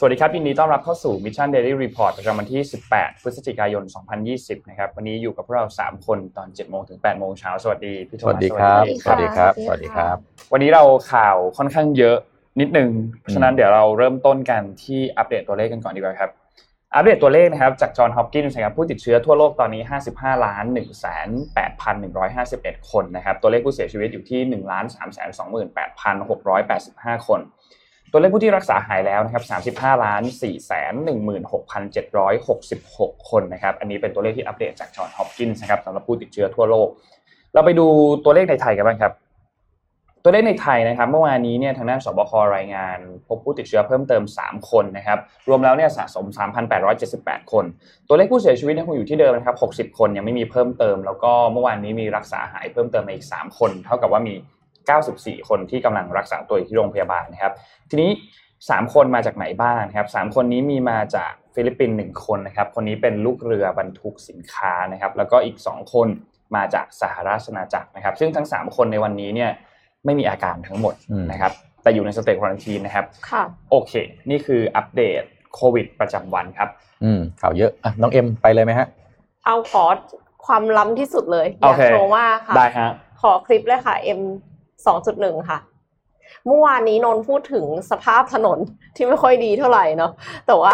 สวัสดีครับยินดีต้อนรับเข้าสู่ Mission Daily Report ประจำวันที่ 18 พฤศจิกายน 2020 นะครับวันนี้อยู่กับพวกเรา 3 คนตอน 7 โมงถึง 8 โมงเช้า สวัสดีพี่โทสมัวัสดีครับสสวัสดีครับสสวัวัสสดีดีคครัรับบวันนี้เราข่าวค่อนข้างเยอะนิดนึง เพราะฉะนั้นเดี๋ยวเราเริ่มต้นกันที่อัปเดตตัวเลขกันก่อนดีกว่าครับ อัปเดตตัวเลขนะครับจากจอห์นฮอปกินส์นะครับผู้ติดเชื้อทั่วโลกตอนนี้ 55 ล้าน1 8 1 5 1 คนนะครับตัวเลขผู้เสียชีวิตอยู่ที่ 1 3 2 8 6 8 5 คน ตัวเลขผู้ที่รักษาหายแล้วนะครับ35ล้าน4 1 6 7 6 6 คนนะครับ อันนี้เป็นตัวเลขที่อัปเดตจากจอห์นฮอปกินส์นะครับสำหรับผู้ติดเชื้อทั่วโลก เราไปดูตัวเลขในไทยกันบ้างครับ ตัวเลขในไทยนะครับ เมื่อวานนี้เนี่ยทางด้านสบครายงาน พบผู้ติดเชื้อเพิ่มเติม 3 คนนะครับ รวมแล้วเนี่ยสะสม 3,878 คน ตัวเลขผู้เสียชีวิตยังคงอยู่ที่เดิมนะครับ60 คนยังไม่มีเพิ่มเติม แล้วก็เมื่อวานนี้มีรักษาหายเพิ่มเติมมาอีก 3 คน เท่ากับว่ามี 94 คนที่กำลังรักษาตัวอยู่ที่โรงพยาบาลนะครับ ทีนี้ 3 คนมาจากไหนบ้างครับ 3 คนนี้มีมาจากฟิลิปปินส์หนึ่งคนนะครับ คนนี้เป็นลูกเรือบรรทุกสินค้านะครับ แล้วก็อีก 2 คนมาจากสหรัฐอเมริกานะครับ ซึ่งทั้ง 3 คนในวันนี้เนี่ยไม่มีอาการทั้งหมดนะครับ แต่อยู่ใน state quarantine ะครับ ค่ะ โอเค นี่คืออัปเดตโควิดประจำวันครับ อืมข่าวเยอะอะน้องเอ็มไปเลยไหมฮะ เอาขอความล้ำที่สุดเลยอยากโชว์ว่าค่ะ ได้ฮะขอคลิปเลยค่ะเอ็ม 2.1 ค่ะ เมื่อวานนี้นนพูดถึงสภาพถนนที่ไม่ค่อยดีเท่าไหร่เนาะแต่ว่า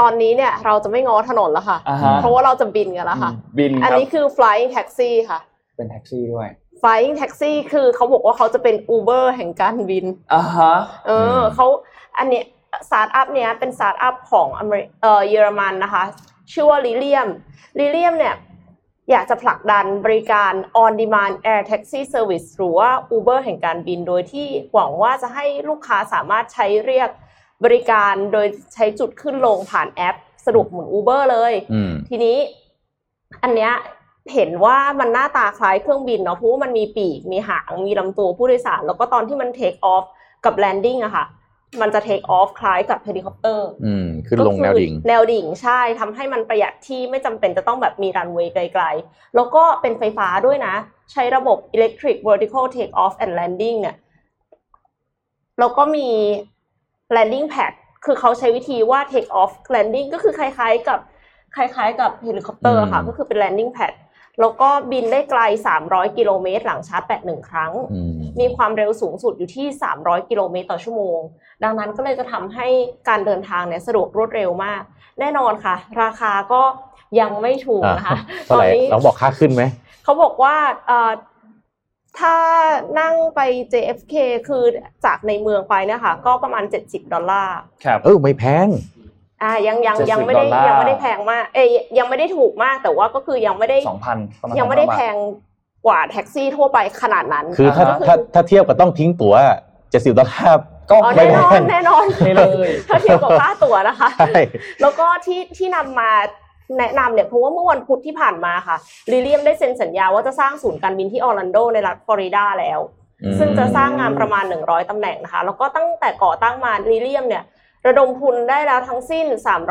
ตอนนี้เนี่ยเราจะไม่ง้อถนนแล้วค่ะ เพราะว่าเราจะบินกันแล้วค่ะ บินอันนี้คือ flying taxi ค่ะ เป็นแท็กซี่ด้วย flying taxi คือเขาบอกว่าเขาจะเป็น Uber แห่งการบินอ่าฮะเออเขาอันเนี้ยสตาร์ทอัพเนี้ยเป็นสตาร์ทอัพของอเมริเออเยอรมันนะคะ ชื่อว่า Lilium Lilium เนี่ย อยากจะผลักดันบริการ on demand air taxi service หรือว่า Uber แห่งการบินโดยที่หวังว่าจะให้ลูกค้าสามารถใช้เรียกบริการโดยใช้จุดขึ้นลงผ่านแอป สะดวกเหมือน Uber เลยอืมทีนี้อันเนี้ยเห็นว่ามันหน้าตาคล้ายเครื่องบินเนาะเพราะว่ามันมีปีก มีหาง มีลำตัวผู้โดยสาร แล้วก็ตอนที่มัน take off กับ landing อะค่ะ มันจะ take off คล้ายกับเฮลิคอปเตอร์อืมขึ้นลงแนวดิ่ง แนวดิ่งใช่ทำให้มันประหยัดที่ไม่จำเป็นจะต้องแบบมีรันเวย์ไกลๆ แล้วก็เป็นไฟฟ้าด้วยนะ ใช้ระบบ electric vertical take off and landing เนี่ย แล้วก็มี landing pad คือเขาใช้วิธีว่า take off landing ก็คือคล้ายๆกับคล้ายๆกับเฮลิคอปเตอร์ค่ะอืมก็คือเป็น landing pad แล้วก็บินได้ไกล 300 กิโลเมตรหลังชาร์จแบตหนึ่งครั้งอืมมีความเร็วสูงสุดอยู่ที่ 300 กิโลเมตรต่อชั่วโมง ดังนั้นก็เลยจะทำให้การเดินทางเนี่ยสะดวกรวดเร็วมาก แน่นอนค่ะ ราคาก็ยังไม่ถูกอะนะคะเท่าไหร่เราบอกค่าขึ้นไหม เขาบอกว่าเอ่อถ้านั่งไป JFK คือจากในเมืองไปเนี่ยค่ะ ก็ประมาณ 70 ดอลลาร์ ครับ เออ ไม่แพง อ่ายังยัง70ยังไม่ได้ดอลลาร์ ยังไม่ได้แพงมาก เอ้ยยังไม่ได้ถูกมากแต่ว่าก็คือยังไม่ได้สองพันประมาณยังไม่ได้2,000บาทแพงกว่าแท็กซี่ทั่วไปขนาดนั้นคือถ้าอ่าฮะถ้าถ้าเทียบกับต้องทิ้งตั๋วเจ็ดสิบดอลลาร์ ก็อ๋อไม่แน่นอแพง แน่นอนนี่เลย ถ้าเทียบกับค่าตั๋วนะคะ ใช่ แล้วก็ที่ที่นำมาแนะนำเนี่ยเพราะว่าเมื่อวันพุธที่ผ่านมาค่ะ Lilium ได้เซ็นสัญญาว่าจะสร้างศูนย์การบินที่ออร์แลนโดในรัฐฟลอริดาแล้วอืมซึ่งจะสร้างงานประมาณ 100ตำแหน่งนะคะ แล้วก็ตั้งแต่ก่อตั้งมาลิเลียมเนี่ย ระดมทุนได้แล้วทั้งสิ้น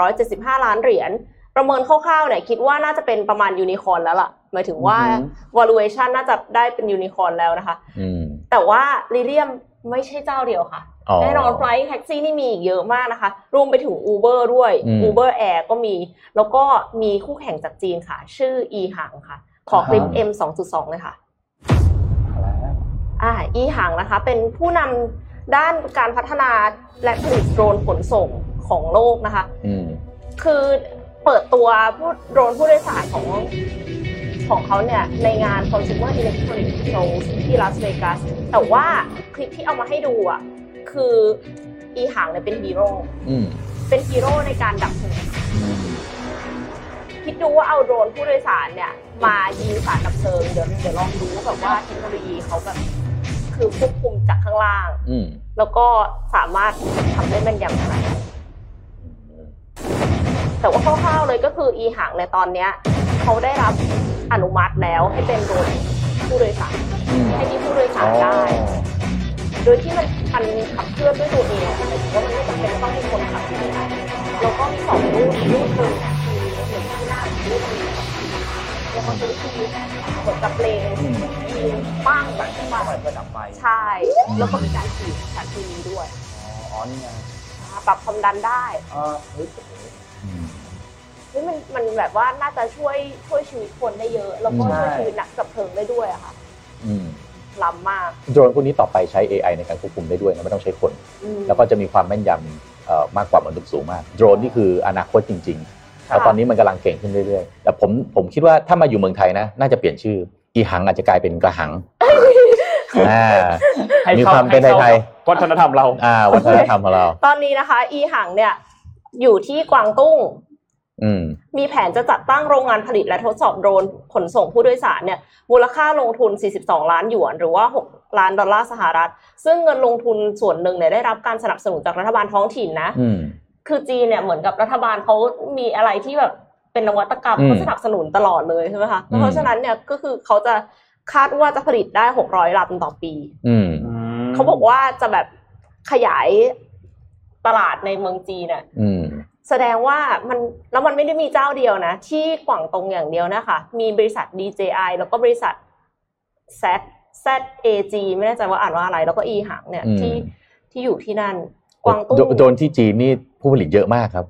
375 ล้านเหรียญ ประเมินคร่าวๆเนี่ยคิดว่าน่าจะเป็นประมาณยูนิคอร์นแล้วล่ะ หมายถึงว่าอือหือ valuation น่าจะได้เป็นยูนิคอร์นแล้วนะคะอืมแต่ว่าลิเลียมไม่ใช่เจ้าเดียวค่ะอ๋อแน่นอน Flying Taxi นี่มีอีกเยอะมากนะคะ รวมไปถึง Uber ด้วยอืม Uber Air ก็มี แล้วก็มีคู่แข่งจากจีนค่ะ ชื่อ e หังค่ะ ขอคลิป M 2.2 เลยค่ะอ่า e หังนะคะ เป็นผู้นำ ด้านการพัฒนาและผลิตโดรนขนส่งของโลกนะคะอืมคือเปิดตัวผู้โดรนผู้โดยสารของของเขาเนี่ยในงาน Consumer Electronics Show ที่ลาสเวกัส แต่ว่าคลิปที่เอามาให้ดูอะคืออีหางเนี่ยเป็นฮีโร่อืมเป็นฮีโร่ในการดับเพลิงอืมคิดดูว่าเอาโดรนผู้โดยสารเนี่ย มายิงสารดับเพลิงเดี๋ยวเดี๋ยวลองดูว่าแบบว่าเทคโนโลยีเขาแบบ คือควบคุมจากข้างล่าง อืมแล้วก็สามารถทำได้แม่นยำขนาดนั้นแต่ว่าคร่าวๆเลยก็คืออีหางในตอนเนี้ยเขาได้รับอนุมัติแล้วให้เป็นรถผู้โดยสารอืมให้มีผู้โดยสารได้ โดยที่มันมันขับเคลื่อนด้วยตัวเองหมายถึงว่ามันไม่จำเป็นต้องมีคนขับอยู่ในนั้นแล้วก็มีสองรูปรูปหนึ่งเนี่ยคือเหมือนที่หน้ารูปหนึ่งแล้วก็คือคือเหมือนกับเลน อืมยิง ปั้งแบบขึ้นมาเปิดระดับไฟใช่ แล้วก็มีการขี่จากทีนี้ด้วยอ๋อนี่ไงปรับความดันได้อ่าเฮ้ยอืมเฮ้ยมันมันแบบว่าน่าจะช่วยช่วยชีวิตคนได้เยอะ แล้วก็ช่วยชีวิตนักดับเพลิงได้ด้วยอะค่ะอืมล้ำมาก โดรนพวกนี้ต่อไปใช้ AI ในการควบคุมได้ด้วยนะไม่ต้องใช้คน อืม แล้วก็จะมีความแม่นยำเอ่อมากกว่ามนุษย์สูงมาก โดรนนี่คืออนาคตจริงๆ แล้วตอนนี้มันกำลังเก่งขึ้นเรื่อยๆ แต่ผมผมคิดว่าถ้ามาอยู่เมืองไทยนะ น่าจะเปลี่ยนชื่อ อีหังอาจจะกลายเป็นกระหังอ่าให้มีเข้ความเป็นให้ข้ไทยกับวัฒนธรรมเรา อ่า วัฒนธรรมของเรา ตอนนี้นะคะ อีหังเนี่ย อยู่ที่กวางตุ้งอืมมีแผนจะจัดตั้งโรงงานผลิตและทดสอบโดรนขนส่งผู้โดยสารเนี่ย มูลค่าลงทุน 42 ล้านหยวน หรือว่า 6 ล้านดอลลาร์สหรัฐ ซึ่งเงินลงทุนส่วนหนึ่งเนี่ยได้รับการสนับสนุนจากรัฐบาลท้องถิ่นนะอืมคือจีนเนี่ยเหมือนกับรัฐบาลเขามีอะไรที่แบบ เป็นนวัตกรรมอืมเขาสนับสนุนตลอดเลยใช่ไหมคะอืมเพราะฉะนั้นเนี่ยก็คือเขาจะคาดว่าจะผลิตได้600ลำต่อปีอืมเขาบอกว่าจะแบบขยายตลาดในเมืองจีนเนี่ยอืมแสดงว่ามันแล้วมันไม่ได้มีเจ้าเดียวนะ ที่กวางตุ้งอย่างเดียวนะคะ มีบริษัท DJI แล้วก็บริษัท Z ZAG ไม่แน่ใจว่าอ่านว่าอะไร แล้วก็ EHang เนี่ยอืมที่ที่อยู่ที่นั่นกวางตุ้งโดโดรนที่จีนนี่ผู้ผลิตเยอะมากครับ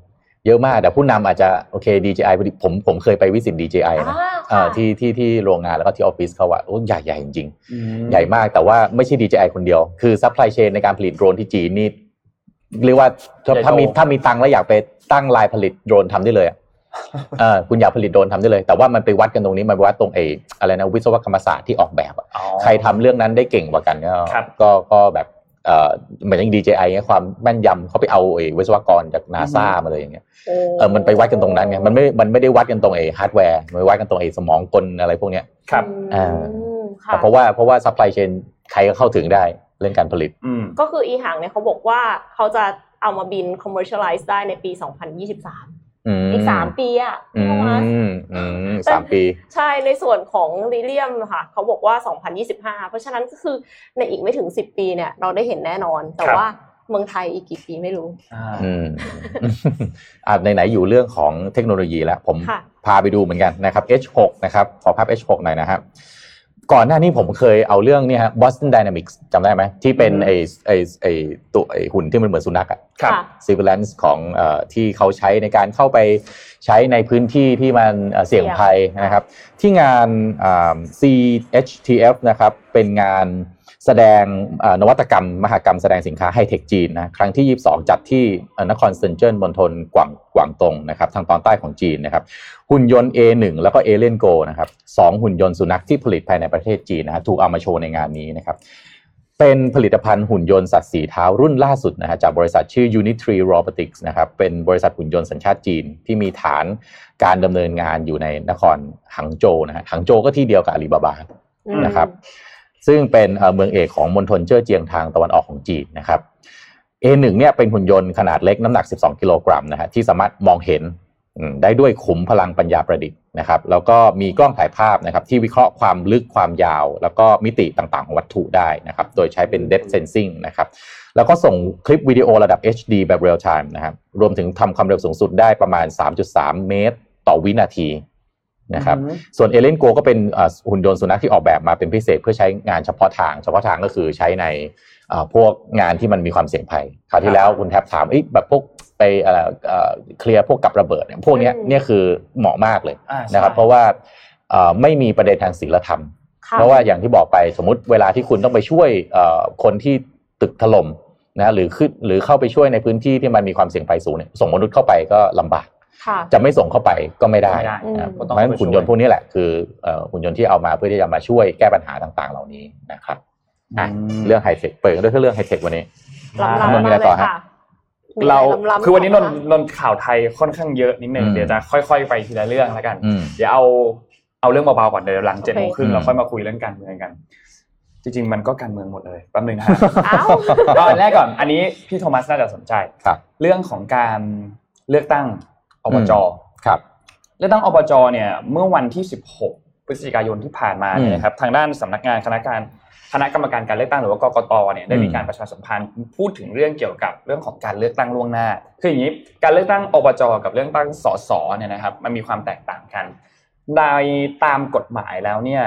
เยอะมาก แต่ผู้นำอาจจะโอเค DJI พอดีผมผมเคยไป visit DJI นะอ่าอ่าค่ะที่ที่ที่โรงงานแล้วก็ที่ออฟฟิศเขาอะโอ้ใหญ่ใหญ่จริงอืมๆใหญ่มากแต่ว่าไม่ใช่ DJI คนเดียว คือ supply chain ในการผลิตโดรนที่จีนนี่เรียกว่าถ้าถ้ามีถ้ามีตังค์แล้วอยากไปตั้งลายผลิตโดรนทำได้เลยอะเออคุณอยากผลิตโดรนทำได้เลย แต่ว่ามันไปวัดกันตรงนี้มันไปวัดตรงเออะไรนะวิศวกรรมศาสตร์ที่ออกแบบอะอ๋อใครทำเรื่องนั้นได้เก่งกว่ากันก็ครับก็ก็แบบ เอ่อเหมือนอย่าง DJI เนี่ยความแม่นยำเขาไปเอาไอ้วิศวกรจากนาซามาเลยอย่างเงี้ยโอ้เออมันไปวัดกันตรงนั้นไงมันไม่มันไม่ได้วัดกันตรงไอ้ฮาร์ดแวร์มันไปวัดกันตรงไอ้สมองกลอะไรพวกเนี้ยครับอืมค่ะแต่เพราะว่าเพราะว่า supply chainใครก็เข้าถึงได้เรื่องการผลิตอืมก็คืออีหังเนี่ยเขาบอกว่าเขาจะเอามาบิน commercialize ได้ในปี 2023 อืมอีกสามปีอะอืพี่โทมัสมอืมสามปี ใช่ในส่วนของลิเลียมค่ะเขาบอกว่า 2025 เพราะฉะนั้นก็คือในอีกไม่ถึง 10 ปีเนี่ยเราได้เห็นแน่นอน แต่ครับว่าเมืองไทยอีกกี่ปีไม่รู้อ่าอืมอ่าไหนๆอยู่เรื่องของเทคโนโลยีแล้ว ผมค่ะพาไปดูเหมือนกันนะครับ H6 นะครับ ขอภาพ H6 หน่อยนะครับ ก่อนหน้านี้ผมเคยเอาเรื่องเนี่ยฮะ Boston Dynamics จำได้ไหมที่เป็นอืมไอไอไอตัวไอหุ่นที่มันเหมือนสุนัขอะครับค่ะ surveillance ของเอ่อที่เขาใช้ในการเข้าไปใช้ในพื้นที่ที่มันเอ่อเสี่ยงภัยนะครับ ที่งานอ่า CHTF นะครับ เป็นงาน แสดงนวัตกรรม มหกรรมแสดงสินค้าไฮเทคจีนนะครั้งที่ 22 จัดที่นครเซินเจิ้นมณฑลกวางกวางตงนะครับทางตอนใต้ของจีนนะครับหุ่นยนต์ A1 แล้วก็ a l i e n Go นะครับสองหุ่นยนต์สุนัขที่ผลิตภายในประเทศจีนนะฮะถูกเอามาโชว์ในงานนี้นะครับเป็นผลิตภัณฑ์หุ่นยนต์สัตว์สีเท้ารุ่นล่าสุดนะฮะจากบริษัทชื่อ Unitree Robotics นะครับเป็นบริษัทหุ่นยนต์สัญชาติจีนที่มีฐานการดำเนินงานอยู่ในนครหังโจนะฮะหังโจก็ที่เดียวกับอาลีบาบานะครับ ซึ่งเป็นเมืองเอกของมณฑลเจ้อเจียงทางตะวันออกของจีนนะครับ A1 เนี่ยเป็นหุ่นยนต์ขนาดเล็กน้ำหนัก 12 กิโลกรัมนะฮะที่สามารถมองเห็นได้ด้วยขุมพลังปัญญาประดิษฐ์นะครับ แล้วก็มีกล้องถ่ายภาพนะครับ ที่วิเคราะห์ความลึกความยาว แล้วก็มิติต่างๆ ของวัตถุได้นะครับ โดยใช้เป็น depth sensing นะครับ แล้วก็ส่งคลิปวิดีโอระดับ HD แบบ real time นะครับ รวมถึงทำความเร็วสูงสุดได้ประมาณ 3.3 เมตร ต่อวินาที นะครับอืมส่วน Aliengo ก็เป็นเอ่อหุ่นยนต์สุนัขที่ออกแบบมาเป็นพิเศษเพื่อใช้งานเฉพาะทาง เฉพาะทางก็คือใช้ในเอ่อพวกงานที่มันมีความเสี่ยงภัยคราวที่แล้วคุณแทบถามเอ้ยแบบพวกไปเอ่อเอ่อเคลียร์พวกกับระเบิดเนี่ยพวกเนี้ยอืมเนี่ยคือเหมาะมากเลยอ่าใช่นะครับเพราะว่าเอ่อไม่มีประเด็นทางศีลธรรมค่ะเพราะว่าอย่างที่บอกไปสมมติเวลาที่คุณต้องไปช่วยเอ่อคนที่ตึกถล่มนะหรือขึ้นหรือเข้าไปช่วยในพื้นที่ที่มันมีความเสี่ยงภัยสูงเนี่ยส่งมนุษย์เข้าไปก็ลำบากค่ะ จะไม่ส่งเข้าไปก็ไม่ได้ไม่ได้อืมนะครับก็เพต้องราะฉะนั้นเข้าไปหุ่นยนต์ช่วยพวกนี้แหละ คือเอ่อหุ่นยนต์ที่เอามาเพื่อที่จะมาช่วยแก้ปัญหาต่างๆ เหล่านี้นะครับอะมเรื่องไฮเทคเปิดกันด้วยเรื่องไฮเทควันนี้ล้ำอ่าๆมันมีอะไรมากเลต่อยฮะค่ะมีเราอะไรล้ำๆคือวันนี้นนต่ท์ไหมนนท์ข่าวไทยค่อนข้างเยอะนิดนึงอืมเดี๋ยวจะค่อย ๆ ไปทีละเรื่องแล้วกันอืมเดี๋ยวเอาเอาเรื่องเบาๆก่อนเดี๋ยวหลังเจ็ดโมงครึ่งโอเคเราค่อยมาคุยเรื่องการเมืองกัน จริงๆมันก็การเมืองหมดเลยแป๊บนึงนะฮะอ้าวก็อันแรกก่อน อันนี้พี่โทมัสน่าจะสนใจครับเรื่องของการเลือกตั้ง อบจครับเลือกตั้งอบจเนี่ยเมื่อวันที่ 16 พฤศจิกายนที่ผ่านมาอืมเนี่ยนะครับทางด้านสำนักงานคณะการคณะกรรมการการเลือกตั้งหรือว่ากกตเนี่ยได้มีอืมการประชาสัมพันธ์พูดถึงเรื่องเกี่ยวกับเรื่องของการเลือกตั้งล่วงหน้าคืออย่างนี้การเลือกตั้งอบจกับเลือกตั้งสสเนี่ยนะครับมันมีความแตกต่างกันในตามกฎหมายแล้วเนี่ย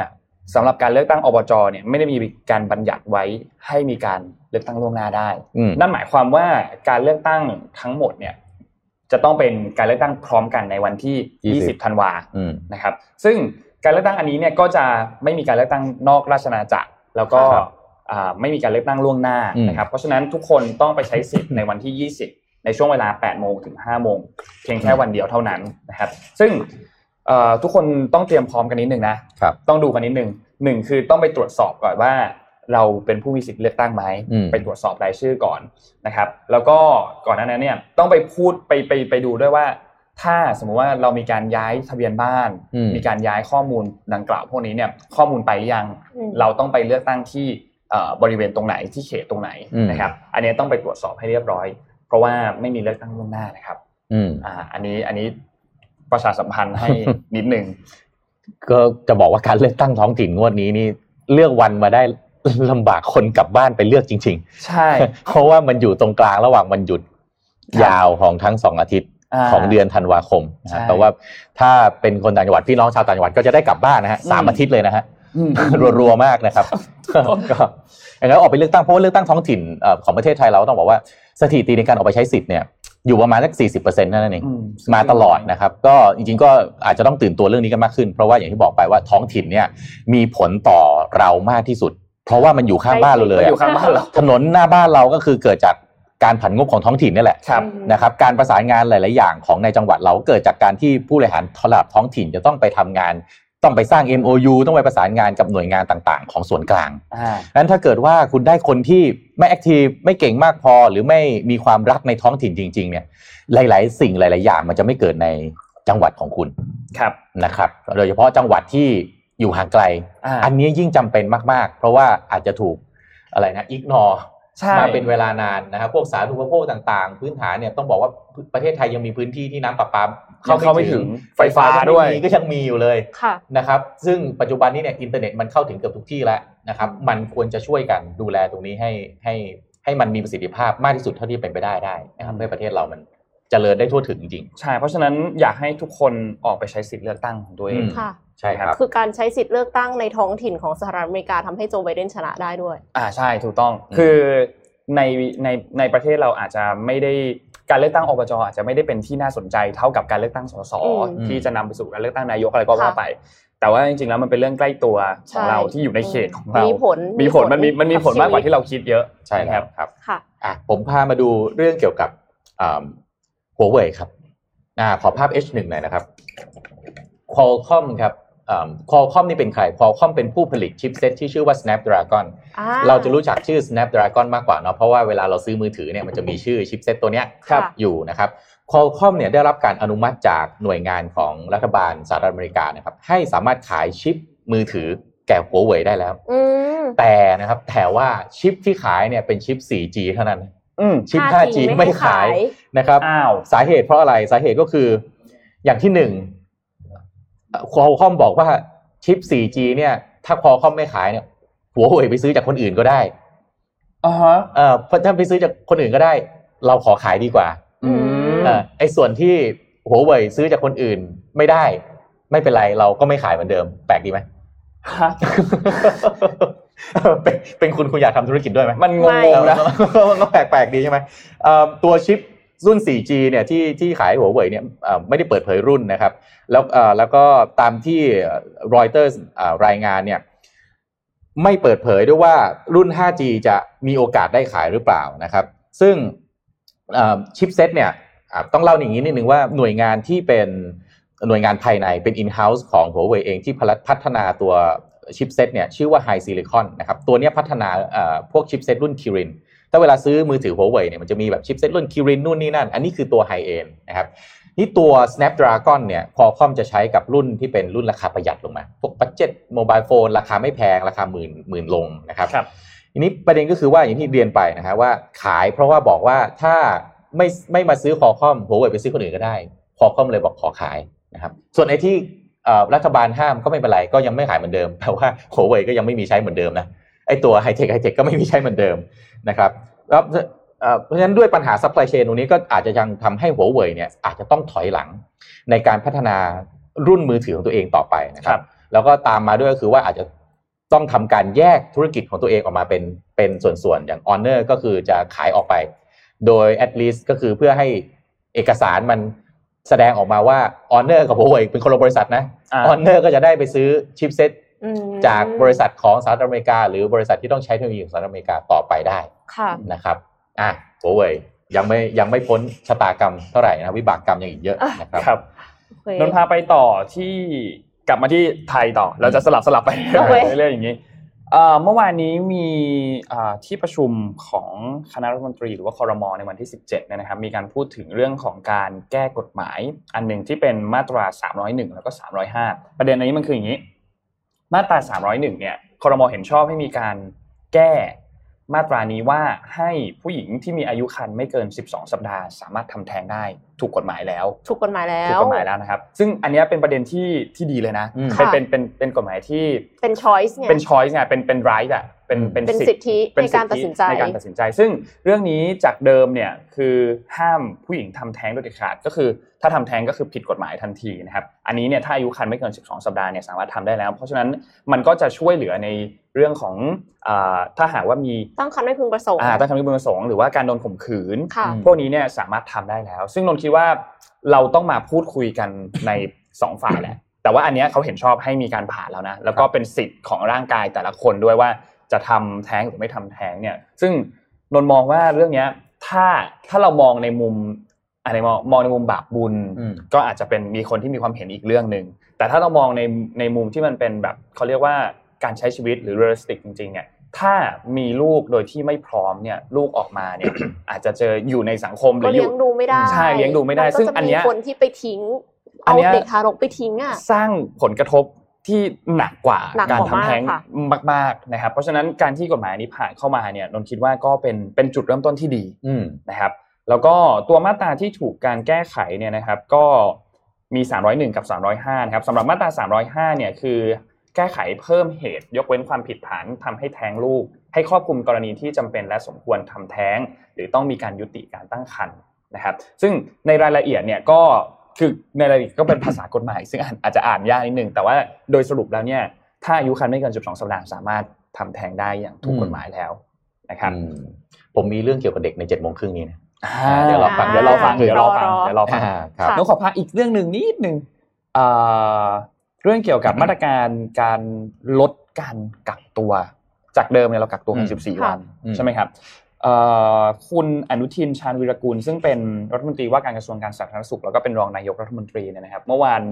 สำหรับการเลือกตั้งอบจเนี่ยไม่ได้มีการบัญญัติไว้ให้มีการเลือกตั้งล่วงหน้าได้อืมนั่นหมายความว่าการเลือกตั้งทั้งหมดเนี่ย จะต้องเป็นการเลือกตั้งพร้อมกันในวันที่ 20 20ธันวาอืมนะครับ ซึ่งการเลือกตั้งอันนี้เนี่ยก็จะไม่มีการเลือกตั้งนอกราชอาณาจักร แล้วก็ครับอ่าไม่มีการเลือกตั้งล่วงหน้าอืมนะครับ เพราะฉะนั้นทุกคนต้องไปใช้สิทธิ์ในวันที่ 20 ในช่วงเวลา 8 โมงถึง 5 โมง เพียงแค่วันเดียวเท่านั้นนะครับ ซึ่งเอ่อทุกคนต้องเตรียมพร้อมกันนิดนึงนะครับต้องดูกันนิดนึงหนึ่งคือต้องไปตรวจสอบก่อนว่า เราเป็นผู้มีสิทธิ์เลือกตั้งไหมอืมไปตรวจสอบรายชื่อก่อนนะครับ แล้วก็ก่อนหน้านั้นเนี่ยต้องไปพูดไปไปไปดูด้วยว่า ถ้าสมมุติว่าเรามีการย้ายทะเบียนบ้านอืมมีการย้ายข้อมูลดังกล่าวพวกนี้เนี่ยข้อมูลไปหรือยังอืมเราต้องไปเลือกตั้งที่เอ่อบริเวณตรงไหนที่เขตตรงไหนอืมนะครับ อันนี้ต้องไปตรวจสอบให้เรียบร้อย เพราะว่าไม่มีเลือกตั้งล่วงหน้านะครับอืมอ่าอันนี้อันนี้ประชาสัมพันธ์ให้นิดนึงก็จะบอกว่าการเลือกตั้งท้องถิ่นงวดนี้นี่เลือกวันมาได้ ลำบากคนกลับบ้านไปเลือกจริงใช่ๆเพราะว่ามันอยู่ตรงกลางระหว่างวันหยุดครับยาวของทั้งสองอาทิตย์าของเดือนธันวาคมนะใช่ฮะแต่ว่าถ้าเป็นคนต่างจังหวัดพี่น้องชาวต่างจังหวัดก็จะได้กลับบ้านนะฮะอืมสามอาทิตย์เลยนะฮะอืมรัวๆมากนะครับก็อย่างนั้นออกไปเลือกตั้งเพราะว่าเลือกตั้งท้องถิ่นเอ่อของประเทศไทยเราต้องบอกว่าสถิติในการออกไปใช้สิทธิ์เนี่ยอยู่ประมาณสักสี่สิบเปอร์เซ็นต์นั่นเองอืมมาตลอดนะครับ ก็จริงๆก็อาจจะต้องตื่นตัวเรื่องนี้กันมากขึ้น เพราะว่าอย่างที่บอกไปว่าท้องถิ่นเนี่ยมีผลต่อเรามากที่สุด เพราะว่ามันอยู่ข้างบ้านเราเลยมันอะอยู่ข้างบ้านเราถนนหน้าบ้านเราก็คือเกิดจากการผันงบของท้องถิ่นนี่แหละครับนะครับการประสานงานหลาย ๆ อย่างของในจังหวัดเราเกิดจากการที่ผู้บริหารระดับท้องถิ่นจะต้องไปทำงาน ต้องไปสร้าง MOU ต้องไปประสานงานกับหน่วยงานต่าง ๆ ของส่วนกลางอ่านั้นถ้าเกิดว่าคุณได้คนที่ไม่แอคทีฟไม่เก่งมากพอ หรือไม่มีความรักในท้องถิ่นจริง ๆ เนี่ยหลาย ๆ สิ่งหลาย ๆ อย่างมันจะไม่เกิดในจังหวัดของคุณครับนะครับ โดยเฉพาะจังหวัดที่ อยู่ห่างไกลอ่าอันนี้ยิ่งจำเป็นมากๆ เพราะว่าอาจจะถูกอะไรนะอิกนอใช่มาเป็นเวลานานนะครับพวกสาธารณูปโภคต่างๆ พื้นฐานเนี่ยต้องบอกว่าประเทศไทยยังมีพื้นที่ที่น้ำประปายังเข้าไม่ถึงไฟฟ้ายังม่ด้วยมีก็ยังมีอยู่เลยค่ะนะครับ ซึ่งปัจจุบันนี้เนี่ยอินเทอร์เน็ตมันเข้าถึงเกือบทุกที่แล้วนะครับ มันควรจะช่วยกันดูแลตรงนี้ให้ให้ให้มันมีประสิทธิภาพมากที่สุดเท่าที่เป็นไปได้ได้นะครับเพื่อให้ประเทศเรามันเจริญได้ทั่วถึงจริงใช่เพราะฉะนั้นอยากให้ทุกคนออกไปใช้สิทธิ์เลือกตั้งของตัวเองอืมค่ะๆ ใช่ครับคือการใช้สิทธิ์เลือกตั้งในท้องถิ่นของสหรัฐอเมริกาทำให้โจไบเดนชนะได้ด้วย อ่าใช่ถูกต้องอืมคือในในในประเทศเราอาจจะไม่ได้การเลือกตั้งอบจอาจจะไม่ได้เป็นที่น่าสนใจเท่ากับการเลือกตั้งสสอืมที่จะนำไปสู่การเลือกตั้งนายกอะไรก็ว่าค่ะไป แต่ว่าจริงๆแล้วมันเป็นเรื่องใกล้ตัวของใช่เราที่อยู่ในเขตของเรา มีผลมีผลมันมีมันมีผลกับมากกว่าชีวิตที่เราคิดเยอะใช่นะแล้วครับค่ะอะผมพามาดูเรื่องเกี่ยวกับหัวเว่ยครับอ่าขอภาพ H1 หน่อยนะครับ Qualcomm ครับ Qualcomm นี่เป็นใคร Qualcomm เป็นผู้ผลิตชิปเซ็ตที่ชื่อว่า Snapdragon อ่าเราจะรู้จักชื่อ Snapdragon มากกว่าเนาะเพราะว่าเวลาเราซื้อมือถือเนี่ยมันจะมีชื่อชิปเซ็ตตัวเนี้ยครับอยู่นะครับ Qualcomm เนี่ยได้รับการอนุมัติจากหน่วยงานของรัฐบาลสหรัฐอเมริกานะครับให้สามารถขายชิปมือถือแก่หัวเว่ยได้แล้วอืมแต่นะครับแต่ว่าชิปที่ขายเนี่ยเป็นชิป 4G เท่านั้นอืมชิป 5G5G ไม่ขายนะครับอ้าวสาเหตุเพราะอะไรสาเหตุก็คืออย่างที่หนึ่ง ควอลคอมบอกว่าชิป 4G เนี่ย ถ้าควอลคอมไม่ขายเนี่ย หัวเว่ยไปซื้อจากคนอื่นก็ได้อ่าฮะเออเพราะถ้าไปซื้อจากคนอื่นก็ได้ เราขอขายดีกว่า อืมเออไอ้ส่วนที่หัวเว่ยซื้อจากคนอื่นไม่ได้ ไม่เป็นไรเราก็ไม่ขายเหมือนเดิม แปลกดีไหมฮะเป็นเป็นคุณคุณอยากทำธุรกิจด้วยไหมมันงงๆนะก็แปลกๆดีใช่ไหมเอ่อตัวชิป รุ่น 4G เนี่ยที่ที่ขายหัวเว่ยเนี่ยไม่ได้เปิดเผยรุ่นนะครับ แล้วแล้วก็ตามที่รอยเตอร์รายงานเนี่ยไม่เปิดเผยด้วยว่ารุ่น 5G จะมีโอกาสได้ขายหรือเปล่านะครับ ซึ่งชิปเซ็ตเนี่ยต้องเล่าอย่างนี้นิดนึงว่าหน่วยงานที่เป็นหน่วยงานภายในเป็น in-house ของหัวเว่ยเองที่พัฒนาตัวชิปเซ็ตเนี่ยชื่อว่า HiSilicon นะครับตัวเนี้ยพัฒนาพวกชิปเซ็ตรุ่น Kirin ถ้าเวลาซื้อมือถือ Huawei เนี่ยมันจะมีแบบชิปเซ็ตรุ่น Kirin นู่นนี่นั่น อันนี้คือตัว high-end นะครับนี่ตัว Snapdragon เนี่ย Qualcomm จะใช้กับรุ่นที่เป็นรุ่นราคาประหยัดลงมา พวก budget mobile phone ราคาไม่แพง ราคาหมื่นหมื่นลงนะครับครับทีนี้ประเด็นก็คือว่าอย่างที่เรียนไปนะฮะว่าขายเพราะว่าบอกว่าถ้าไม่ไม่มาซื้อ Qualcomm Huawei ไปซื้อคนอื่นก็ได้ Qualcomm เลยบอกขอขายนะครับ ส่วนไอ้ที่เอ่อรัฐบาลห้ามก็ไม่เป็นไรก็ยังไม่ขายเหมือนเดิมแปลว่า Huawei ก็ยังไม่มีใช้เหมือนเดิมนะไอ้ตัวไฮเทคไฮเทคก็ไม่มีใช้เหมือนเดิม นะครับแล้วเอ่อเพราะฉะนั้นด้วยปัญหา supply chain ตรงนี้ก็อาจจะยังทำให้ Huawei เนี่ยอาจจะต้องถอยหลังในการพัฒนารุ่นมือถือของตัวเองต่อไปนะคครัรับบแล้วก็ตามมาด้วยก็คือว่าอาจจะต้องทำการแยกธุรกิจของตัวเองออกมาเป็นเป็นส่วนๆ อย่าง Honor ก็คือจะขายออกไป โดย at least ก็คือเพื่อให้เอกสารมันแสดงออกมาว่า Honor กับ Huawei เป็นคนละบริษัทนะอ่า Honor ก็จะได้ไปซื้อชิปเซ็ตอืม จากบริษัทของสหรัฐอเมริกา หรือบริษัทที่ต้องใช้เทคโนโลยีของสหรัฐอเมริกาต่อไปได้ค่ะนะครับอะ Huawei ยังไม่ยังไม่พ้นชะตากรรมเท่าไหร่นะวิบากกรรมยังอีกเยอะนะครับครับโอเคนนท์พาไปต่อที่กลับมาที่ไทยต่อ เราจะสลับสลับไปโอเคเรื่อยๆอย่างนี้เอ่อเมื่อวานนี้มีอ่าที่ประชุมของคณะรัฐมนตรีหรือว่าคอรมอในวันที่ 17เนี่ยนะครับมีการพูดถึงเรื่องของการแก้กฎหมาย อันหนึ่งที่เป็นมาตรา 301 แล้วก็ 305 ประเด็นอันนี้มันคืออย่างนี้ มาตรา 301 เนี่ยคอรมอเห็นชอบให้มีการแก้มาตรานี้ว่าให้ผู้หญิงที่มีอายุครรภ์ไม่เกิน 12 สัปดาห์ สามารถทำแท้งได้ถูกกฎหมายแล้ว ถูกกฎหมายแล้ถูกวกฎหมายแล้วนะครับ ซึ่งอันเนี้ยเป็นประเด็นที่ที่ดีเลยนะอืมเป็นค่ะเป็นเป็นเป็นกฎหมายที่เป็น choice ไงเป็น choice ไงเป็นเป็น right อะ เป็นเป็นเป็นสิสิททธิ์ธิเป็นในการตัดสินใจในการตัดสินใจ ซึ่งเรื่องนี้จากเดิมเนี่ยคือห้ามผู้หญิงทำแท้งโดยเด็ดขาดก็คือ ถ้าทำแท้งก็คือผิดกฎหมายทันทีนะครับอันนี้เนี่ยถ้าอายุครรภ์ไม่เกิน 12 สัปดาห์เนี่ยสามารถทำได้แล้ว เพราะฉะนั้นมันก็จะช่วยเหลือในเรื่องของอ่าถ้าหากว่ามีตั้งครรภ์ไม่พึงประสงค์อ่าตั้งครรภ์ไม่พึงประสงค์หรือว่าการโดนข่มขืนค่ะอืมพวกนี้เนี่ยสามารถทำได้แล้ว ซึ่งนนท์คิดว่าเราต้องมาพูดคุยกันในสองฝ่ายแหละแต่ว่าอันเนี้ยเขาเห็นชอบให้มีการผ่าแล้วนะ แล้วก็เป็นสิทธิ์ของร่างกายแต่ละคนด้วยว่า จะทำแท้งหรือไม่ทำแท้งเนี่ยซึ่งนนท์มองว่าเรื่องเนี้ยถ้าถ้าเรามองในมุมอะไรมองมองในมุมบาปบุญอืมก็อาจจะเป็นมีคนที่มีความเห็นอีกเรื่องหนึ่งแต่ถ้าเรามองในในมุมที่มันเป็นแบบเขาเรียกว่าการใช้ชีวิตหรือ realistic จริงๆเนี่ยถ้ามีลูกโดยที่ไม่พร้อมเนี่ยลูกออกมาเนี่ยอาจจะเจออยู่ในสังคมหรืก็ออเลี้ยยู่งดูไม่ได้ใช่เลี้ยงดูไม่ได้นก็ซึ่งจะอันเนี้ยมีคนที่ไปทิ้งอันเอาเนี้ยเด็กทารกไปทิ้งอะสร้างผลกระทบ ที่หนักกว่าหนักการกว่าทำแท้งมากค่ะมาก ๆนะครับ เพราะฉะนั้นการที่กฎหมายนี้ผ่านเข้ามาเนี่ยนนท์คิดว่าก็เป็นเป็นจุดเริ่มต้นที่ดีอืมนะครับ แล้วก็ตัวมาตราที่ถูกการแก้ไขเนี่ยนะครับ ก็มี 301 กับ 305นะครับสำหรับมาตรา 305เนี่ยคือแก้ไขเพิ่มเหตุ ยกเว้นความผิดฐานทำให้แท้งลูก ให้ครอบคลุมกรณีที่จำเป็นและสมควรทำแท้ง หรือต้องมีการยุติการตั้งครรภ์นะครับ ซึ่งในรายละเอียดเนี่ยก็ คือในรายละเอียดก็เป็นภาษากฎหมาย ซึ่งอ่านอาจจะอ่านยากนิดนึง แต่ว่าโดยสรุปแล้วเนี่ย ถ้าอายุครรภ์ไม่เกิน 12 สัปดาห์สามารถทำแท้งได้อย่างถูกกฎหมายแล้วนะครับอืมผมมีเรื่องเกี่ยวกับเด็กในเจ็ดโมงครึ่งนี้นะอ่าเดี๋ยวเราฟังเดี๋ยวเราฟังเดี๋เดี๋ยยววเรารอฟังรอเดี๋ยวเราฟังอ่าครับค่ะน้องขอพักอีกเรื่องหนึ่งนิดนึงอ่าเรื่องเกี่ยวกับมาตรการการลดการกักตัว จากเดิมเนี่ยเรากักตัวกันอืม14ค่ะวันอืมใช่ไหมครับเอ่อ คุณอนุทินชาญวิรกูล ซึ่งเป็นรัฐมนตรีว่าการกระทรวงการสาธารณสุข แล้วก็เป็นรองนายกรัฐมนตรีเนี่ยนะครับ เมื่อวาน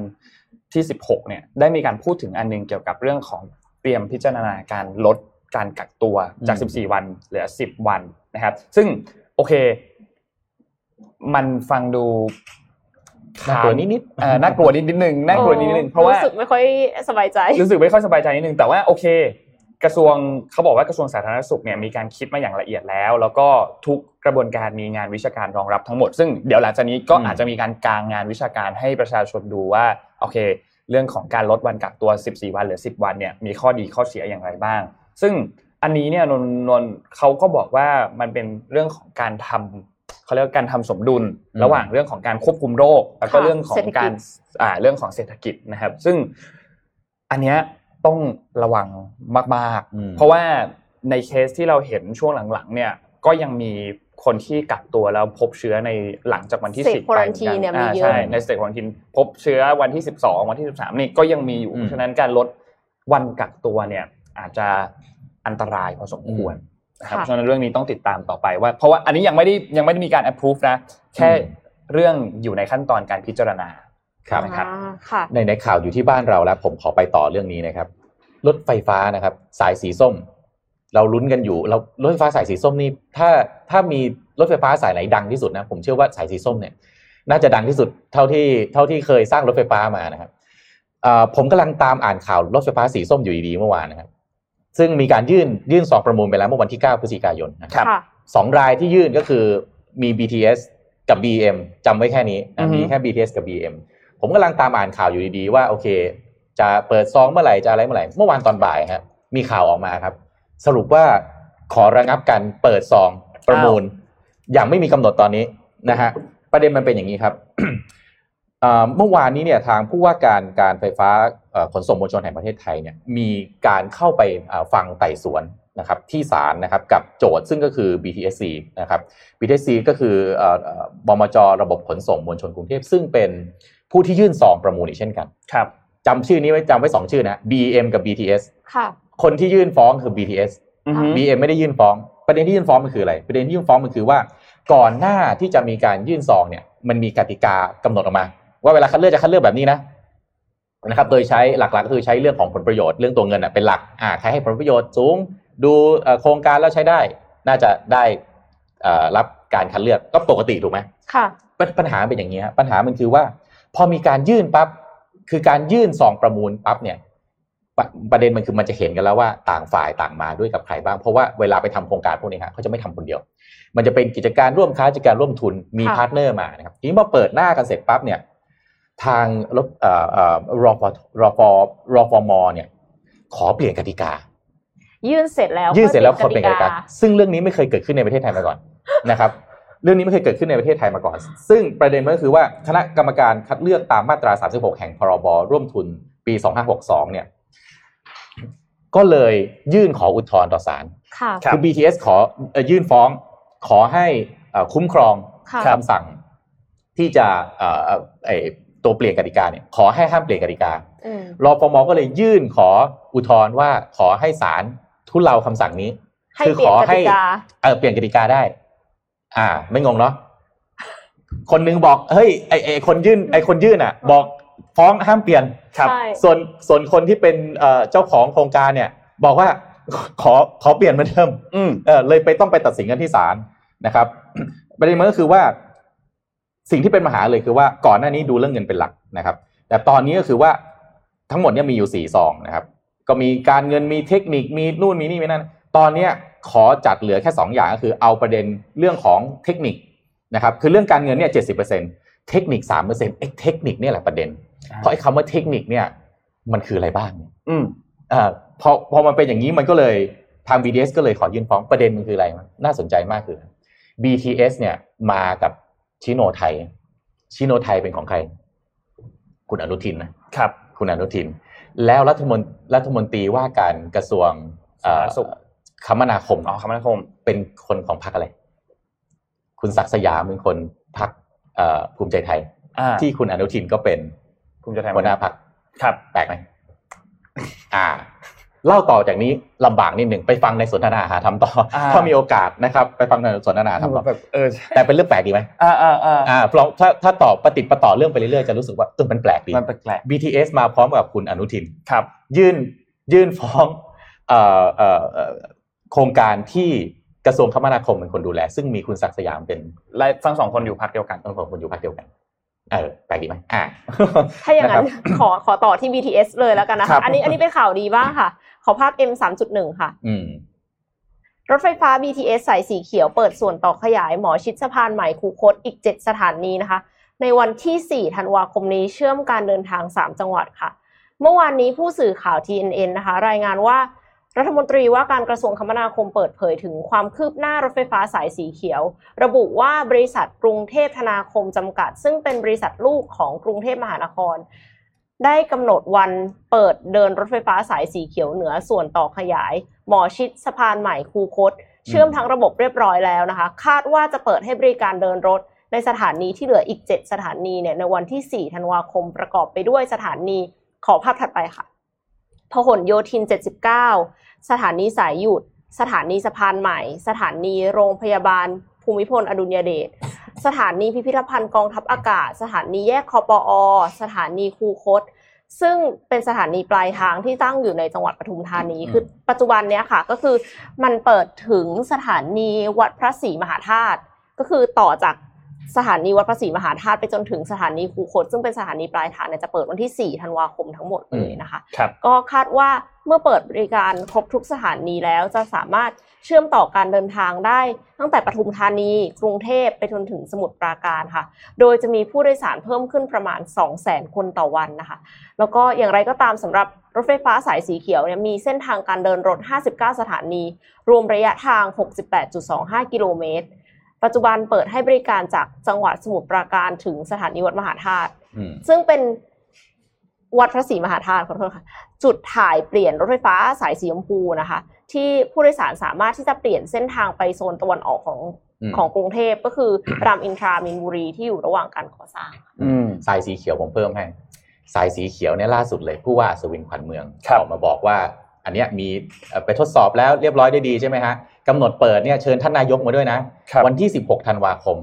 ที่ 16 เนี่ยได้มีการพูดถึงอันหนึงเกี่ยวกับเรื่องของเตรียมพิจารณาการลดการกักตัวจากอืม14 วันเหลือ 10 วันนะครับ ซึ่งโอเค มันฟังดูน่ากลัวนิดๆเอ่อน่ากลัวนิดนิดนึงน่ากลัวนิดนิดนึงเพราะว่าสึกไม่ค่อยสบายใจ รู้สึกไม่ค่อยสบายใจนิดนึงแต่ว่าโอเค กระทรวงเขาบอกว่ากระทรวงสาธารณสุขเนี่ยมีการคิดมาอย่างละเอียดแล้ว แล้วก็ทุกกระบวนการมีงานวิชาการรองรับทั้งหมด ซึ่งเดี๋ยวหลังจากนี้ก็อืมอาจจะมีการกางงานวิชาการให้ประชาชนดูว่าโอเค เรื่องของการลดวันกักตัว 14 วันเหลือ 10 วันเนี่ยมีข้อดีข้อเสียอย่างไรบ้าง ซึ่งอันนี้เนี่ยนนนนเขาก็บอกว่ามันเป็นเรื่องของการทำเขาเรียกว่าการทำสมดุลอืมระหว่างเรื่องของการควบคุมโรค แล้วก็ค่ะเรื่องของเศรษฐกิจการอ่าเรื่องของเศรษฐกิจนะครับ ซึ่งอันเนี้ย ต้องระวังมากอืมๆเพราะว่าในเคสที่เราเห็นช่วงหลังๆ เนี่ยก็ยังมีคนที่กักตัวแล้วพบเชื้อในหลังจากวันที่ State สิบไปหมือกั quarantine เนี่ยมีอ่าเยอะใช่ในสเตทควอนตินพบเชื้อวันที่สิบสองวันที่สิบสามนี่ก็ยังมีอยู่อืมเพราะฉะนั้นการลดวันกักตัวเนี่ยอาจจะอันตรายพอสมควรนะครับค่ะเพราะฉะนั้นเรื่องนี้ต้องติดตามต่อไปว่า เพราะว่าอันนี้ยังไม่ได้ยังไม่ได้มีการ approve นะ แค่อืมเรื่องอยู่ในขั้นตอนการพิจารณา ครับนะครับอ่าค่ะในในข่าวอยู่ที่บ้านเราแล้ว ผมขอไปต่อเรื่องนี้นะครับ รถไฟฟ้านะครับ สายสีส้ม เราลุ้นกันอยู่ เรารถไฟฟ้าสายสีส้มนี่ถ้าถ้ามีรถไฟฟ้าสายไหนดังที่สุดนะ ผมเชื่อว่าสายสีส้มเนี่ย น่าจะดังที่สุดเท่าที่เท่าที่เคยสร้างรถไฟฟ้ามานะครับผมกำลังตามอ่านข่าวรถไฟฟ้าสีส้มอยู่ดีๆเมื่อวานนะครับ ซึ่งมีการยื่นยื่นสอบประมูลไปแล้วเมื่อวันที่ 9 พฤศจิกายนนะครับสองรายที่ยื่นก็คือมี BTS กับ BM จำไว้แค่นี้นะมีแค่ BTS กับ BM ผมกำลังตามอ่านข่าวอยู่ดีๆว่าโอเค จะเปิดซองเมื่อไหร่จะอะไรเมื่อไหร่เมื่อวานตอนบ่ายครับมีข่าวออกมาครับ สรุปว่าขอระงับการเปิดซองประมูล อย่างไม่มีกำหนดตอนนี้นะฮะประเด็นมันเป็นอย่างนี้ครับเมื่อวานนี้เนี่ยทางผู้ว่าการการไฟฟ้าขนส่งมวลชนแห่งประเทศไทยเนี่ยมีการเข้าไปฟังไต่สวนนะครับที่ศาลนะครับกับโจทย์ซึ่งก็คือ BTSC นะครับ BTSC ก็คือบมจระบบขนส่งมวลชนกรุงเทพซึ่งเป็น ผู้ที่ยื่นซองประมูลอีกเช่นกันครับจำชื่อนี้ไว้จำไว้สองชื่อนะ BM กับ BTS ค่ะ คนที่ยื่นฟ้องคือ BTS BM ไม่ได้ยื่นฟ้อง ประเด็นที่ยื่นฟ้องมันคืออะไร ประเด็นที่ยื่นฟ้องมันคือว่า ก่อนหน้าที่จะมีการยื่นซองเนี่ย มันมีกติกากำหนดออกมา ว่าเวลาคัดเลือกจะคัดเลือกแบบนี้นะนะครับ โดยใช้หลักๆก็คือใช้เรื่องของผลประโยชน์เรื่องตัวเงินเป็นหลักอ่าใครให้ผลประโยชน์สูง ดูโครงการแล้วใช้ได้ น่าจะได้รับการคัดเลือกก็ปกติถูกไหม ค่ะ ปัญหาเป็นอย่างนี้ปัญหามันคือว่า พอมีการยื่นปั๊บคือการยื่นซองประมูลปั๊บเนี่ยประเด็นมันคือมันจะเห็นกันแล้วว่าต่างฝ่ายต่างมาด้วยกับใครบ้างเพราะว่าเวลาไปทำโครงการพวกนี้ครับเขาจะไม่ทำคนเดียว มันจะเป็นกิจการร่วมค้ากิจการร่วมทุนมี partner มานะครับทีนี้พอเปิดหน้ากันเสร็จปั๊บเนี่ยทางรถเอ่อเอ่อรอฟรอฟรอฟมเนี่ยขอเปลี่ยนกติกา ยื่นเสร็จแล้วยื่นเสร็จแล้วขอเปลี่ยนกติกา ซึ่งเรื่องนี้ไม่เคยเกิดขึ้นในประเทศไทยมาก่อนนะครับ เรื่องนี้ไม่เคยเกิดขึ้นในประเทศไทยมาก่อน ซึ่งประเด็นก็คือว่าคณะกรรมการคัดเลือกตามมาตรา 36 แห่งพรบร่วมทุนปี 2562 เนี่ย ก็เลยยื่นขออุทธรณ์ต่อศาลคือ BTS ขอยื่นฟ้อง ขอให้คุ้มครองคำสั่งที่จะตัวเปลี่ยนกติกาเนี่ยขอให้ห้ามเปลี่ยนกติการอฟมก็เลยยื่นขออุทธรณ์ว่าขอให้ศาลทุเลาคำสั่งนี้ คือขอให้เออเปลี่ยนกติกาได้ อ่า ไม่งงเนาะคนนึงบอกเฮ้ยไอไอคนยื่นไอคนยื่นอะ บอกฟ้องห้ามเปลี่ยนครับ ส่วนส่วนคนที่เป็นเจ้าของโครงการเนี่ย บอกว่าขอขอเปลี่ยนเหมือนเดิมเออเลยไปต้องไปตัดสินกันที่ศาลนะครับประเด็นมันก็คือว่า สิ่งที่เป็นปัญหาเลยคือว่าก่อนหน้านี้ดูเรื่องเงินเป็นหลักนะครับ แต่ตอนนี้ก็คือว่าทั้งหมดเนี่ยมีอยู่สี่ซองนะครับ ก็มีการเงินมีเทคนิคมีนู่นมีนี่มีนั่นตอนเนี้ย ขอจัดเหลือแค่สองอย่างก็คือเอาประเด็นเรื่องของเทคนิคนะครับคือเรื่องการเงินเนี่ยเจ็ดสิบเปอร์เซ็นเทคนิคสามเปอร์เซ็นต์เทคนิคเนี่ยแหละประเด็น เพราะไอ้คำว่าเทคนิคเนี่ยมันคืออะไรบ้าง อืมอ่าพอพอมันเป็นอย่างนี้มันก็เลยทาง BTS ก็เลยขอยื่นฟ้องประเด็นมันคืออะไร น่าสนใจมากคือ BTS เนี่ยมากับชิโนไทยชิโนไทยเป็นของใคร คุณอนุทินนะครับ คุณอนุทิน แล้วรัฐมนรัฐมนตรีว่าการกระทรวง คมนาคมอ๋อคมนาคม เป็นคนของพรรคอะไร คุณศักดิ์สยามเป็นคนพรรคภูมิใจไทยที่คุณอนุทินก็เป็นภูมิใจไทยหัวหน้าพรรคครับแปลกไหมอ่า เล่าต่อจากนี้ลำบากนิดหนึ่งไปฟังในสนทนาหาทำต่อถ้ามีโอกาสนะครับ ไปฟังในสนทนาทำต่อเออแต่เป็นเรื่องแปลกดีไหมอ่าอ่าอ่าอ่าเพราะถ้าถ้าต่อปฏิปต่อเรื่องไปเรื่อยๆจะรู้สึกว่าเออมันแปลกดีมันแปลก BTS มาพร้อมกับคุณอนุทินครับ ยื่นยื่นฟ้องเอ่อเอ่อ โครงการที่กระทรวงคมนาคมเป็นคนดูแล ซึ่งมีคุณศักดิ์สยามเป็นและทั้งสองคนอยู่พรรคเดียวกันทั้งสองคนอยู่พรรคเดียวกันเออแปลกดีไหมอ่าถ้าอย่างนั้นขอขอต่อที่ BTS เลยแล้วกันนะคะอันนี้อันนี้เป็นข่าวดีบ้างค่ะ ขอภาพ M สามจุดหนึ่งค่ะรถไฟฟ้า BTS สายสีเขียวเปิดส่วนต่อขยายหมอชิดสะพานใหม่คูคตอีก 7 สถานีนะคะ ในวันที่ 4 ธันวาคมนี้เชื่อมการเดินทาง 3 จังหวัดค่ะ เมื่อวานนี้ผู้สื่อข่าว TNN นะคะ รายงานว่า รัฐมนตรีว่าการกระทรวงคมนาคมเปิดเผยถึงความคืบหน้ารถไฟฟ้าสายสีเขียว ระบุว่าบริษัทกรุงเทพธนาคมจำกัด ซึ่งเป็นบริษัทลูกของกรุงเทพมหานคร ได้กำหนดวันเปิดเดินรถไฟฟ้าสายสีเขียวเหนือส่วนต่อขยาย หมอชิดสะพานใหม่คูคต เชื่อมทั้งระบบเรียบร้อยแล้วนะคะ คาดว่าจะเปิดให้บริการเดินรถในสถานีที่เหลืออีก 7 สถานีเนี่ยในวันที่ 4 ธันวาคมประกอบไปด้วยสถานีขอภาพถัดไปค่ะพหลโยธิน 79 สถานีสายหยุด สถานีสะพานใหม่ สถานีโรงพยาบาล ภูมิพลอดุลยเดช สถานีพิพิธภัณฑ์กองทัพอากาศ สถานีแยกคอปอ สถานีคูคต ซึ่งเป็นสถานีปลายทางที่ตั้งอยู่ในจังหวัดปทุมธานี คือปัจจุบันเนี้ยค่ะ ก็คือมันเปิดถึงสถานีวัดพระศรีมหาธาตุ ก็คือต่อจาก สถานีวัดพระศรีมหาธาตุไปจนถึงสถานีคูคตซึ่งเป็นสถานีปลายทางเนี่ยจะเปิดวันที่ 4 ธันวาคมทั้งหมดเลยนะคะครับก็คาดว่าเมื่อเปิดบริการครบทุกสถานีแล้วจะสามารถเชื่อมต่อการเดินทางได้ตั้งแต่ปทุมธานี กรุงเทพไปจนถึงสมุทรปราการค่ะ โดยจะมีผู้โดยสารเพิ่มขึ้นประมาณ 2 0 0 0 0 0 คนต่อวันนะคะ แล้วก็อย่างไรก็ตามสำหรับรถไฟฟ้าสายสีเขียวเนี่ยมีเส้นทางการเดินรถ 59 สถานี รวมระยะทาง 68.25 กิโลเมตร ปัจจุบันเปิดให้บริการจากจังหวัดสมุทรปราการถึงสถานีวัดมหาธาตุอืมซึ่งเป็นวัดพระศรีมหาธาตุขอโทษค่ะ จุดถ่ายเปลี่ยนรถไฟฟ้าสายสีชมพูนะคะ ที่ผู้โดยสารสามารถที่จะเปลี่ยนเส้นทางไปโซนตะวันออกของอืมของกรุงเทพก็คือรามอินทรามินบุรีที่อยู่ระหว่างการก่อสร้างอืมสายสีเขียวผมเพิ่มให้ สายสีเขียวเนี่ยล่าสุดเลยผู้ว่าอัศวินขวัญเมืองครับออกมาบอกว่า อันเนี้ยมีเอ่อไปทดสอบแล้วเรียบร้อยได้ดีใช่ไหมฮะกำหนดเปิดเนี่ยเชิญท่านนายกมาด้วยนะครับวันที่ 16ธันวาคม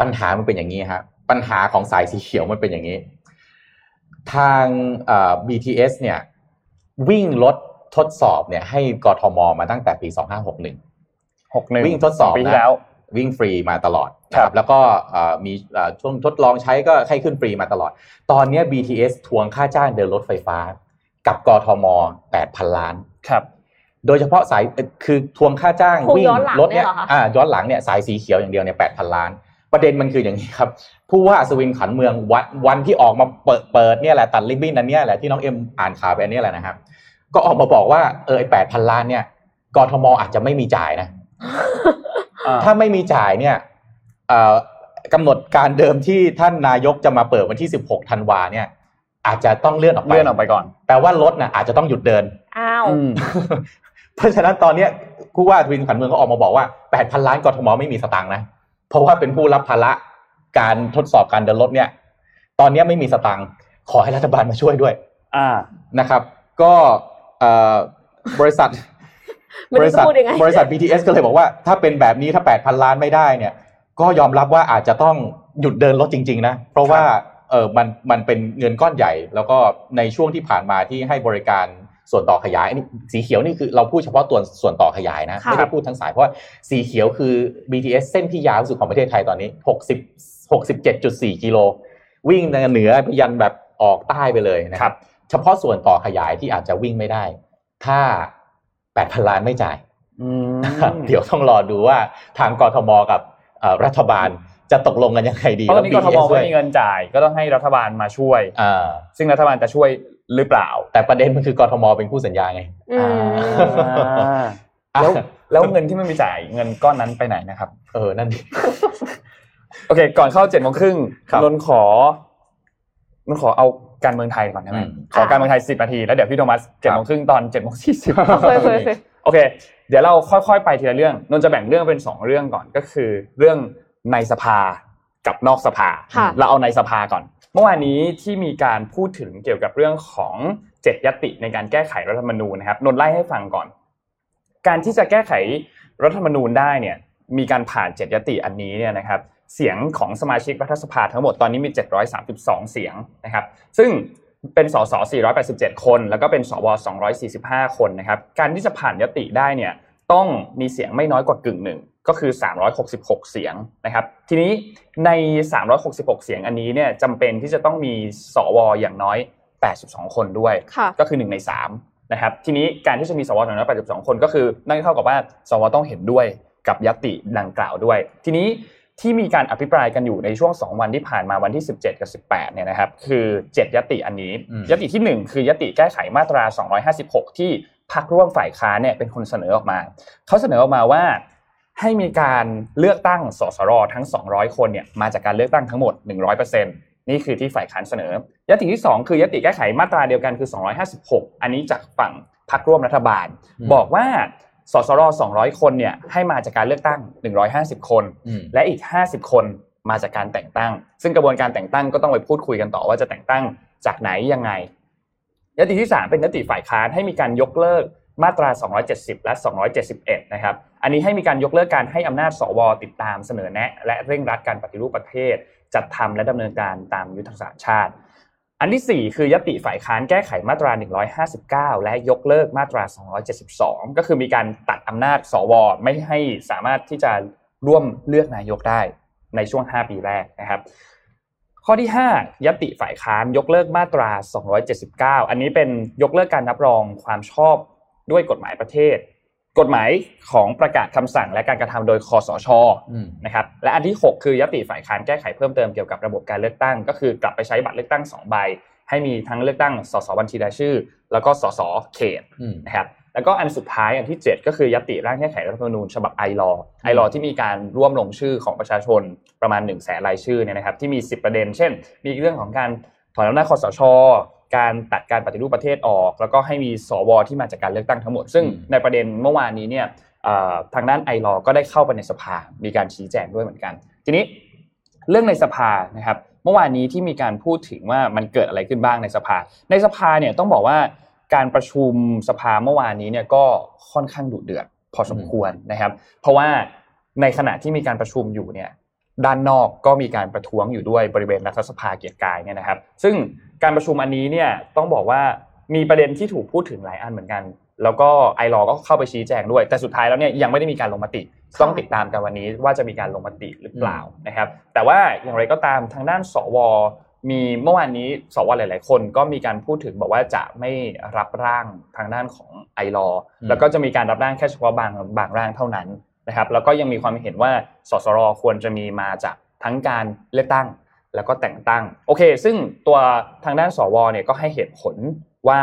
ปัญหามันเป็นอย่างนี้ฮะปัญหาของสายสีเขียวมันเป็นอย่างนี้ ทางเอ่อ BTS เนี่ยวิ่งรถทดสอบเนี่ยให้กทมมาตั้งแต่ปี 2561หกหนึ่งวิ่งทดสอบปีนะที่แล้ว วิ่งฟรีมาตลอดครับแล้วก็เอ่อมีเอ่อช่วงทดลองใช้ก็ให้ขึ้นฟรีมาตลอด ตอนเนี้ย BTS ทวงค่าจ้างเดินรถไฟฟ้า กับกทม8,000ล้านครับ โดยเฉพาะสายเอ่อคือทวงค่าจ้างทวงวิ่งย้อนหลังรถเนี่ยเนี่ยเหรอคะอ่าย้อนหลังเนี่ยสายสีเขียวอย่างเดียวเนี่ย8,000ล้าน ประเด็นมันคืออย่างนี้ครับ ผู้ว่าอัศวินขันเมืองวันวันที่ออกมาเปิดเปิดเนี่ยแหละตัดริบบิ้นอันเนี้ยแหละที่น้องเอ็มอ่านข่าวไปอันเนี้ยแหละนะครับ ก็ออกมาบอกว่าเออไอแปดพันล้านเนี่ยกทมอาจจะไม่มีจ่ายนะอ่าถ้าไม่มีจ่ายเนี่ยเอ่อกำหนดการเดิมที่ท่านนายกจะมาเปิดวันที่ 16 ธันวาเนี่ย อาจจะต้องเลื่อนออกไปเลื่อนออกไปก่อนแปลว่ารถน่ะอาจจะต้องหยุดเดินอ้าวอืมเพราะฉะนั้นตอนเนี้ยผู้ว่าทวินขันเมืองก็ออกมาบอกว่า8,000ล้านกทมไม่มีสตางค์นะเพราะว่าเป็นผู้รับภาระการทดสอบการเดินรถเนี่ย ตอนเนี้ยไม่มีสตางค์ขอให้รัฐบาลมาช่วยด้วย อ่านะครับ ก็เอ่อบริษัทไม่บรู้ริจะษัทพูดยังไงบริษัท BTS ก็เลยบอกว่า ถ้าเป็นแบบนี้ถ้า 8,000 ล้านไม่ได้เนี่ย ก็ยอมรับว่าอาจจะต้องหยุดเดินรถจริง ๆ นะ เพราะว่า เออมันมันเป็นเงินก้อนใหญ่ แล้วก็ในช่วงที่ผ่านมาที่ให้บริการส่วนต่อขยายอันนี้สีเขียวนี่คือเราพูดเฉพาะตัวส่วนต่อขยายนะค่ะไม่ได้พูดทั้งสายเพราะว่าสีเขียวคือ BTS เส้นที่ยาวที่สุดของประเทศไทยตอนนี้ 60 67.4 กิโล วิ่งเหนือไปยันแบบออกใต้ไปเลยนะครับ เฉพาะส่วนต่อขยายที่อาจจะวิ่งไม่ได้ ถ้า 8,000 ล้านไม่จ่ายอืมเดี๋ยวต้องรอดูว่าทางกทมกับเอ่อรัฐบาล จะตกลงกันยังไงดีเพราะตอนนี้กทมแล้ว BTS ด้ไม่วยมีเงินจ่าย ก็ต้องให้รัฐบาลมาช่วยอ่าซึ่งรัฐบาลจะช่วยหรือเปล่า แต่ประเด็นมันคือกทมเป็นผู้สัญญาไงอืมแล้วแล้วเงินที่ไม่มีจ่ายเงินก้อนนั้นไปไหนนะครับ เออนั่นดิโอเค ก่อนเข้าเจ็ดโมงครึ่งครับนนขอนนขอเอาการเมืองไทยก่อนได้ไหมอืมขอการเมืองไทยสิบนาทีแล้วเดี๋ยวพี่โทมัสเจ็ดโมงครึ่งตอนเจ็ดโมงสี่สิบเคยเคยเคยโอเค เดี๋ยวเราค่อยๆไปทีละเรื่องนนท์จะแบ่งเรื่องเป็นสองเรื่องก่อนก็คือ เรื่อง ในสภากับนอกสภาค่ะเราเอาในสภาก่อน เมื่อวานนี้ที่มีการพูดถึงเกี่ยวกับเรื่องของเจ็ดยติในการแก้ไขรัฐธรรมนูญนะครับนนท์ไล่ให้ฟังก่อน การที่จะแก้ไขรัฐธรรมนูญได้เนี่ยมีการผ่านเจ็ดยติอันนี้เนี่ยนะครับเสียงของสมาชิกรัฐสภาทั้งหมดตอนนี้มี 732 เสียงนะครับ ซึ่งเป็นสส 487 คน แล้วก็เป็นสว 245 คนนะครับ การที่จะผ่านยติได้เนี่ยต้องมีเสียงไม่น้อยกว่ากึ่งหนึ่ง ก็คือ 366 เสียงนะครับ ทีนี้ใน 366 เสียงอันนี้เนี่ยจำเป็นที่จะต้องมีสวอย่างน้อย 82 คนด้วยค่ะก็คือ 1 ใน 3 นะครับ ทีนี้การที่จะมีสวอย่างน้อย 82 คนก็คือนั่นเท่ากับว่า สวต้องเห็นด้วยกับยติดังกล่าวด้วย ทีนี้ที่มีการอภิปรายกันอยู่ในช่วง 2 วันที่ผ่านมาวันที่ 17 กับ 18 เนี่ยนะครับ คือ 7 ยติอันนี้อืมยติที่ 1 คือยติแก้ไขมาตรา 256 ที่พรรคร่วมฝ่ายค้านเนี่ยเป็นคนเสนอออกมา เขาเสนอออกมาว่า ให้มีการเลือกตั้งสสรทั้ง 200 คนเนี่ยมาจากการเลือกตั้งทั้งหมด 100%นี่คือที่ฝ่ายค้านเสนอยติที่ 2 คือยติแก้ไขมาตราเดียวกันคือ 256 อันนี้จากฝั่งพรรคร่วมรัฐบาลอืมบอกว่าสสร200 คนเนี่ยให้มาจากการเลือกตั้ง 150 คนอืมและอีก 50 คนมาจากการแต่งตั้ง ซึ่งกระบวนการแต่งตั้งก็ต้องไปพูดคุยกันต่อว่าจะแต่งตั้งจากไหนยังไงยติที่ 3 เป็นยติฝ่ายค้านให้มีการยกเลิก มาตรา 270 และ 271 นะครับ อันนี้ให้มีการยกเลิกการให้อำนาจสว ติดตามเสนอแนะ และเร่งรัดการปฏิรูปประเทศ จัดทำและดำเนินการตามยุทธศาสตร์ชาติ อันที่ 4 คือยติฝ่ายค้านแก้ไขมาตรา 159 และยกเลิกมาตรา 272 ก็คือมีการตัดอำนาจสว ไม่ให้สามารถที่จะร่วมเลือกนายกได้ในช่วง 5 ปีแรกนะครับข้อที่ 5ยติฝ่ายค้านยกเลิกมาตรา 279 อันนี้เป็นยกเลิกการรับรองความชอบ ด้วยกฎหมายประเทศ กฎหมายของประกาศคำสั่งและการกระทำโดยคอสชอืมนะครับและอันที่ 6 คือยติฝ่ายค้านแก้ไขเพิ่มเติมเกี่ยวกับระบบการเลือกตั้ง ก็คือกลับไปใช้บัตรเลือกตั้ง2ใบให้มีทั้งเลือกตั้งสสบัญชีรายชื่อ แล้วก็สสเขตอืมนะครับแล้วก็อันสุดท้ายอันที่ 7 ก็คือยติร่างแก้ไขรัฐธรรมนูญฉบับไอรอไอรอที่มีการร่วมลงชื่อของประชาชนประมาณ1นึ่งแสนรายชื่อเนี่ยนะครับที่มี 10 ประเด็น เช่น มีเรื่องของการถอนอำนาจคอสช การตัดการปฏิรูปประเทศออก แล้วก็ให้มีสวที่มาจากการเลือกตั้งทั้งหมด ซึ่งอืมในประเด็นเมื่อวานนี้เนี่ยเอ่อทางด้านไอรอก็ได้เข้าไปในสภา มีการชี้แจงด้วยเหมือนกัน ทีนี้เรื่องในสภานะครับ เมื่อวานนี้ที่มีการพูดถึงว่ามันเกิดอะไรขึ้นบ้างในสภา ในสภาเนี่ยต้องบอกว่าการประชุมสภาเมื่อวานนี้เนี่ยก็ค่อนข้างดุเดือดพอสมควรนะครับ เพราะว่าในขณะที่มีการประชุมอยู่เนี่ยด้านนอกก็มีการประท้วงอยู่ด้วยบริเวณรัฐสภาเกียรติกายเนี่ยนะครับ ซึ่ง การประชุมอันนี้เนี่ยต้องบอกว่ามีประเด็นที่ถูกพูดถึงหลายอันเหมือนกัน แล้วก็ไอรอก็เข้าไปชี้แจงด้วย แต่สุดท้ายแล้วเนี่ยยังไม่ได้มีการลงมติ ต้องติดตามกันวันนี้ว่าจะมีการลงมติหรือเปล่านะครับ แต่ว่าอย่างไรก็ตามทางด้านสวมีเมื่อวานนี้สวหลาย ๆ คนก็มีการพูดถึงบอกว่าจะไม่รับร่างทางด้านของไอรออืมแล้วก็จะมีการรับร่างแค่เฉพาะบางบางร่างเท่านั้นนะครับ แล้วก็ยังมีความเห็นว่าสสรควรจะมีมาจากทั้งการเลือกตั้ง แล้วก็แต่งตั้งโอเค ซึ่งตัวทางด้านสวเนี่ยก็ให้เหตุผลว่า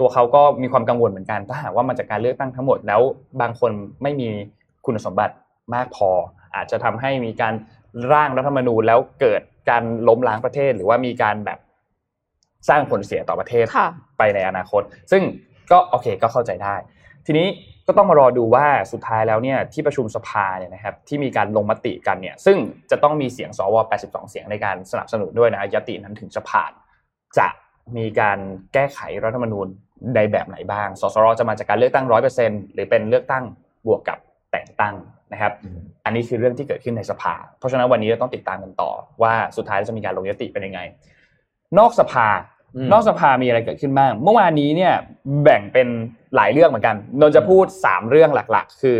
ตัวเขาก็มีความกังวลเหมือนกันถ้าหากว่ามาจากการเลือกตั้งทั้งหมดแล้วบางคนไม่มีคุณสมบัติมากพอ อาจจะทำให้มีการร่างรัฐธรรมนูญแล้วเกิดการล้มล้างประเทศ หรือว่ามีการแบบสร้างผลเสียต่อประเทศค่ะไปในอนาคต ซึ่งก็โอเคก็เข้าใจได้ ทีนี้ ก็ต้องมารอดูว่าสุดท้ายแล้วเนี่ยที่ประชุมสภาเนี่ยนะครับที่มีการลงมติกันเนี่ยซึ่งจะต้องมีเสียงสว 82 เสียงในการสนับสนุนด้วยนะยตินั้นถึงจะผ่าน จะมีการแก้ไขรัฐธรรมนูญในแบบไหนบ้าง สสรจะมาจากการเลือกตั้ง 100%หรือเป็นเลือกตั้งบวกกับแต่งตั้งนะครับอืมอันนี้คือเรื่องที่เกิดขึ้นในสภา เพราะฉะนั้นวันนี้เราต้องติดตามกันต่อ ว่าสุดท้ายจะมีการลงยติเป็นยังไง นอกสภาอืมนอกสภามีอะไรเกิดขึ้นบ้าง เมื่อวานนี้เนี่ยแบ่งเป็น หลายเรื่องเหมือนกัน นนท์จะพูด 3 เรื่องหลักๆ คือ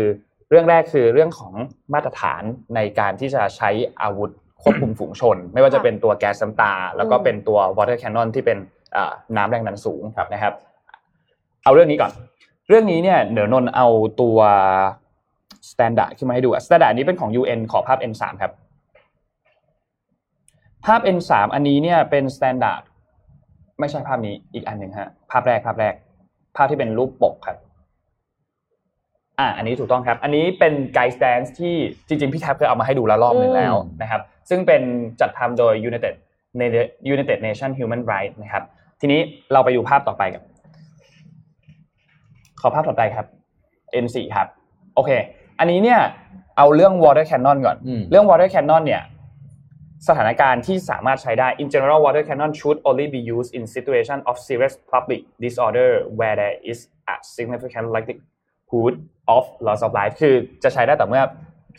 เรื่องแรกคือเรื่องของมาตรฐานในการที่จะใช้อาวุธควบคุมฝูงชน ไม่ว่าจะเป็นตัวแก๊สน้ำตา แล้วก็เป็นตัว water cannon ที่เป็นอ่าน้ำแรงดันสูงนะครับ เอาเรื่องนี้ก่อน เรื่องนี้เนี่ยเดี๋ยวนนท์เอาตัว standard ขึ้นมาให้ดูอะ standard นี้เป็นของ UN ขอภาพ N3 ครับ ภาพ N3 อันนี้เนี่ยเป็น standard ไม่ใช่ภาพนี้อีกอันหนึ่งฮะ ภาพแรกภาพแรก ภาพที่เป็นรูปปกครับ อ่า อันนี้ถูกต้องครับ อันนี้เป็น guide stance ที่จริงๆ พี่แท็บเคยเอามาให้ดูแล้วรอบหนึ่งแล้วอืมนะครับ ซึ่งเป็นจัดทำโดย United United Nation Human Rights นะครับ ทีนี้เราไปดูภาพต่อไปกันขอภาพต่อไปครับ N4 ครับ โอเค อันนี้เนี่ยเอาเรื่อง water cannon ก่อนอืมเรื่อง water cannon เนี่ย สถานการณ์ที่สามารถใช้ได้ in general water cannon should only be used in situation of serious public disorder where there is a significant likelihood of loss of life คือจะใช้ได้แต่เมื่อ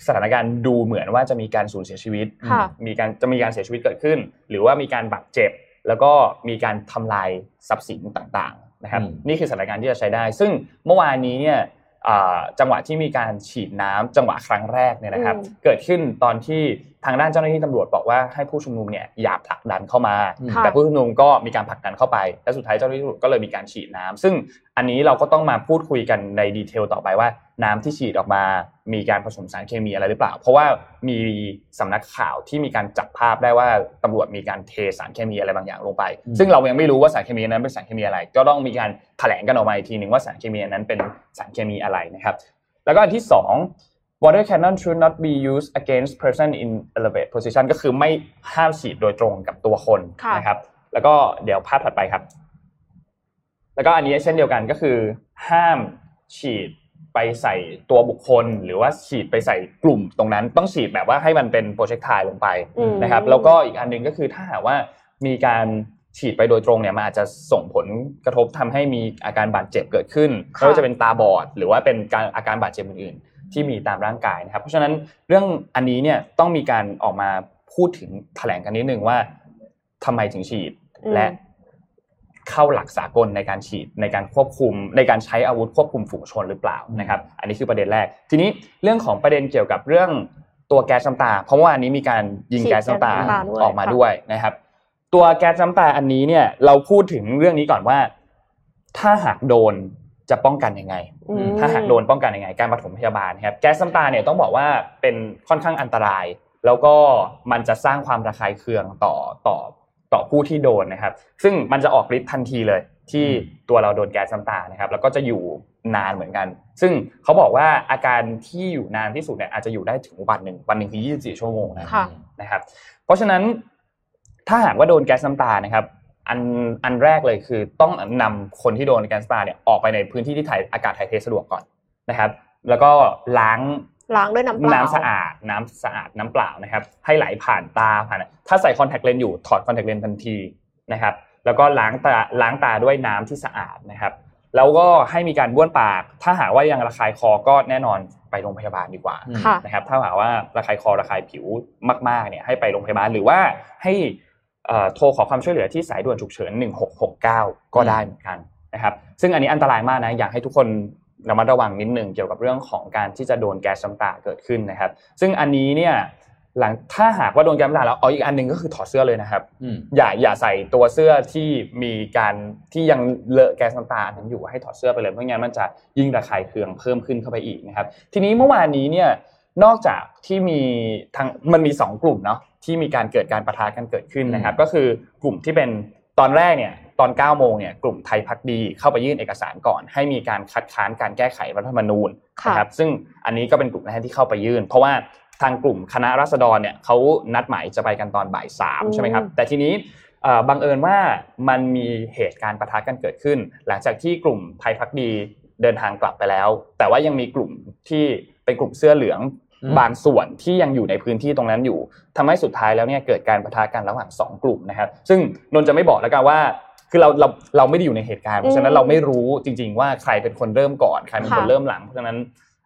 สถานการณ์ดูเหมือนว่าจะมีการสูญเสียชีวิตค่ะมีการจะมีการเสียชีวิตเกิดขึ้น หรือว่ามีการบาดเจ็บ แล้วก็มีการทำลายทรัพย์สินต่างๆนะครับอืมนี่คือสถานการณ์ที่จะใช้ได้ ซึ่งเมื่อวานนี้เนี่ยอ่าจังหวะที่มีการฉีดน้ำจังหวะครั้งแรกเนี่ยนะครับอืมเกิดขึ้นตอนที่ทางด้านเจ้าหน้าที่ตำรวจบอกว่าให้ผู้ชุมนุมเนี่ยอย่าผลักดันเข้ามาค่ะแต่ผู้ชุมนุมก็มีการผลักดันเข้าไป และสุดท้ายเจ้าหน้าที่ตำรวจก็เลยมีการฉีดน้ำซึ่งอันนี้เราก็ต้องมาพูดคุยกันในดีเทลต่อไปว่า น้ำที่ฉีดออกมา มีการผสมสารเคมีอะไรหรือเปล่า เพราะว่ามีสำนักข่าวที่มีการจับภาพได้ว่าตำรวจมีการเทสารเคมีอะไรบางอย่างลงไปอืมซึ่งเรายังไม่รู้ว่าสารเคมีนั้นเป็นสารเคมีอะไร ก็ต้องมีการแถลงกันออกมาอีกทีหนึ่งว่าสารเคมีนั้นเป็นสารเคมีอะไรนะครับ แล้วก็อันที่สอง water cannon should not be used against person in elevate position ก็คือไม่ห้ามฉีดโดยตรงกับตัวคนค่ะนะครับ แล้วก็เดี๋ยวภาพถัดไปครับ แล้วก็อันนี้เช่นเดียวกันก็คือ ห้ามฉีดไปใส่ตัวบุคคล หรือว่าฉีดไปใส่กลุ่มตรงนั้น ต้องฉีดแบบว่าให้มันเป็นโปรเจกต์ไทลงไปอืมนะครับ แล้วก็อีกอันหนึ่งก็คือถ้าหากว่ามีการฉีดไปโดยตรงเนี่ยมันอาจจะส่งผลกระทบทำให้มีอาการบาดเจ็บเกิดขึ้นค่ะไม่ว่าจะเป็นตาบอด หรือว่าเป็นการอาการบาดเจ็บอื่นๆ ที่มีตามร่างกายนะครับ เพราะฉะนั้นเรื่องอันนี้เนี่ยต้องมีการออกมาพูดถึงแถลงกันนิดนึงว่าทำไมถึงฉีดอืมและเข้าหลักสากลในการฉีดในการควบคุม ในการใช้อาวุธควบคุมฝูงชนหรือเปล่านะครับ อันนี้คือประเด็นแรก ทีนี้เรื่องของประเด็นเกี่ยวกับเรื่องตัวแก๊สน้ำตา เพราะว่าอันนี้มีการยิงแก๊สน้ำตาฉีดแก๊สน้ำตาด้วยออกมาด้วยนะครับ ตัวแก๊สน้ำตาอันนี้เนี่ยเราพูดถึงเรื่องนี้ก่อนว่า ถ้าหากโดนจะป้องกันยังไงอืม ถ้าหากโดนป้องกันยังไง การปฐมพยาบาลนะครับแก๊สน้ำตาเนี่ยต้องบอกว่าเป็นค่อนข้างอันตราย แล้วก็มันจะสร้างความระคายเคืองต่อต่อต่อผู้ที่โดนนะครับ ซึ่งมันจะออกฤทธิ์ทันทีเลย ที่ตัวเราโดนแก๊สน้ำตานะครับ แล้วก็จะอยู่นานเหมือนกัน ซึ่งเขาบอกว่าอาการที่อยู่นานที่สุดเนี่ยอาจจะอยู่ได้ถึงวันหนึ่งวันหนึ่งคือ24 ชั่วโมงนะค่ะนะครับ เพราะฉะนั้นถ้าหากว่าโดนแก๊สน้ำตานะครับ อันอันแรกเลยคือต้องนำคนที่โดนแก๊สน้ำตาเนี่ยออกไปในพื้นที่ที่ถ่ายอากาศถ่ายเทสะดวกก่อนนะครับ แล้วก็ล้างล้างด้วยน้ำเปล่าน้ำสะอาดน้ำสะอาดน้ำเปล่านะครับ ให้ไหลผ่านตาผ่านถ้าใส่คอนแทคเลนส์อยู่ถอดคอนแทคเลนส์ทันทีนะครับ แล้วก็ล้างตาล้างตาด้วยน้ำที่สะอาดนะครับ แล้วก็ให้มีการบ้วนปาก ถ้าหากว่ายังระคายคอก็แน่นอนไปโรงพยาบาลดีกว่าค่ะนะครับ ถ้าหากว่าระคายคอระคายผิวมากๆเนี่ยให้ไปโรงพยาบาลหรือว่าให้เอ่อ โทรขอความช่วยเหลือที่สายด่วนฉุกเฉิน 1669 ก็ได้เหมือนกันนะครับ ซึ่งอันนี้อันตรายมากนะ อยากให้ทุกคนระมัดระวังนิดหนึ่งเกี่ยวกับเรื่องของการที่จะโดนแก๊สน้ำตาเกิดขึ้นนะครับ ซึ่งอันนี้เนี่ยหลังถ้าหากว่าโดนแก๊สน้ำตาแล้วเอาอีกอันหนึ่งก็คือถอดเสื้อเลยนะครับ อย่าอย่าใส่ตัวเสื้อที่มีการที่ยังเลอะแก๊สน้ำตาอันนั้นอยู่ให้ถอดเสื้อไปเลยไม่งั้นมันจะยิ่งระคายเคืองเพิ่มขึ้นเข้าไปอีกนะครับ ทีนี้เมื่อวานนี้เนี่ย นอกจากที่มีทางมันมีสองกลุ่มเนาะที่มีการเกิดการประทะกันเกิดขึ้นนะครับ ก็คือกลุ่มที่เป็นตอนแรกเนี่ยตอน9โมงเนี่ยกลุ่มไทยพักดีเข้าไปยื่นเอกสารก่อน ให้มีการคัดค้านการแก้ไขรัฐธรรมนูญค่ะนะครับซึ่งอันนี้ก็เป็นกลุ่มแรกที่เข้าไปยื่น เพราะว่าทางกลุ่มคณะรัษฎรเนี่ยเขานัดหมายจะไปกันตอนบ่ายสามใช่ไหมครับแต่ทีนี้เอ่อบังเอิญว่ามันมีเหตุการณ์ประทะกันเกิดขึ้น หลังจากที่กลุ่มไทยพักดีเดินทางกลับไปแล้ว แต่ว่ายังมีกลุ่มที่เป็นกลุ่มเสื้อเหลืองอืม บางส่วนที่ยังอยู่ในพื้นที่ตรงนั้นอยู่ทำให้สุดท้ายแล้วเนี่ยเกิดการประทะกันระหว่างสองกลุ่มนะครับซึ่งนนท์จะไม่บอกแล้วกันว่าคือเราเราเราไม่ได้อยู่ในเหตุการณ์เพราะฉะนั้นเราไม่รู้จริง ๆ ว่าใครเป็นคนเริ่มก่อนใครเป็นคนค่ะเริ่มหลังเพราะฉะนั้น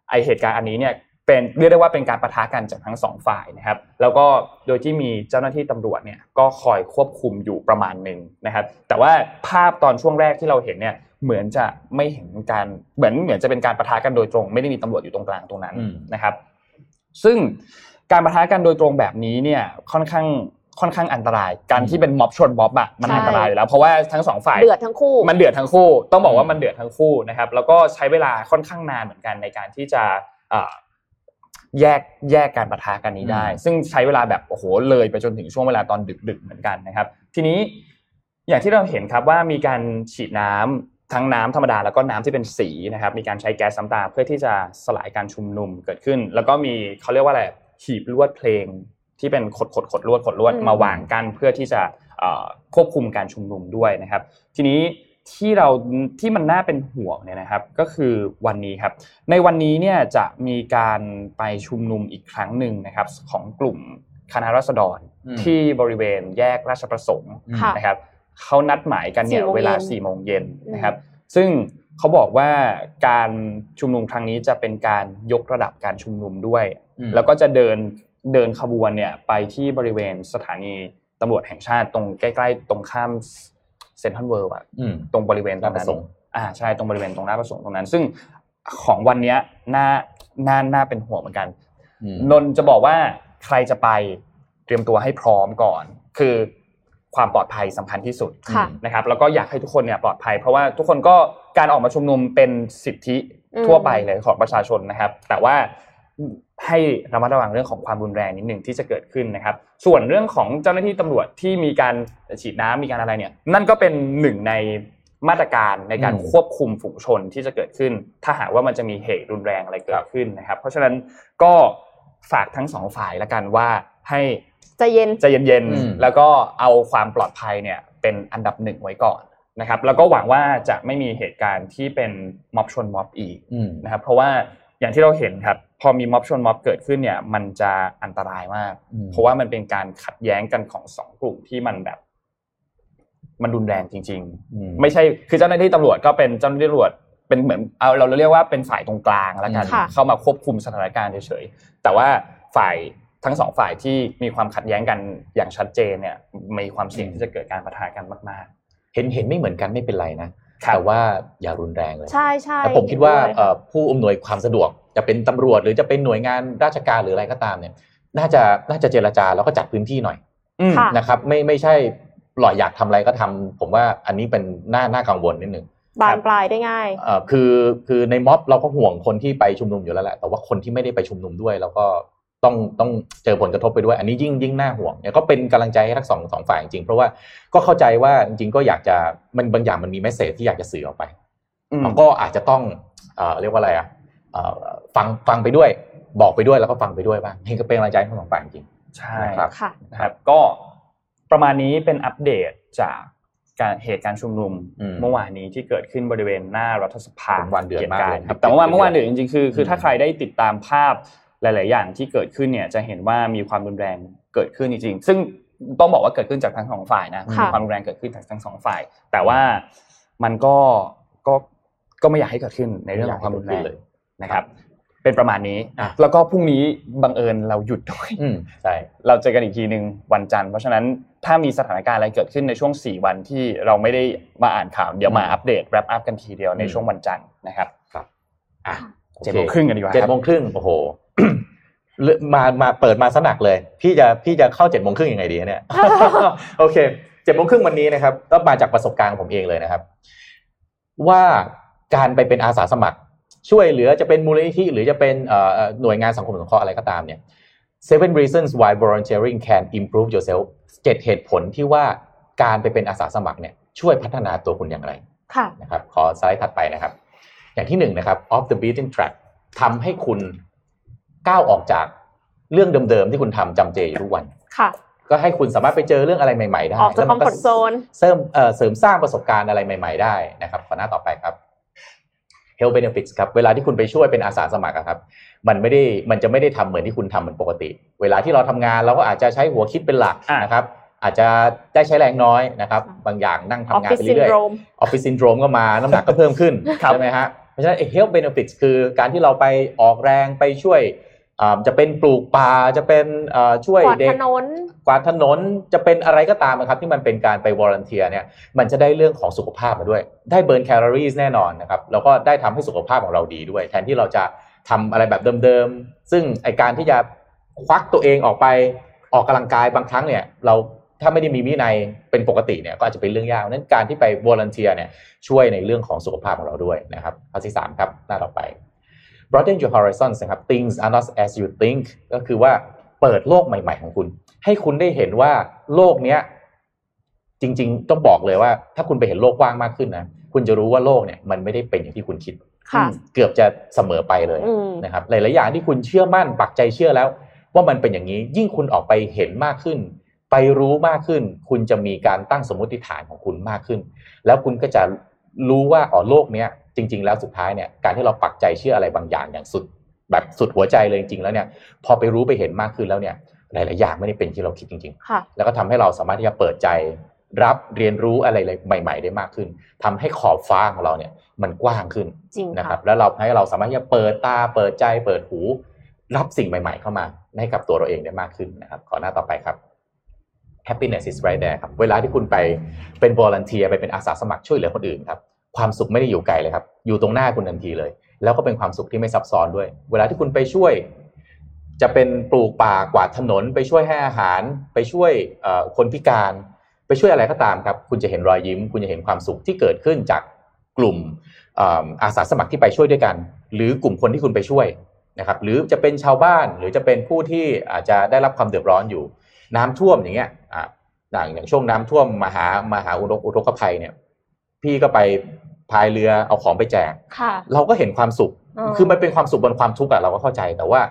ไอเหตุการณ์อันนี้เนี่ยเป็นเรียกได้ว่าเป็นการประทะกันจากทั้งสองฝ่ายนะครับ แล้วก็โดยที่มีเจ้าหน้าที่ตำรวจเนี่ยก็คอยควบคุมอยู่ประมาณหนึ่งนะครับ แต่ว่าภาพตอนช่วงแรกที่เราเห็นเนี่ยเหมือนจะไม่เห็นการเหมือนเหมือนจะเป็นการประทะกันโดยตรง ไม่ได้มีตำรวจอยู่ตรงกลางตรงนั้นอืมนะครับ ซึ่งการประทะกันโดยตรงแบบนี้เนี่ยค่อนข้างค่อนข้างอันตราย การที่เป็นม็อบชนม็อบอะมันใช่อันตรายอยู่แล้ว เพราะว่าทั้งสองฝ่ายเดือดทั้งคู่ มันเดือดทั้งคู่ ต้องบอกว่ามันเดือดทั้งคู่นะครับ แล้วก็ใช้เวลาค่อนข้างนานเหมือนกันในการที่จะเอ่อแยกแยกการประทะกันนี้ได้ ซึ่งใช้เวลาแบบโอ้โหเลยไปจนถึงช่วงเวลาตอนดึกๆเหมือนกันนะครับ ทีนี้อย่างที่เราเห็นครับว่ามีการฉีดน้ำ ทั้งน้ำธรรมดาแล้วก็น้ำที่เป็นสีนะครับมีการใช้แก๊สน้ำตาเพื่อที่จะสลายการชุมนุมเกิดขึ้น แล้วก็มีเขาเรียกว่าอะไรหีบลวดเพลงที่เป็นขดขดขดลวดขดลวดอืมมาวางกันเพื่อที่จะเอ่อควบคุมการชุมนุมด้วยนะครับ ทีนี้ที่เราที่มันน่าเป็นห่วงเนี่ยนะครับ ก็คือวันนี้ครับ ในวันนี้เนี่ยจะมีการไปชุมนุมอีกครั้งหนึ่งนะครับ ของกลุ่มคณะรัษฎรอืมที่บริเวณแยกราชประสงค์ค่ะนะครับ เขานัดหมายกันเนี่ย4โมงเย็นเวลา4ี่โมงเย็นนะครับ ซึ่งเขาบอกว่าการชุมนุมครั้งนี้จะเป็นการยกระดับการชุมนุมด้วยอืมแล้วก็จะเดินเดินขบวนเนี่ยไปที่บริเวณสถานีตำรวจแห่งชาติตรงใกล้ๆ ตรงข้ามเซ็นทรัลเวิลด์อะอืมตรงบริเวณตรงหน้าปนั้ระนสงค์อ่าใช่ตรงบริเวณตรงหน้าประสงค์ตรงนั้น ซึ่งของวันเนี้ยน่าน่าน่าเป็นห่วงเหมือนกันอืมนนท์จะบอกว่าใครจะไปเตรียมตัวให้พร้อมก่อน คือ ความปลอดภัยสำคัญที่สุดค่ะนะครับแล้วก็อยากให้ทุกคนเนี่ยปลอดภัย เพราะว่าทุกคนก็การออกมาชุมนุมเป็นสิทธิอืมทั่วไปเลยของประชาชนนะครับ แต่ว่าให้ระมัดระวังเรื่องของความรุนแรงนิดหนึ่งที่จะเกิดขึ้นนะครับ ส่วนเรื่องของเจ้าหน้าที่ตำรวจที่มีการฉีดน้ำมีการอะไรเนี่ยนั่นก็เป็นหนึ่งในมาตรการในการอืมควบคุมฝูงชนที่จะเกิดขึ้น ถ้าหากว่ามันจะมีเหตุรุนแรงอะไรเกิดขึ้นนะครับ เพราะฉะนั้นก็ฝากทั้งสองฝ่ายละกันว่าให้ ใจเย็นใจเย็นอืมๆแล้วก็เอาความปลอดภัยเนี่ยเป็นอันดับหนึ่งไว้ก่อนนะครับ แล้วก็หวังว่าจะไม่มีเหตุการณ์ที่เป็นม็อบชนม็อบอีกอืมนะครับ เพราะว่าอย่างที่เราเห็นครับ พอมีม็อบชนม็อบเกิดขึ้นเนี่ย มันจะอันตรายมากอืมเพราะว่ามันเป็นการขัดแย้งกันของสองกลุ่มที่มันแบบ มันรุนแรงจริงๆอืมไม่ใช่คือเจ้าหน้าที่ตำรวจก็เป็นเจ้าหน้าที่ตำรวจเป็นเหมือนเอาเราเรียกว่าเป็นฝ่ายตรงกลางแล้วกันค่ะเข้ามาควบคุมสถานการณ์เฉยๆแต่ว่าฝ่าย ทั้งสองฝ่ายที่มีความขัดแย้งกันอย่างชัดเจนเนี่ยมีความเสี่ยงที่จะเกิดการปะทะกันมากเห็นเห็นไม่เหมือนกันไม่เป็นไรนะครับแต่ว่าอย่ารุนแรงเลยใช่ใช่แต่ผมคิดว่าเห็นยเอ่อผู้อำนวยความสะดวกจะเป็นตำรวจหรือจะเป็นหน่วยงานราชการหรืออะไรก็ตามเนี่ย น่าจะน่าจะเจรจาแล้วก็จัดพื้นที่หน่อยอืมค่ะนะครับ ไม่ไม่ใช่หล่อยอยากทำอะไรก็ทำผมว่าอันนี้เป็นน่าน่ากังวลนิดนึงบานปลายได้ง่ายเอ่อคือคือในม็อบเราก็ห่วงคนที่ไปชุมนุมอยู่แล้วแหละแต่ว่าคนที่ไม่ได้ไปชุมนุมด้วย แล้วก็ ต้องต้องเจอผลกระทบไปด้วย อันนี้ยิ่งยิ่งน่าห่วงเนี่ยก็เป็นกำลังใจให้ทั้งสองสองฝ่ายจริงๆเพราะว่าก็เข้าใจว่าจริง ๆ ก็อยากจะมันบางอย่างมันมีเมสเซจที่อยากจะสื่อออกไปอืมมันก็อาจจะต้องเอ่อเรียกว่าอะไรอะเอ่อฟังฟังไปด้วย บอกไปด้วยแล้วก็ฟังไปด้วยบ้างนี่ก็เป็นกำลังใจให้ทั้งสองฝ่ายจริงใช่นะครับค่ะนะครับก็ประมาณนี้เป็นอัปเดตจากการเหตุการณ์ชุมนุมอืมเมื่อวานนี้ที่เกิดขึ้นบริเวณหน้ารัฐสภาเป็นวันเดือดมากเลยครับแต่ว่าเมื่อวานเดือดจริงๆคือคือมถ้าใครได้ติดตามภาพ หลาย ๆ อย่างที่เกิดขึ้นเนี่ยจะเห็นว่ามีความรุนแรงเกิดขึ้นจริง ๆ ซึ่งต้องบอกว่าเกิดขึ้นจากทั้งสองฝ่ายนะค่ะมีความรุนแรงเกิดขึ้นจากทั้งสองฝ่าย แต่ว่ามันก็ก็ก็ไม่อยากให้เกิดขึ้นในเรื่องของความรุนแรงเลยนะครับ เป็นประมาณนี้อะแล้วก็พรุ่งนี้บังเอิญเราหยุดด้วยอืมใช่เราเจอกันอีกทีหนึ่งวันจันทร์เพราะฉะนั้นถ้ามีสถานการณ์อะไรเกิดขึ้นในช่วง 4 วันที่เราไม่ได้มาอ่านข่าวเดี๋ยวมาอัปเดตแรปอัพกันทีเดียวในช่วงวันจันทร์นะครับอะเจ็ดโมงครึ่งกันดีกว่าเจ็ดครับโมงครึ่งโอ้โหเลือก มามาเปิดมาสนักเลย พี่จะพี่จะเข้าเจ็ดโมงครึ่งยังไงดีเนี่ยโอเคเจ็ดโมงครึ่งวันนี้นะครับ ก็มาจากประสบการณ์ของผมเองเลยนะครับ ว่าการไปเป็นอาสาสมัคร ช่วยเหลือจะเป็นมูลนิธิหรือจะเป็นเอ่อเอ่อหน่วยงานสังคมสงเคราะห์อะไรก็ตามเนี่ย seven reasons why volunteering can improve yourself เจ็ดเหตุผลที่ว่าการไปเป็นอาสาสมัครเนี่ยช่วยพัฒนาตัวคุณอย่างไรค่ะนะครับขอสไลด์ถัดไปนะครับ อย่างที่หนึ่งนะครับ off the beaten track ทำให้คุณ ก้าวออกจากเรื่องเดิมๆที่คุณทำจำเจอยู่ทุกวันค่ะ ก็ให้คุณสามารถไปเจอเรื่องอะไรใหม่ๆได้ออกจากแล้วคอมฟอร์ทโซนเสริมเอ่อเสริมสร้างประสบการณ์อะไรใหม่ ๆได้นะครับขอหน้าต่อไปครับ health benefits ครับเวลาที่คุณไปช่วยเป็นอาสาสมัครอะครับ มันไม่ได้มันจะไม่ได้ทำเหมือนที่คุณทำเหมือนปกติ เวลาที่เราทำงานเราก็อาจจะใช้หัวคิดเป็นหลักอะนะครับ อาจจะได้ใช้แรงน้อยนะครับ บางอย่างนั่งทำงาน Office ไปเรื่อยๆ Syndrome ออฟฟิศซินโดรมก็มาน้ำหนักก็เพิ่มขึ้นครับใช่ไหมฮะเพราะฉะนั้น health benefits คือการที่เราไปออกแรงไปช่วยอ่า จะเป็นปลูกป่าจะเป็นเอ่อช่วยกวาดเด็กถนนกวาดถนนจะเป็นอะไรก็ตามนะครับ ที่มันเป็นการไปวอร์ n นเทียเนี่ยมันจะได้เรื่องของสุขภาพมาด้วย ได้ burn แคลอรี่แน่นอนนะครับแล้วก็ได้ทำให้สุขภาพของเราดีด้วย แทนที่เราจะทำอะไรแบบเดิมๆ ซึ่งไอการที่จะควักตัวเองออกไปออกกำลังกายบางครั้งเนี่ยเราถ้าไม่ได้มีวินัยเป็นปกติเนี่ยก็อาจจะเป็นเรื่องยากนั้นการที่ไปวอร์ n นเทียเนี่ยช่วยในเรื่องของสุขภาพของเราด้วยนะครับข้อที่สามครับหน้าต่อไป broaden your horizons นะครับ things are not as you think ก็คือว่าเปิดโลกใหม่ ๆ ของคุณ ให้คุณได้เห็นว่าโลกเนี้ย จริง ๆ ต้องบอกเลยว่า ถ้าคุณไปเห็นโลกกว้างมากขึ้นนะคุณจะรู้ว่าโลกเนี่ยมันไม่ได้เป็นอย่างที่คุณคิดค่ะเกือบจะเสมอไปเลยอืมนะครับหลายๆอย่างที่คุณเชื่อมั่นปักใจเชื่อแล้ว ว่ามันเป็นอย่างนี้ยิ่งคุณออกไปเห็นมากขึ้น ไปรู้มากขึ้น คุณจะมีการตั้งสมมติฐานของคุณมากขึ้น แล้วคุณก็จะรู้ว่าอ๋อโลกเนี้ย จริง ๆ แล้วสุดท้ายเนี่ยการที่เราปักใจเชื่ออะไรบางอย่างอย่างสุด แบบสุดหัวใจเลยจริงๆแล้วเนี่ยพอไปรู้ไปเห็นมากขึ้นแล้วเนี่ยหลายๆอย่างไม่ได้เป็นที่เราคิดจริงค่ะๆแล้วก็ทำให้เราสามารถที่จะเปิดใจรับเรียนรู้อะไรใหม่ ๆ ได้มากขึ้นทำให้ขอบฟ้าของเราเนี่ยมันกว้างขึ้นจริงนะคค่ะรับ แล้วเราให้เราสามารถที่จะเปิดตาเปิดใจเปิดหู รับสิ่งใหม่ ๆ เข้ามาให้กับตัวเราเองได้มากขึ้นนะครับ ขอหน้าต่อไปครับ happiness is right there ครับ เวลาที่คุณไปเป็น volunteer ไปเป็นอาสาสมัครช่วยเหลือคนอื่นครับ ความสุขไม่ได้อยู่ไกลเลยครับ อยู่ตรงหน้าคุณทันทีเลย แล้วก็เป็นความสุขที่ไม่ซับซ้อนด้วย เวลาที่คุณไปช่วย จะเป็นปลูกป่ากวาดถนน ไปช่วยให้อาหาร ไปช่วยคนพิการ ไปช่วยอะไรก็ตามครับ คุณจะเห็นรอยยิ้ม คุณจะเห็นความสุขที่เกิดขึ้นจากกลุ่มอาสาสมัครที่ไปช่วยด้วยกัน หรือกลุ่มคนที่คุณไปช่วยนะครับ หรือจะเป็นชาวบ้านหรือจะเป็นผู้ที่อาจจะได้รับความเดือดร้อนอยู่ น้ำท่วมอย่างเงี้ยอ่าอย่างอย่างช่วงน้ำท่วมมหามหาอุทกภัยเนี่ย พี่ก็ไปพายเรือเอาของไปแจกค่ะเราก็เห็นความสุขอ๋อคือมันเป็นความสุขบนความทุกข์อะเราก็เข้าใจแต่ว่า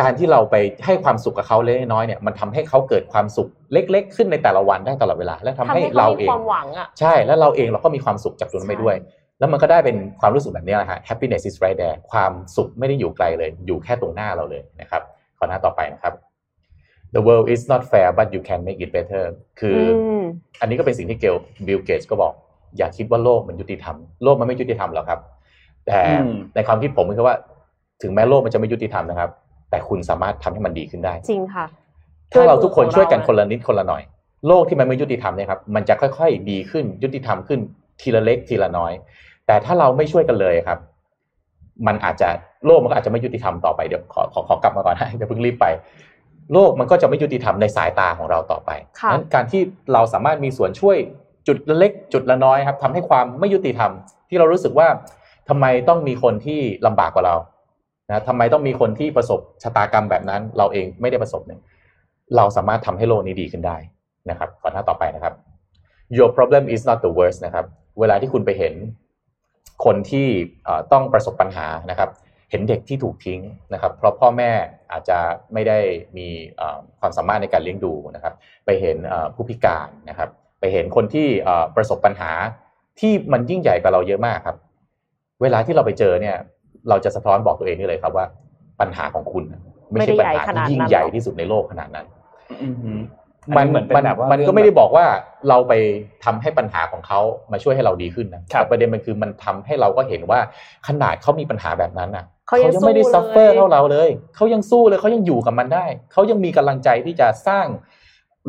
การที่เราไปให้ความสุขกับเขาเล็กน้อยเนี่ยมันทำให้เขาเกิดความสุขเล็ก ๆ ขึ้นในแต่ละวันได้ตลอดเวลา และทำทำให้ให้เราเขาเอมีงความหวังอะใช่แล้วเราเองเราก็มีความสุขจากตรงนั้นไปด้วย แล้วมันก็ได้เป็นความรู้สึกแบบนี้แหละฮะ happiness is right there ความสุขไม่ได้อยู่ไกลเลย อยู่แค่ตรงหน้าเราเลยนะครับขอหน้าต่อไปนะครับ the world is not fair but you can make it better คืออมอันนี้ก็เป็นสิ่งที่เกลบิลเกตก็บอก อย่าคิดว่าโลกมันยุติธรรม โลกมันไม่ยุติธรรมหรอกครับ แต่อืมในความคิดผมก็คือว่า ถึงแม้โลกมันจะไม่ยุติธรรมนะครับ แต่คุณสามารถทำให้มันดีขึ้นได้ จริงค่ะถ้าเราทุกคนด้วยมือของช่วยกันเราคนละนิดคนละหน่อย โลกที่มันไม่ยุติธรรมเนี่ยครับ มันจะค่อย ๆ ดีขึ้นยุติธรรมขึ้นทีละเล็กทีละน้อย แต่ถ้าเราไม่ช่วยกันเลยครับ มันอาจจะโลกมันก็อาจจะไม่ยุติธรรมต่อไปเดี๋ยวขอขอขอกลับมาก่อนนะอย่าเพิ่งรีบไป โลกมันก็จะไม่ยุติธรรมในสายตาของเราต่อไปค่ะนั้นการที่เราสามารถมีส่วนช่วย จุดละเล็กจุดละน้อยครับทำให้ความไม่ยุติธรรม ที่เรารู้สึกว่าทำไมต้องมีคนที่ลำบากกว่าเรานะทำไมต้องมีคนที่ประสบชะตากรรมแบบนั้น เราเองไม่ได้ประสบเนี่ยเราสามารถทำให้โลกนี้ดีขึ้นได้นะครับขอหน้าต่อไปนะครับ your problem is not the worst นะครับ เวลาที่คุณไปเห็นคนที่ต้องประสบปัญหานะครับ เห็นเด็กที่ถูกทิ้งนะครับ เพราะพ่อแม่อาจจะไม่ได้มีความสามารถในการเลี้ยงดูนะครับ ไปเห็นผู้พิการนะครับ เห็นคนที่เอ่อประสบปัญหาที่มันยิ่งใหญ่กว่าเราเยอะมากครับ เวลาที่เราไปเจอเนี่ย เราจะสะท้อนบอกตัวเองนี่เลยครับว่าปัญหาของคุณน่ะไม่ใช่ปัญหาที่ยิ่งใหญ่ที่สุดในโลกขนาดนั้นอือหือมันอันนี้เหมือนเป็นมันแบบว่ามันก็เรื่องไม่ได้บอกว่าเราไปทำให้ปัญหาของเขามาช่วยให้เราดีขึ้นนะครับแต่ประเด็นมันคือมันทำให้เราก็เห็นว่าขนาดเขามีปัญหาแบบนั้นน่ะเขายังไม่ได้สู้ซัฟเฟอร์เลยเท่าเราเลย เขายังสู้เลยเขายังอยู่กับมันได้ เขายังมีกำลังใจที่จะสร้าง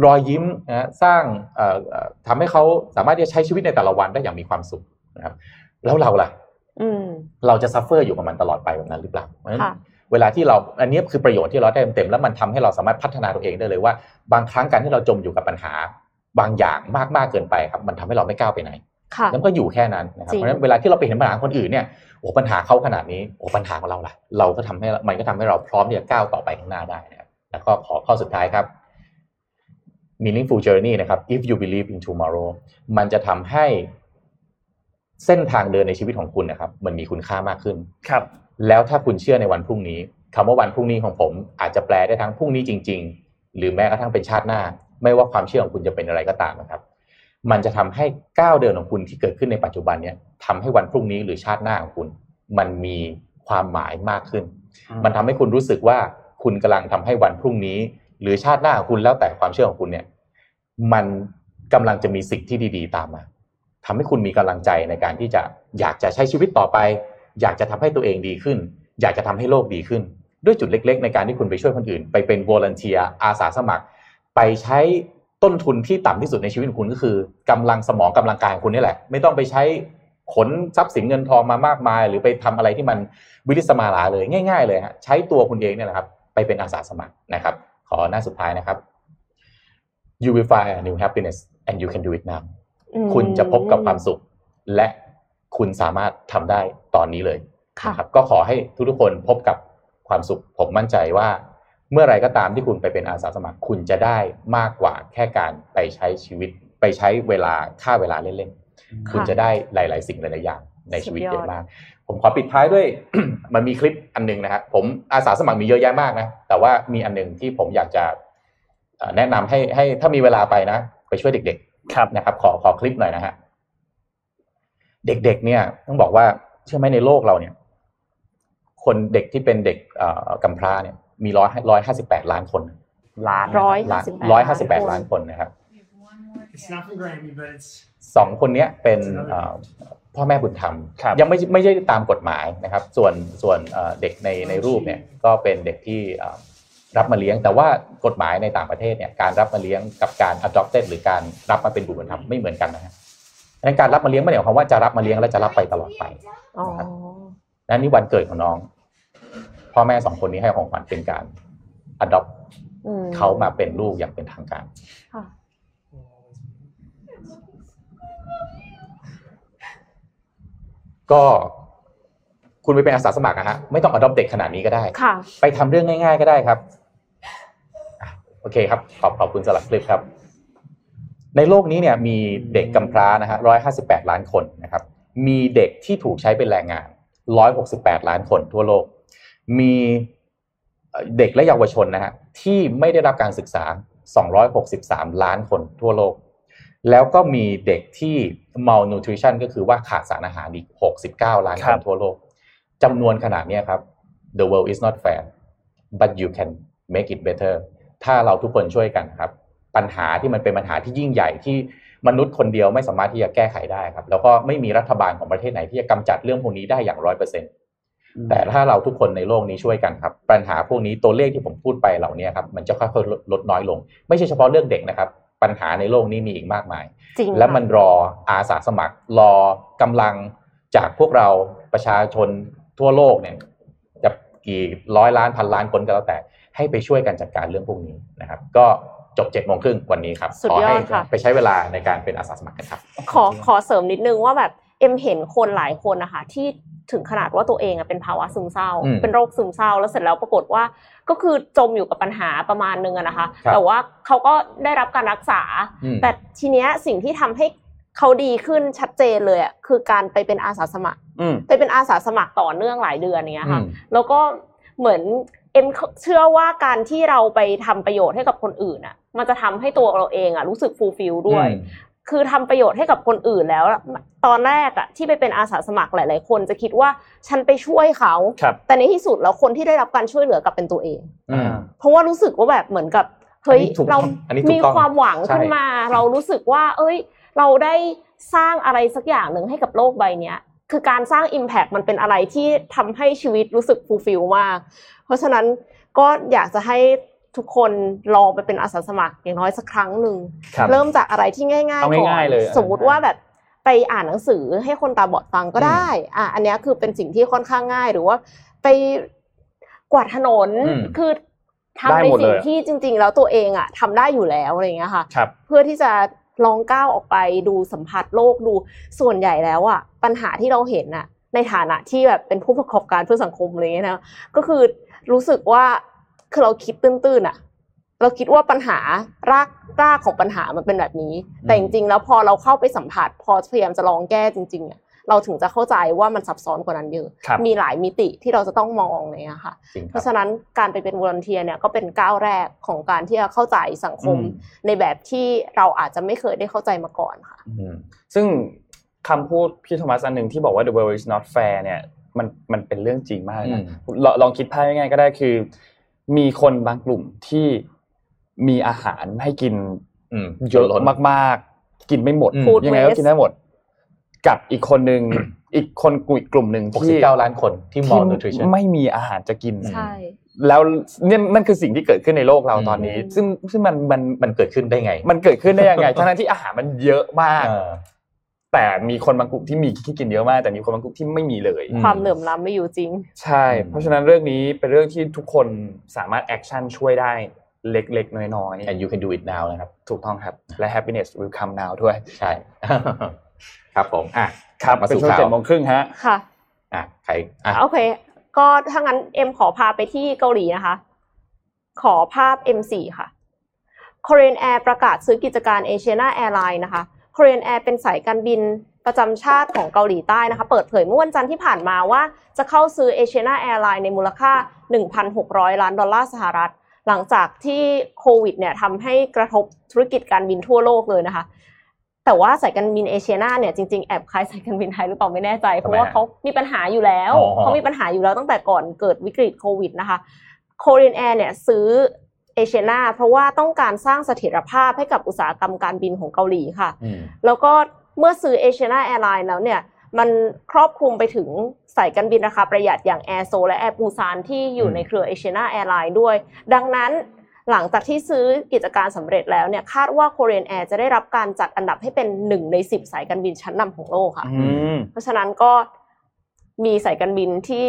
รอยยิ้มนะสร้างเอ่อเอ่อทำให้เขาสามารถที่จะใช้ชีวิตในแต่ละวันได้อย่างมีความสุขนะครับ แล้วเราล่ะอืมเราจะ suffer อยู่กับมันตลอดไปแบบนั้นหรือเปล่าเพราะฉะนั้นค่ะเวลาที่เราอันนี้คือประโยชน์ที่เราได้เต็มๆแล้วมันทำให้เราสามารถพัฒนาตัวเองได้เลยว่า บางครั้งการที่เราจมอยู่กับปัญหา บางอย่างมากๆเกินไปครับ มันทำให้เราไม่ก้าวไปไหนค่ะแล้วก็อยู่แค่นั้นนะครับจริงเพราะฉะนั้นเวลาที่เราไปเห็นปัญหาคนอื่นเนี่ยโอ้ปัญหาเขาขนาดนี้โอ้ปัญหาของเราล่ะ เราก็ทำให้มันก็ทำให้เราพร้อมที่จะก้าวต่อไปข้างหน้าได้นะครับแล้วก็ขอข้อสุดท้ายครับ meaningful journey นะครับ if you believe in tomorrow มันจะทำให้เส้นทางเดินในชีวิตของคุณนะครับ มันมีคุณค่ามากขึ้น ครับ แล้วถ้าคุณเชื่อในวันพรุ่งนี้คำว่าวันพรุ่งนี้ของผม อาจจะแปลได้ทั้งพรุ่งนี้จริง ๆ หรือแม้กระทั่งเป็นชาติหน้า ไม่ว่าความเชื่อของคุณจะเป็นอะไรก็ตามนะครับ มันจะทำให้ก้าวเดินของคุณที่เกิดขึ้นในปัจจุบันเนี่ยทำให้วันพรุ่งนี้หรือชาติหน้าของคุณ มันมีความหมายมากขึ้น มันทำให้คุณรู้สึกว่าคุณกำลังทำให้วันพรุ่งนี้ หรือชาติหน้าของคุณแล้วแต่ความเชื่อของคุณเนี่ย มันกำลังจะมีสิ่งที่ดี ๆ ตามมาทำให้คุณมีกำลังใจในการที่จะอยากจะใช้ชีวิตต่อไป อยากจะทำให้ตัวเองดีขึ้น อยากจะทำให้โลกดีขึ้น ด้วยจุดเล็ก ๆ ในการที่คุณไปช่วยคนอื่น ไปเป็นวอร์เนเทียอาสาสมัคร ไปใช้ต้นทุนที่ต่ำที่สุดในชีวิตของคุณก็คือกำลังสมองกำลังกายของคุณนี่แหละ ไม่ต้องไปใช้ขนทรัพย์สินเงินทองมามากมาย หรือไปทำอะไรที่มันวิริสมาลาเลยง่าย ๆ เลยฮะใช้ตัวคุณเองเนี่ยแหละครับ ไปเป็นอาสาสมัครนะครับ ขอหน้าสุดท้ายนะครับ you will find a new happiness and you can do it now อืมคุณจะพบกับความสุข และคุณสามารถทำได้ตอนนี้เลยค่ะนะครับก็ขอให้ทุกๆคนพบกับความสุข ผมมั่นใจว่า เมื่อไหรก็ตามที่คุณไปเป็นอาสาสมัคร คุณจะได้มากกว่าแค่การไปใช้ชีวิต ไปใช้เวลาค่าเวลาเล่นๆ คุณจะได้หลาย ๆ สิ่งหลายๆอย่างในชีวิตสุดยอดเยอะมาก ผมขอปิดท้ายด้วย มันมีคลิปอันหนึงนะครับผมอาสาสมัครมีเยอะแยะมากนะแต่ว่ามีอันหนึงที่ผมอยากจะเอ่อแนะนำให้ให้ถ้ามีเวลาไปนะไปช่วยเด็ก ๆ ครับนะครับ ขอขอคลิปหน่อยนะฮะเด็ก ๆ เนี่ย ต้องบอกว่าเชื่อไหมในโลกเราเนี่ย คนเด็กที่เป็นเด็กเอ่อกำพร้าเนี่ย มีร้อยร้อยห้าสิบแปดล้านคนล้านร้อยล้าน58ร้อยห้าสิบแปดล้านคนนะครับ It's not from Grammy, but it's สองคนเนี้ยเป็นเอ่อ พ่อแม่บุญธรรมครับยังไม่ไม่ใช่ตามกฎหมายนะครับ ส่วนส่วนเอ่อเด็กในในรูปเนี่ยก็เป็นเด็กที่เอ่อรับมาเลี้ยง แต่ว่ากฎหมายในต่างประเทศเนี่ยการรับมาเลี้ยงกับการ adopted หรือการรับมาเป็นบุตรบุญธรรมไม่เหมือนกันนะฮะดังนั้นการรับมาเลี้ยงไม่ได้หมายความว่าจะรับมาเลี้ยงแล้วจะรับไปตลอดไปอ๋อนั่นนี่วันเกิดของน้อง พ่อแม่สองคนนี้ให้ของขวัญเป็นการ adopt อืมเขามาเป็นลูกอย่างเป็นทางการ ค่ะ ก็คุณไปเป็นอาสาสมัครนะฮะไม่ต้อง adopt เด็กขนาดนี้ก็ได้ค่ะไปทำเรื่องง่าย ๆ ก็ได้ครับอะโอเคครับ ขอบขอบคุณสำหรับคลิปครับ ในโลกนี้เนี่ยมีเด็กกำพร้านะฮะร้อยห้าสิบแปดล้านคนนะครับ มีเด็กที่ถูกใช้เป็นแรงงานร้อยหกสิบแปดล้านคนทั่วโลก มีเอ่อเด็กและเยาวชนนะฮะที่ไม่ได้รับการศึกษา263ล้านคนทั่วโลก แล้วก็มีเด็กที่ malnutrition ก็คือว่าขาดสารอาหารอีก 69 ล้านคครับนทั่วโลกจำนวนขนาดเนี้ยครับ the world is not fair but you can make it better ถ้าเราทุกคนช่วยกันครับ ปัญหาที่มันเป็นปัญหาที่ยิ่งใหญ่ที่มนุษย์คนเดียวไม่สามารถที่จะแก้ไขได้ครับ แล้วก็ไม่มีรัฐบาลของประเทศไหนที่จะกำจัดเรื่องพวกนี้ได้อย่างร้อยเปอร์เซ็นต์แต่ถ้าเราทุกคนในโลกนี้ช่วยกันครับ ปัญหาพวกนี้ตัวเลขที่ผมพูดไปเหล่านี้ครับมันจะค่อยๆลดลดน้อยลง ไม่ใช่เฉพาะเรื่องเด็กนะครับ ปัญหาในโลกนี้มีอีกมากมายจริงและมันค่ะรออาสาสมัคร รอกำลังจากพวกเราประชาชนทั่วโลกเนี่ยจะกี่ร้อยล้านพันล้านคนก็แล้วแต่ ให้ไปช่วยกันจัดการเรื่องพวกนี้นะครับ ก็จบเจ็ดโมงครึ่งวันนี้ครับสุดขอยอให้ดค่ะไปใช้เวลาในการเป็นอาสาสมัครกันครับ ขอขอเสริมนิดนึงว่าแบบเอ็มเห็นคนหลายคนนะคะที่ ถึงขนาดว่าตัวเองอะเป็นภาวะซึมเศร้าอืมเป็นโรคซึมเศร้า แล้วเสร็จแล้วปรากฏว่าก็คือจมอยู่กับปัญหาประมาณนึงอะนะคะครับแต่ว่าเขาก็ได้รับการรักษาอืมแต่ทีเนี้ยสิ่งที่ทำให้เขาดีขึ้นชัดเจนเลยอะคือการไปเป็นอาสาสมัครอืมไปเป็นอาสาสมัครต่อเนื่องหลายเดือนเนี้ยค่ะอืมแล้วก็เหมือนเอ็มเชื่อว่าการที่เราไปทำประโยชน์ให้กับคนอื่นอะ มันจะทำให้ตัวเราเองอะรู้สึก fulfill ด้วยอืม คือทำประโยชน์ให้กับคนอื่นแล้วอะตอนแรกอะที่ไปเป็นอาสาสมัครหลาย ๆ คนจะคิดว่าฉันไปช่วยเขาครับแต่ในที่สุดแล้วคนที่ได้รับการช่วยเหลือกลับเป็นตัวเองอืมเพราะว่ารู้สึกว่าแบบเหมือนกับเฮ้ยอันนี้ถูกเราอันนี้ถูกมีต้องความหวังใช่ขึ้นมา เรารู้สึกว่า เอ้ย เราได้สร้างอะไรสักอย่างหนึ่งให้กับโลกใบเนี้ยคือการสร้าง Impact มันเป็นอะไรที่ทำให้ชีวิตรู้สึกฟูลฟิลมาก เพราะฉะนั้นก็อยากจะให้ ทุกคนลองไปเป็นอาสาสมัครอย่างน้อยสักครั้งหนึ่งครับเริ่มจากอะไรที่ง่ายๆเอาก่อนง่ายๆเลยสมมุติว่าแบบไปอ่านหนังสือให้คนตาบอดฟังก็ได้อะอันเนี้ยคือเป็นสิ่งที่ค่อนข้างง่ายหรือว่าไปกวาดถนนอืมคือได้ทำในหมดเลสิ่งยที่จริง ๆ แล้วตัวเองอะทำได้อยู่แล้วอะไรอย่างเงี้ยค่ะครับเพื่อที่จะลองก้าวออกไปดูสัมผัสโลกดูส่วนใหญ่แล้วอะปัญหาที่เราเห็นอะในฐานะที่แบบเป็นผู้ประกอบการเพื่อสังคมอะไรเงี้ยนะก็คือรู้สึกว่า คือเราคิดตื้นๆอะเราคิดว่าปัญหารากรากของปัญหามันเป็นแบบนี้ แต่จริงๆ แล้วพอเราเข้าไปสัมผัส พอพยายามจะลองแก้จริงๆอะเราถึงจะเข้าใจว่ามันซับซ้อนกว่านั้นเยอะครับมีหลายมิติที่เราจะต้องมองอะไรเลยค่ะจริงครับราะฉะนั้นการไปเป็น volunteer เนี่ยก็เป็นก้าวแรกของการที่จะเข้าใจสังคมอืมในแบบที่เราอาจจะไม่เคยได้เข้าใจมาก่อนค่ะอืมซึ่งคำพูดพี่โทมัสอันหนึ่งที่บอกว่า the world is not fair เนี่ยมันมันเป็นเรื่องจริงมากเลยนะลองลองคิดภาพง่ายๆก็ได้คือ มีคนบางกลุ่มที่มีอาหารให้กินอืมเยอะล้นมากๆ กินไม่หมดอืม Food ยังไงก็ waste กินได้หมด กับอีกคนหนึ่งอีกคนกลุ่มอีกกลุ่มหนึ่งหกที่สิบเก้าล้านคนที่มอ l นูทริชั่นไม่มีอาหารจะกินใช่แล้วเนี่ยนั่นคือสิ่งที่เกิดขึ้นในโลกเราตอนนี้อืมซึ่งซึ่งมันมันมันเกิดขึ้นได้ไง มันเกิดขึ้นได้ยังไงทั้งๆที่อาหารมันเยอะมากเออ แต่มีคนบางกลุ่มที่มีที่กินเยอะมาก แต่มีคนบางกลุ่มที่ไม่มีเลยอืมความเหลื่อมล้ำมีอยู่จริง ใช่ เพราะฉะนั้นเรื่องนี้เป็นเรื่องที่ทุกคนสามารถ action ช่วยได้เล็กๆ น้อย and you can do it now นะครับๆถูกต้องครับ และ happiness will come now ด้วย ใช่ ครับผม อะ ครับมาเป็นสู่ช่วงข่าวเจ็ดโมงครึ่งฮะ ค่ะ อะ ใคร อะ โอเค ก็ถ้างั้นเอ็มขอพาไปที่เกาหลีนะคะ ขอภาพ M4 ค่ะ Korean Air ประกาศซื้อกิจการ Asiana Airline นะคะ Korean Air เป็นสายการบินประจำชาติของเกาหลีใต้นะคะ เปิดเผยเมื่อวันจันทร์ที่ผ่านมาว่าจะเข้าซื้อ Asiana Airline ในมูลค่า 1,600 ล้านดอลลาร์สหรัฐ หลังจากที่โควิดเนี่ยทำให้กระทบธุรกิจการบินทั่วโลกเลยนะคะ แต่ว่าสายการบินเอเชียนาเนี่ยจริงๆ แอบคล้ายสายการบินไทยหรือเปล่าไม่แน่ใจ เพราะว่าเขามีปัญหาอยู่แล้วอ๋อเขามีปัญหาอยู่แล้วตั้งแต่ก่อนเกิดวิกฤตโควิดนะคะ Korean Air เนี่ยซื้อ Asiana เพราะว่าต้องการสร้างเสถียรภาพให้กับอุตสาหกรรมการบินของเกาหลีค่ะอืมแล้วก็เมื่อซื้อ Asiana Airlines แล้วเนี่ยมันครอบคลุมไปถึงสายการบินราคาประหยัดอย่าง Air Seoul และ Air Busan ที่อยู่อืมในเครือ Asiana Airlines ด้วย ดังนั้นหลังจากที่ซื้อกิจการสำเร็จแล้วเนี่ยคาดว่า Korean Air จะได้รับการจัดอันดับให้เป็นหนึ่งในสิบสายการบินชั้นนำของโลกค่ะอืมเพราะฉะนั้นก็มีสายการบินที่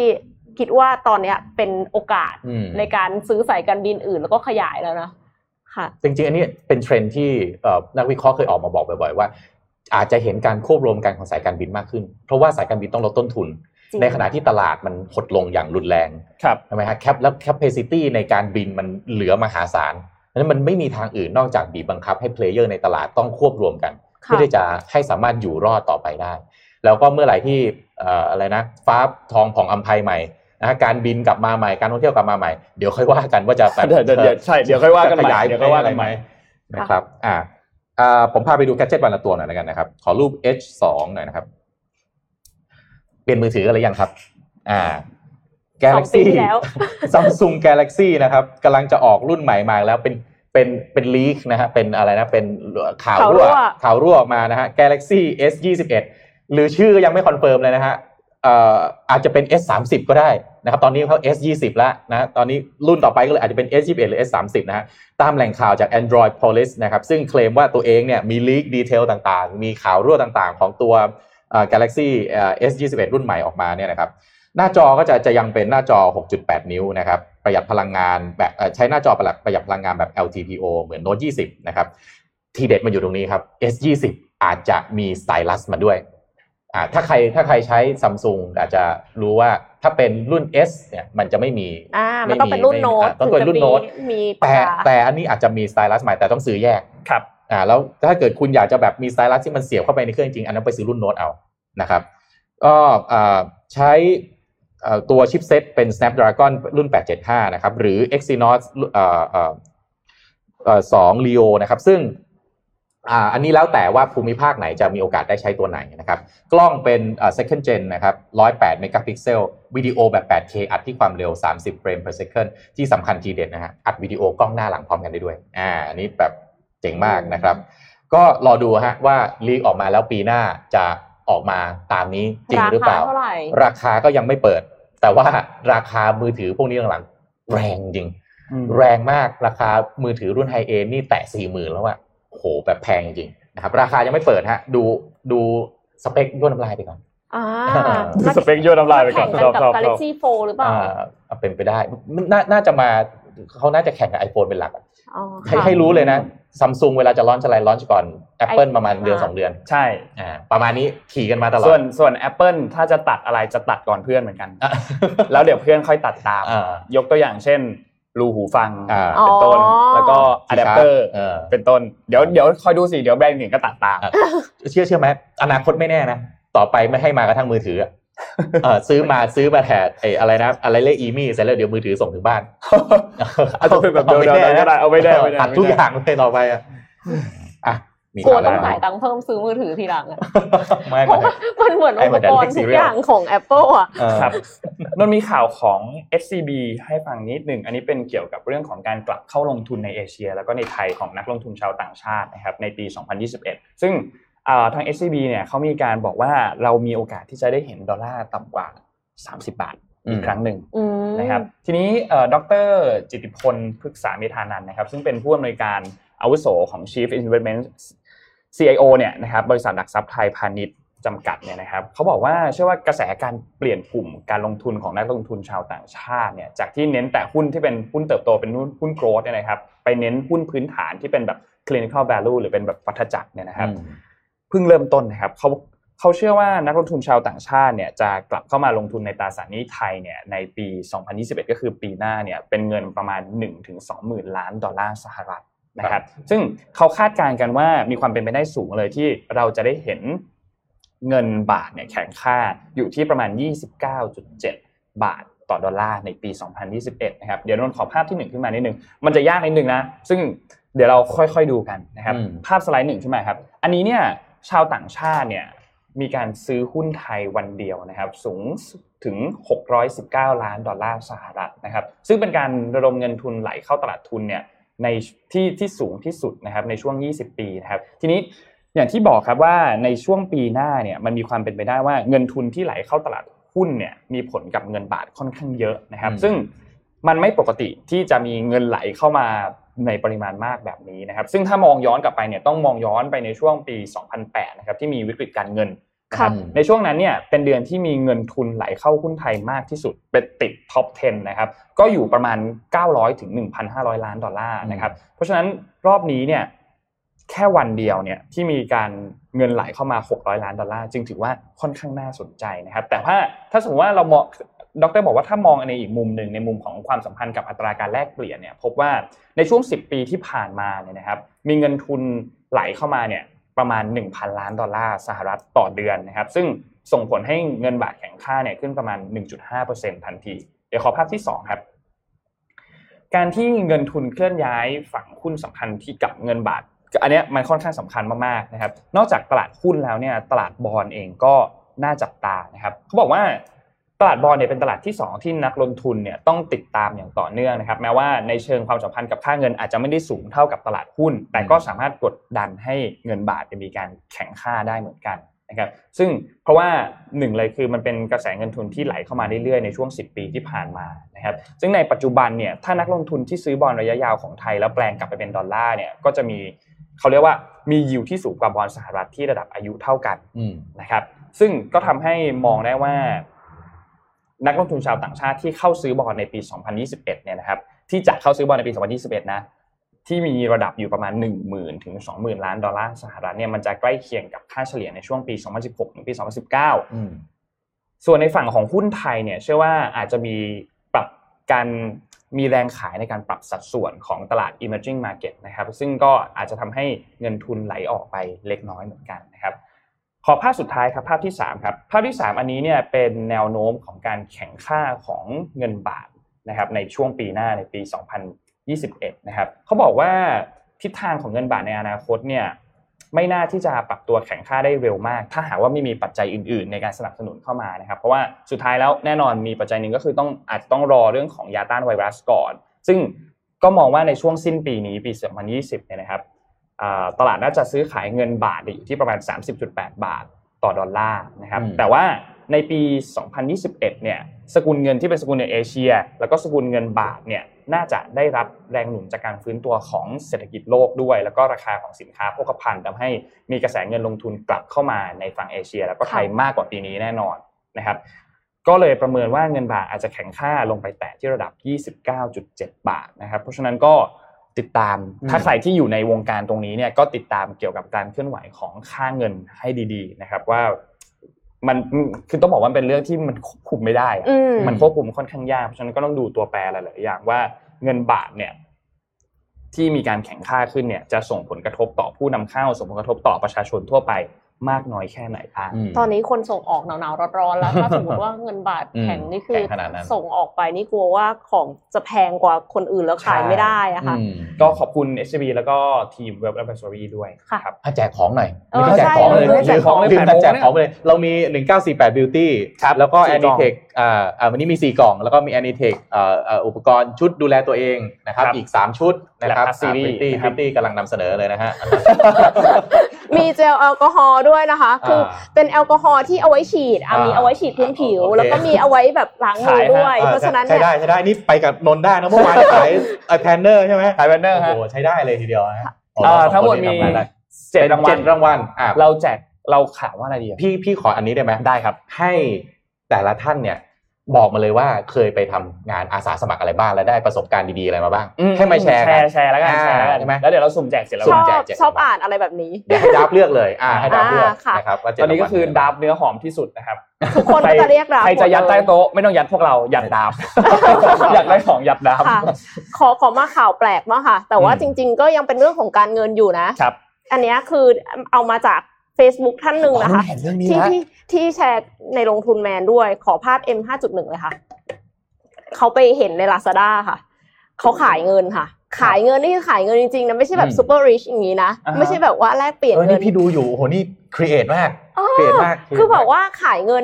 คิดว่าตอนเนี้ยเป็นโอกาสอืมในการซื้อสายการบินอื่นแล้วก็ขยายแล้วนะค่ะจริงๆ อันนี้เป็นเทรนด์ที่เอ่อนักวิเคราะห์เคยออกมาบอกบ่อยๆว่า อาจจะเห็นการควบรวมกันของสายการบินมากขึ้น เพราะว่าสายการบินต้องลดต้นทุนจริงในขณะที่ตลาดมันหดลงอย่างรุนแรงครับใช่ไหมฮะ cap แล้ว capacity ในการบินมันเหลือมหาศาลนั้นมันไม่มีทางอื่นนอกจากบีบบังคับให้ player ในตลาดต้องควบรวมกันค่ะเพื่อที่จะให้สามารถอยู่รอดต่อไปได้ แล้วก็เมื่อไหร่ที่เอ่ออะไรนะฟ้าทองผ่องอัมภัยใหม่ นะฮะการบินกลับมาใหม่การท่องเที่ยวกลับมาใหม่เดี๋ยวค่อยว่ากันว่าจะแบบเดี๋ยวเดี๋ยวเดี๋ยวใช่เดี๋ยวค่อยว่ากันใหม่จะขยายเดี๋ยวค่อยว่ากันใหม่นะครับอ่าอ่าผมพาไปดูแกดเจ็ตวันละตัวหน่อยแล้วกันนะครับ ขอรูป H2 หน่อยนะครับ เปลี่ยนมือถืออะไรยังครับ อ่าสองปี Galaxy ที่แล้ว Samsung Galaxy นะครับกำลังจะออกรุ่นใหม่มาแล้วเป็นเป็นเป็น leak นะฮะเป็นอะไรนะเป็นข่าวข่าวรั่รั่วข่าวรั่วออกมานะฮะ Galaxy S 21 หรือชื่อยังไม่ confirm เลยนะฮะอาจจะเป็น S 30 ก็ได้นะครับ ตอนนี้เขา S20 แล้วนะตอนนี้รุ่นต่อไปก็เลยอาจจะเป็น S21 หรือ S30 นะฮะตามแหล่งข่าวจาก Android Police นะครับ ซึ่งเคลมว่าตัวเองเนี่ยมี leak detail ต่างๆ มีข่าวรั่วต่างๆ ของตัว Galaxy เอ่อ S21 รุ่นใหม่ออกมาเนี่ยนะครับ หน้าจอก็จะจะยังเป็นหน้าจอ 6.8 นิ้วนะครับ ประหยัดพลังงานแบบใช้หน้าจอประหยัดประหยัดพลังงานแบบ LTPO เหมือน Note 20 นะครับ ทีเด็ดมันอยู่ตรงนี้ครับ S20 อาจจะมีสไตลัสมาด้วย ถ้าใครถ้าใครใช้ซัมซุงอาจจะรู้ว่าถ้าเป็นรุ่น S เนี่ยมันจะไม่มีอ่ามันต้องเป็นรุ่นไม่มีโน้ตอ่าต้องเป็นรุ่นโน้ตมีปาแต่กกาแต่อันนี้อาจจะมีสไตลัสใหม่แต่ต้องซื้อแยกครับอ่าแล้วถ้าเกิดคุณอยากจะแบบมีสไตลัสที่มันเสียบเข้าไปในเครื่องจริงๆอันนั้นไปซื้อรุ่นโน้ตเอานะครับก็อ่าใช้เอ่อตัวชิปเซตเป็น Snapdragon รุ่น 875 นะครับ หรือ Exynos เอ่อเอ่อเอ่อ2 Leo นะครับ ซึ่ง อ่าอันนี้แล้วแต่ว่าภูมิภาคไหนจะมีโอกาสได้ใช้ตัวไหนนะครับ กล้องเป็นเอ่อ second gen นะครับ 108 megapixel วิดีโอแบบ 8K อัดที่ความเร็ว 30 เฟรม per second ที่สำคัญทีเด็ดนะฮะ อัดวิดีโอกล้องหน้าหลังพร้อมกันได้ด้วย อ่า อันนี้แบบเจ๋งมากนะครับ ก็รอดูฮะว่าลีกออกมาแล้วปีหน้าจะออกมาตามนี้จริงหรือเปล่าคาเท่าไหร่ราคาก็ยังไม่เปิด แต่ว่าราคามือถือพวกนี้หลังๆแรงจริง แรงมาก ราคามือถือรุ่นไฮเอ็นนี่แตะสี่หมื่นแล้วอะ โอ้โหแบบแพงจริงนะครับราคายังไม่เปิดฮะดูดูสเปคย่นน้ำลายไปก่อนอ่าคือสเปคโยนน้ำลายไปก่อนแข่งชกัอนบกับชอบชอบ Galaxy 4หรือเปล่าอ่าเอาเป็นไปได้มันน่าน่าจะมาเขาน่าจะแข่งกับ iPhone เป็นหลักอะอ๋อให้ค่ะให้รู้เลยนะซัมซุงเวลาจะลอนอะไรลอนก่อน Apple ไอ้ประมาณเดือนอ่าสองเดือน ใช่อ่าประมาณนี้ขี่กันมาตลอดส่วนส่วน Apple ถ้าจะตัดอะไรจะตัดก่อนเพื่อนเหมือนกันอะแล้วเดี๋ยวเพื่อนค่อยตัดตามอ่ายกตัวอย่างเช่น รูหูฟังอ่าเป็นต้นอ๋อแล้วก็อะแดปเตอร์เออเป็นต้น เดี๋ยวเดี๋ยวคอยดูสิเดี๋ยวแบรนด์หนึ่งก็ตัดตามอะเชื่อเชื่อไหมอนาคตไม่แน่นะต่อไปไม่ให้มากระทั่งมือถืออะเออซื้อมาซื้อมาแทนไอ้อะไรนะอะไรเลขอีมี่เสร็จแล้วเดี๋ยวมือถือส่งถึงบ้านอาจจะเป็นแบบเดิมๆก็ได้เอาไม่ได้ไม่ได้อัดทุกอย่างเลยต่อไปอะอะ มีกลัวข่าวต้องอะไรจ่ายตังค์เพิ่มซื้อมือถือทีหลังอะไม่เพราะว่ามันเหมือนให้อุเหมืปอนกรณ์ Netflix ทุก Serial อย่างของ Apple อะเออครับนนมีข่าวของ SCB ให้ฟังนิดหนึ่ง อันนี้เป็นเกี่ยวกับเรื่องของการกลับเข้าลงทุนในเอเชีย แล้วก็ในไทยของนักลงทุนชาวต่างชาตินะครับในปี 2021 ซึ่งอ่าทาง SCB เนี่ยเขามีการบอกว่าเรามีโอกาสที่จะได้เห็นดอลลาร์ต่ำกว่า 30 บาทอีกครั้งหนึ่งอืมนะครับทีนี้เอ่อดรจิตติพลพฤกษาเมธานันท์นะครับซึ่งเป็นผู้อำนวยการอาวุโสของ Chief Investment CIO เนี่ยนะครับบริษัทหลักทรัพย์ไทยพาณิชย์จำกัดเนี่ยนะครับเขาบอกว่าเชื่อว่ากระแสการเปลี่ยนกลุ่มการลงทุนของนักลงทุนชาวต่างชาติเนี่ยจากที่เน้นแต่หุ้นที่เป็นหุ้นเติบโตเป็นหุ้นหุ้นโกรดเนี่ยนะครับไปเน้นหุ้นพื้นฐานที่เป็นแบบ clinical value หรือเป็นแบบวัฏจักรเนี่ยนะครับอืมเพิ่งเริ่มต้นนะครับเขาเขาเชื่อว่านักลงทุนชาวต่างชาติเนี่ยจะกลับเข้ามาลงทุนในตราสารหนี้ไทยเนี่ยในปี 2021 ก็คือปีหน้าเนี่ยเป็นเงินประมาณ 1-2หมื่นล้านดอลลาร์สหรัฐ นะครับ ซึ่งเขาคาดการณ์กันว่ามีความเป็นไปได้สูงเลยที่เราจะได้เห็นเงินบาทเนี่ยแข็งค่าอยู่ที่ประมาณ 29.7 บาทต่อดอลลาร์ในปี 2021 นะครับ เดี๋ยวนนท์ขอภาพที่หนึ่งขึ้นมานิดนึง มันจะยากนิดนึงนะ ซึ่งเดี๋ยวเราค่อยๆดูกันนะครับอืมภาพสไลด์หนึ่งใช่ไหมครับ อันนี้เนี่ยชาวต่างชาติเนี่ยมีการซื้อหุ้นไทยวันเดียวนะครับ สูงถึง 619 ล้านดอลลาร์สหรัฐนะครับ ซึ่งเป็นการระดมเงินทุนไหลเข้าตลาดทุนเนี่ย ในที่ที่สูงที่สุดนะครับในช่วง 20 ปีนะครับทีนี้อย่างที่บอกครับว่าในช่วงปีหน้าเนี่ยมันมีความเป็นไปได้ว่าเงินทุนที่ไหลเข้าตลาดหุ้นเนี่ยมีผลกับเงินบาทค่อนข้างเยอะนะครับอืมซึ่งมันไม่ปกติที่จะมีเงินไหลเข้ามาในปริมาณมากแบบนี้นะครับ ซึ่งถ้ามองย้อนกลับไปเนี่ยต้องมองย้อนไปในช่วงปี 2008 นะครับที่มีวิกฤตการเงินนะครับค่ะ ในช่วงนั้นเนี่ยเป็นเดือนที่มีเงินทุนไหลเข้าหุ้นไทยมากที่สุดเป็นติดท็อป 10 นะครับ ก็อยู่ประมาณ 900ถึง1,500 ล้านดอลลาร์นะครับ เพราะฉะนั้นรอบนี้เนี่ยแค่วันเดียวเนี่ยที่มีการเงินไหลเข้ามา 600 ล้านดอลลาร์จึงถือว่าค่อนข้างน่าสนใจนะครับ แต่ว่าถ้าสมมติว่าเรามองดรบอกว่าถ้ามองในอีกมุมหนึ่งในมุมของความสัมพันธ์กับอัตราการแลกเปลี่ยนเนี่ยพบว่าในช่วง 10 ปีที่ผ่านมาเนี่ยนะครับ มีเงินทุนไหลเข้ามาเนี่ย ประมาณ 1,000 ล้านดอลลาร์สหรัฐต่อเดือนนะครับซึ่งส่งผลให้เงินบาทแข็งค่าเนี่ยขึ้นประมาณ 1.5%ทันที เดี๋ยวขอภาพที่ 2 ครับ การที่เงินทุนเคลื่อนย้ายฝั่งหุ้นสำคัญที่กับเงินบาทอันเนี้ยมันค่อนข้างสำคัญมากๆนะครับ นอกจากตลาดหุ้นแล้วเนี่ยตลาดบอลเองก็น่าจับตานะครับเขาบอกว่า ตลาดบอลเนี่ยเป็นตลาดที่สองที่นักลงทุนเนี่ยต้องติดตามอย่างต่อเนื่องนะครับแม้ว่าในเชิงความสัมพันธ์กับค่าเงินอาจจะไม่ได้สูงเท่ากับตลาดหุ้น แต่ก็สามารถกดดันให้เงินบาทมีการแข็งค่าได้เหมือนกันนะครับซึ่งเพราะว่าหนึ่งเลยคือมันเป็นกระแสเงินทุนที่ไหลเข้ามาเรื่อยๆในช่วง 10 ปีที่ผ่านมานะครับซึ่งในปัจจุบันเนี่ยถ้านักลงทุนที่ซื้อบอลระยะยาวของไทยแล้วแปลงกลับไปเป็นดอลลาร์เนี่ยก็จะมีเขาเรียกว่ามียิวที่สูงกว่าบอลสหรัฐที่ระดับอายุเท่ากันนะครับซึ่งก็ทำให้มองได้ว่า นักลงทุนชาวต่างชาติที่เข้าซื้อบอลในปี 2021 เนี่ยนะครับที่จะเข้าซื้อบอลในปี 2021 นะที่มีระดับอยู่ประมาณ 10,000ถึง20,000ล้านดอลลาร์สหรัฐเนี่ยมันจะใกล้เคียงกับค่าเฉลี่ยในช่วงปี 2016 ถึงปี 2019อืมส่วนในฝั่งของหุ้นไทยเนี่ยเชื่อว่าอาจจะมีปรับการมีแรงขายในการปรับสัดส่วนของตลาด emerging market นะครับซึ่งก็อาจจะทำให้เงินทุนไหลออกไปเล็กน้อยเหมือนกันนะครับ ขอภาพสุดท้ายครับภาพที่3ครับภาพที่ 3 อันนี้เนี่ยเป็นแนวโน้มของการแข่งค่าของเงินบาทนะครับในช่วงปีหน้าในปี 2021 นะครับเขาบอกว่าทิศทางของเงินบาทในอนาคตเนี่ยไม่น่าที่จะปรับตัวแข่งค่าได้เร็วมาก ถ้าหากว่าไม่มีปัจจัยอื่น ๆ ในการสนับสนุนเข้ามานะครับ เพราะว่าสุดท้ายแล้วแน่นอนมีปัจจัยหนึ่งก็คือต้องอาจจะต้องรอเรื่องของยาต้านไวรัสก่อน ซึ่งก็มองว่าในช่วงสิ้นปีนี้ปี 2020 เนี่ยนะครับ ตลาดน่าจะซื้อขายเงินบาทอยู่ที่ประมาณ 30.8 บาทต่อดอลลาร์นะครับอืมแต่ว่าในปี 2021 เนี่ยสกุลเงินที่เป็นสกุลเงินเอเชีย แล้วก็สกุลเงินบาทเนี่ยน่าจะได้รับแรงหนุนจากการฟื้นตัวของเศรษฐกิจโลกด้วย แล้วก็ราคาของสินค้าโภคภัณฑ์ทำให้มีกระแสเงินลงทุนกลับเข้ามาในฝั่งเอเชีย แล้วก็ไทยมากกว่าปีนี้แน่นอนนะครับก็เลยประเมินว่าเงินบาทอาจจะแข็งค่าลงไปแตะที่ระดับ 29.7 บาทนะครับเพราะฉะนั้นก็ ติดตาม ถ้าใครที่อยู่ในวงการตรงนี้เนี่ยก็ติดตามเกี่ยวกับการเคลื่อนไหวของค่าเงินให้ดีๆนะครับว่ามันคือต้องบอกว่ามันเป็นเรื่องที่มันควบคุมไม่ได้อะอืมมันควบคุมค่อนข้างยากเพราะฉะนั้นก็ต้องดูตัวแปรหลายๆอย่างว่าเงินบาทเนี่ย ที่มีการแข่งค่าขึ้นเนี่ย จะส่งผลกระทบต่อผู้นำเข้าส่งผลกระทบต่อประชาชนทั่วไป มากน้อยแค่ไหนบ้างอืมตอนนี้คนส่งออกหนาวๆร้อนๆแล้วถ้าสมมติว่าเงินบาทอืมแข็งนี่คือแข็งขนาดนั้นส่งออกไปนี่กลัวว่าของจะแพงกว่าคนอื่นแล้วขายไม่ได้อะค่ะอืมก็ขอบคุณ SCB แล้วก็ทีม Web Advisory ด้วยค่ะครับอะแจกของหน่อยเออไม่ได้แจกของเลยใช่ลืมแจกของลืมแต่แจกของแปดโมงเลย เรามี 1948 Beauty ครับแล้วก็สี่กล่อง Anitech อ่าอ่าวันนี้มี 4 กล่อง แล้วก็มี Anitech อ่าอ่าอุปกรณ์ชุดดูแลตัวเองนะครับครับอีก 3 ชุดนะครับและ Plus Series ตี้นะครับตี้กำลังนำเสนอเลยนะฮะ มีเจลแอลกอฮอล์ด้วยนะคะ คือเป็นแอลกอฮอล์ที่เอาไว้ฉีดอะอ่ามีมีเอาไว้ฉีดพื้นผิวโอเคแล้วก็มีเอาไว้แบบล้างมือด้วยอ่เพราะฉะนั้นใช้เนี่ยได้ใช้ได้นี่ไปกับนนท์ได้นะเมื่อวานขายไอแพนเนอร์ใช่ไหมขาย Banner โอ้ฮะโหใช้ได้เลยทีเดียวนะฮะอ่าทั้งหมดมีทำงานได้เจ็ดรางวัเจ็ลดรางวัลอะเราแจกเราขายว่าอะไรดีอะพี่พี่ขออันนี้ได้ไหมได้ครับ ให้แต่ละท่านเนี่ย บอกมาเลยว่าเคยไปทำงานอาสาสมัครอะไรบ้างและได้ประสบการณ์ดีๆอะไรมาบ้างให้มาแชร์แชกันร์แชร์แล้วกันอ่าแชร์แล้วกันใช่ไหมแล้วเดี๋ยวเราสุ่มแจกเสร็จแล้วสุ่ชมอบแจกแจกชอบอ่านอะไรแบบนี้เดี๋ยวให้ดับเลือกเลยอ่าให้ดับเลือกอ่าค่ะนะครับว่าเจ็ดตอนนี้ก็คือรางวัลดับเนื้อหอมที่สุดนะครับทุกคนก็จะเรียกรับใครจะยัดหมใต้เลยโต๊ะไม่ต้องยัดพวกเรายัดดับอยากได้ของยัดดับค่ะขอขอมาข่าวแปลกมากค่ะ แต่ว่าอืมจริง ๆ ก็ยังเป็นเรื่องของการเงินอยู่นะครับ อันเนี้ยคือเอามาจาก Facebook ท่านหนึ่งนะคะเห็นเรื่องนี้ที่แล้ว ที่ที่แชร์ในลงทุนแมนด้วย ขอภาพ M 5.1เลยค่ะ เขาไปเห็นใน Lazada ค่ะ เขาขายเงินค่ะ ขายเงินนี่คือขายเงินจริงๆนะไม่ใช่แบบอืม SuperRich อย่างนี้นะ อ่าฮะ ไม่ใช่แบบว่าแลกเปลี่ยนเออเงินี่นพี่ดูอยู่โอ้โหนี่ create มากอ๋อ create มาก คือบอกว่าขายเงิน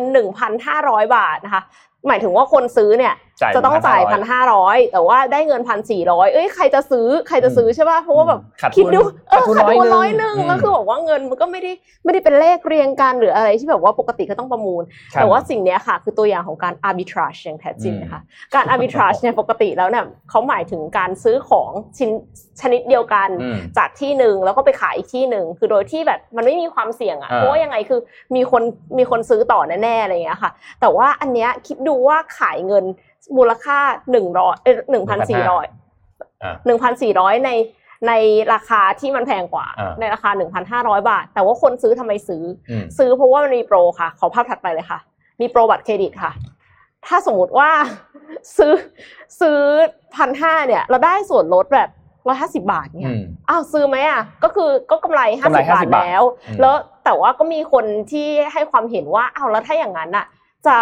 1,500 บาทนะคะ หมายถึงว่าคนซื้อเนี่ย จ่ายจะต้องจ่าย1,500พันห้าร้อยแต่ว่าได้เงินพันสี่ร้อยเอ้ยใครจะซื้อใครจะซื้อใช่ป่ะเพราะว่าแบบขาดทุนคิดดูเออขาดทุนขาดทุนร้ร้ออยยหหนึ่นึ่งงแล้วคือบอกว่าเงินมันก็ไม่ได้ไม่ได้เป็นเลขเรียงกันหรืออะไรที่แบบว่าปกติก็ต้องประมูลครับแต่ว่าสิ่งเนี้ยค่ะ คือตัวอย่างของการ arbitrage อย่างแท้จริงนะคะการ arbitrage เนี่ยปกติแล้วเนี่ยเขาหมายถึงการซื้อของชิ้นชนิดเดียวกันอืมจากที่หนึ่งแล้วก็ไปขายอีกที่หนึ่งคือโดยที่แบบมันไม่มีความเสี่ยงอะอ่าเพราะว่ายังไงคือมีคนมีคนซื้อต่อแน่ๆอะไรอย่างเงี้ยค่ะ แต่ว่าอันเนี้ยคิดดูว่าขายเงิน มูลค่าหนึ่งร้อยหนึ่งพันสี่ร้อยอ่าหนึ่งพันสี่ร้อยในในราคาที่มันแพงกว่าอ่าในราคาหนึ่งพันห้าร้อยบาท แต่ว่าคนซื้อทำไมซื้ออืมซื้อเพราะว่ามันมีโปรค่ะ ขอภาพถัดไปเลยค่ะ มีโปรบัตรเครดิตค่ะ ถ้าสมมติว่าซื้อซื้อพันห้าเนี่ย เราได้ส่วนลดแบบร้อยห้าสิบาทเนี่อืยมอ้าวซื้อไหมอะก็คือก็กำไรห้ากำไรสิบบาท50บาทแล้วอืมแล้วแต่ว่าก็มีคนที่ให้ความเห็นว่าอ้าวแล้วถ้าอย่างนั้นอะ จะ